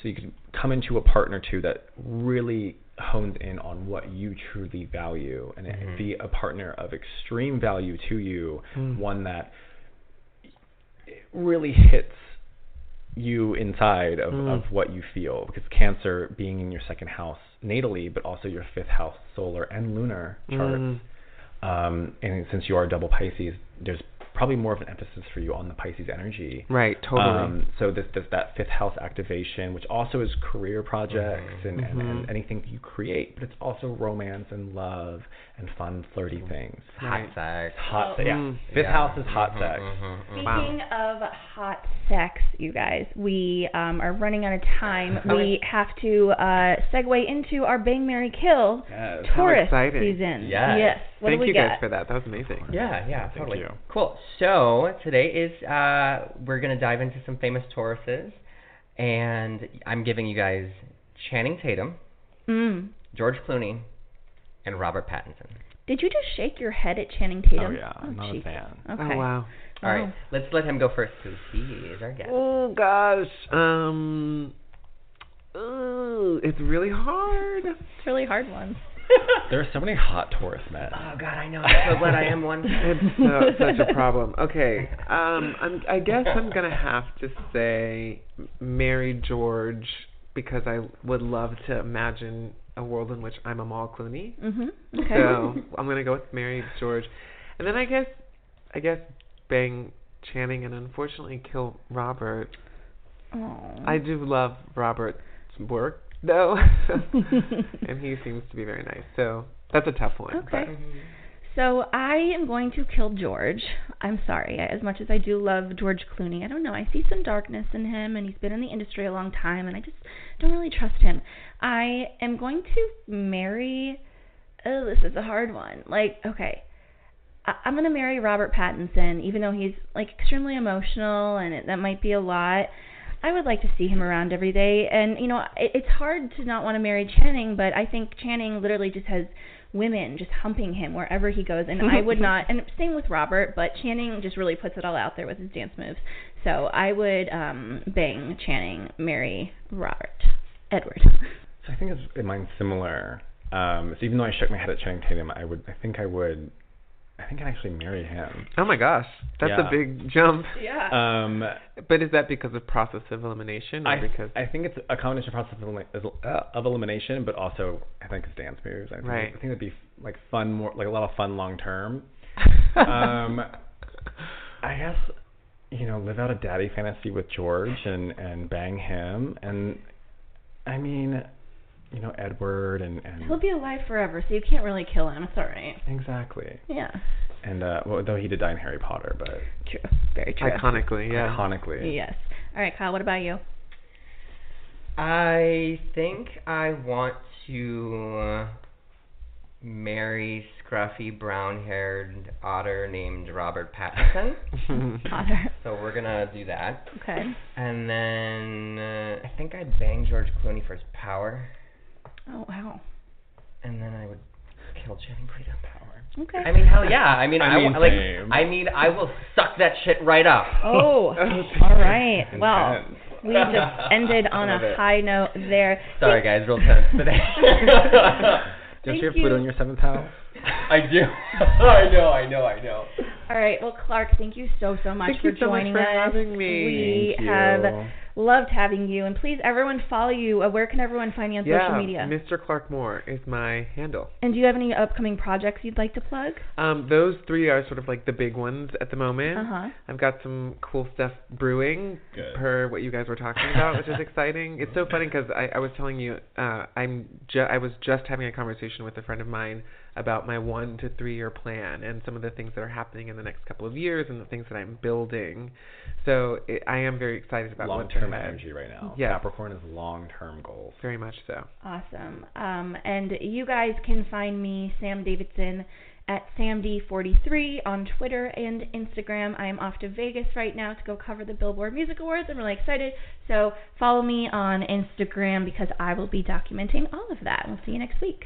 So you can come into a partner too that really hones in on what you truly value, and Mhm. be a partner of extreme value to you, Mm. one that really hits you inside of, Mm. of what you feel because cancer being in your second house natally but also your fifth house solar and lunar charts Mm. um, and since you are double pisces there's probably more of an emphasis for you on the Pisces energy. Right, totally. Um, so this, this that fifth house activation, which also is career projects and, and, and Mhm. anything you create, but it's also romance and love and fun, flirty things. Hot sex. Hot, Oh. yeah. Mm. Fifth Yeah. house is hot Mhm, sex. mhm, mhm. Speaking of hot sex, you guys, we um, are running out of time. Okay. We have to uh, segue into our Bang Mary Kill Yes. How Taurus season. Yes. Yes. What Thank do we you got? guys for that. That was amazing. Yeah, yeah, Thank totally. you. Cool. So today is uh, we're gonna dive into some famous Tauruses, and I'm giving you guys Channing Tatum, Mm. George Clooney, and Robert Pattinson. Did you just shake your head at Channing Tatum? Oh yeah, I'm not jeez. a fan. Okay. Oh wow. All right, Wow. let's let him go first because he is our guest. Oh gosh. Um. ooh, it's really hard. It's a really hard one. There are so many hot Taurus men. Oh God, I know. I'm so glad I am one. It's so, such a problem. Okay. Um. I'm. I guess I'm gonna have to say Mary George because I would love to imagine a world in which I'm Amal Clooney. Mhm. Okay. So I'm gonna go with Mary George, and then I guess I guess bang Channing and unfortunately kill Robert. Aw. I do love Robert's work though, and he seems to be very nice. So that's a tough one. Okay. but- So I am going to kill George. I'm sorry. As much as I do love George Clooney, I don't know. I see some darkness in him, and he's been in the industry a long time, and I just don't really trust him. I am going to marry. Oh, this is a hard one. Like, okay, I- I'm gonna marry Robert Pattinson, even though he's like extremely emotional, and it, that might be a lot. I would like to see him around every day, and you know, it, it's hard to not want to marry Channing, but I think Channing literally just has women just humping him wherever he goes, and I would not. And same with Robert, but Channing just really puts it all out there with his dance moves. So I would um bang Channing, marry Robert, Edward. So I think it's mine's similar. Um, so even though I shook my head at Channing Tatum, I would, I think I would, I think I'd actually marry him. Oh my gosh, that's Yeah. a big jump. Yeah. Um, But is that because of process of elimination, or I, because I think it's a combination process of, eli- uh, of elimination, but also I think it's dance moves. I think, Right. I think it'd be like fun, more like a lot of fun long term. um, I guess you know, live out a daddy fantasy with George and and bang him, and I mean, you know, Edward and and He'll be alive forever, so you can't really kill him. It's all right. exactly. Yeah. And uh, well, though he did die in Harry Potter, but True. Very true. iconically, yeah. iconically. Yes. All right, Kyle. What about you? I think I want to uh, marry scruffy brown-haired otter named Robert Pattinson. Otter. so we're gonna do that. Okay. And then uh, I think I'd bang George Clooney for his power, Oh wow. and then I would kill Channing Tatum. Power. Okay. I mean, hell yeah. I mean, I I, mean, wa- like. same. I mean, I will suck that shit right up. Oh. all right. Well, we just ended on a it. high note there. Sorry, guys, real tense today. Don't Thank you have you. Pluto in your seventh house? I do. I know. I know. I know. All right. Well, Clark, thank you so so much Thank for you so much joining for us. having me. We Thank have you. Loved having you, and please, everyone, follow you. Uh, where can everyone find you on yeah, social media? Mr. Clark Moore is my handle. And do you have any upcoming projects you'd like to plug? Um, those three are sort of like the big ones at the moment. Uh huh. I've got some cool stuff brewing Good. per what you guys were talking about, which is exciting. It's so funny because I, I was telling you, uh, I'm ju- I was just having a conversation with a friend of mine about my one to three year plan and some of the things that are happening in the next couple of years and the things that I'm building. So it, I am very excited about Long term energy right now. Yes. Capricorn is long term goals. Very much so. Awesome. Um, and you guys can find me, Sam Davidson, at SamD43 on Twitter and Instagram. I am off to Vegas right now to go cover the Billboard Music Awards. I'm really excited. So follow me on Instagram because I will be documenting all of that. We'll see you next week.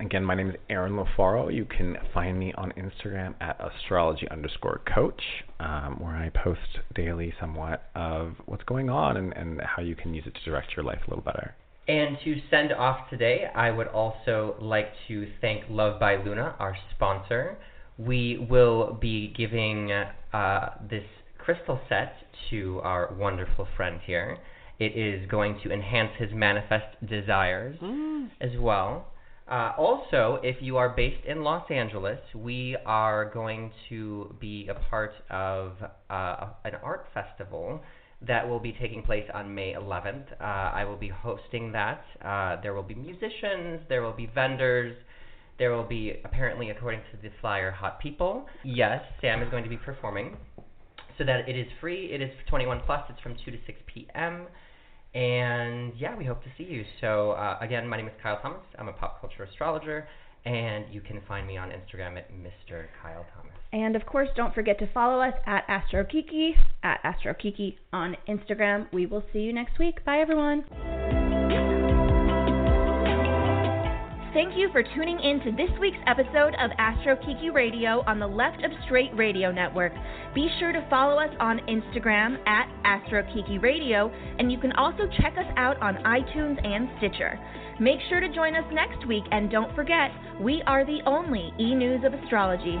Again, my name is Aaron Lofaro. You can find me on Instagram at astrology underscore coach, um, where I post daily somewhat of what's going on and, and how you can use it to direct your life a little better. And to send off today, I would also like to thank Love by Luna, our sponsor. We will be giving uh, this crystal set to our wonderful friend here. It is going to enhance his manifest desires as well. Uh, also, if you are based in Los Angeles, we are going to be a part of uh, an art festival that will be taking place on May 11th. Uh, I will be hosting that. Uh, there will be musicians, there will be vendors, there will be, apparently, according to the flyer, hot people. Yes, Sam is going to be performing. So that it is free. It is 21 plus. It's from 2 to 6 p.m. And yeah, we hope to see you. So uh, again, my name is Kyle Thomas. I'm a pop culture astrologer, and you can find me on Instagram at Mr. Kyle Thomas. And of course, don't forget to follow us at AstroKiki, at AstroKiki on Instagram. We will see you next week. Bye, everyone. Thank you for tuning in to this week's episode of Astro Kiki Radio on the Left of Straight Radio Network. Be sure to follow us on Instagram at Astro Kiki Radio, and you can also check us out on iTunes and Stitcher. Make sure to join us next week, and don't forget, we are the only e news of astrology.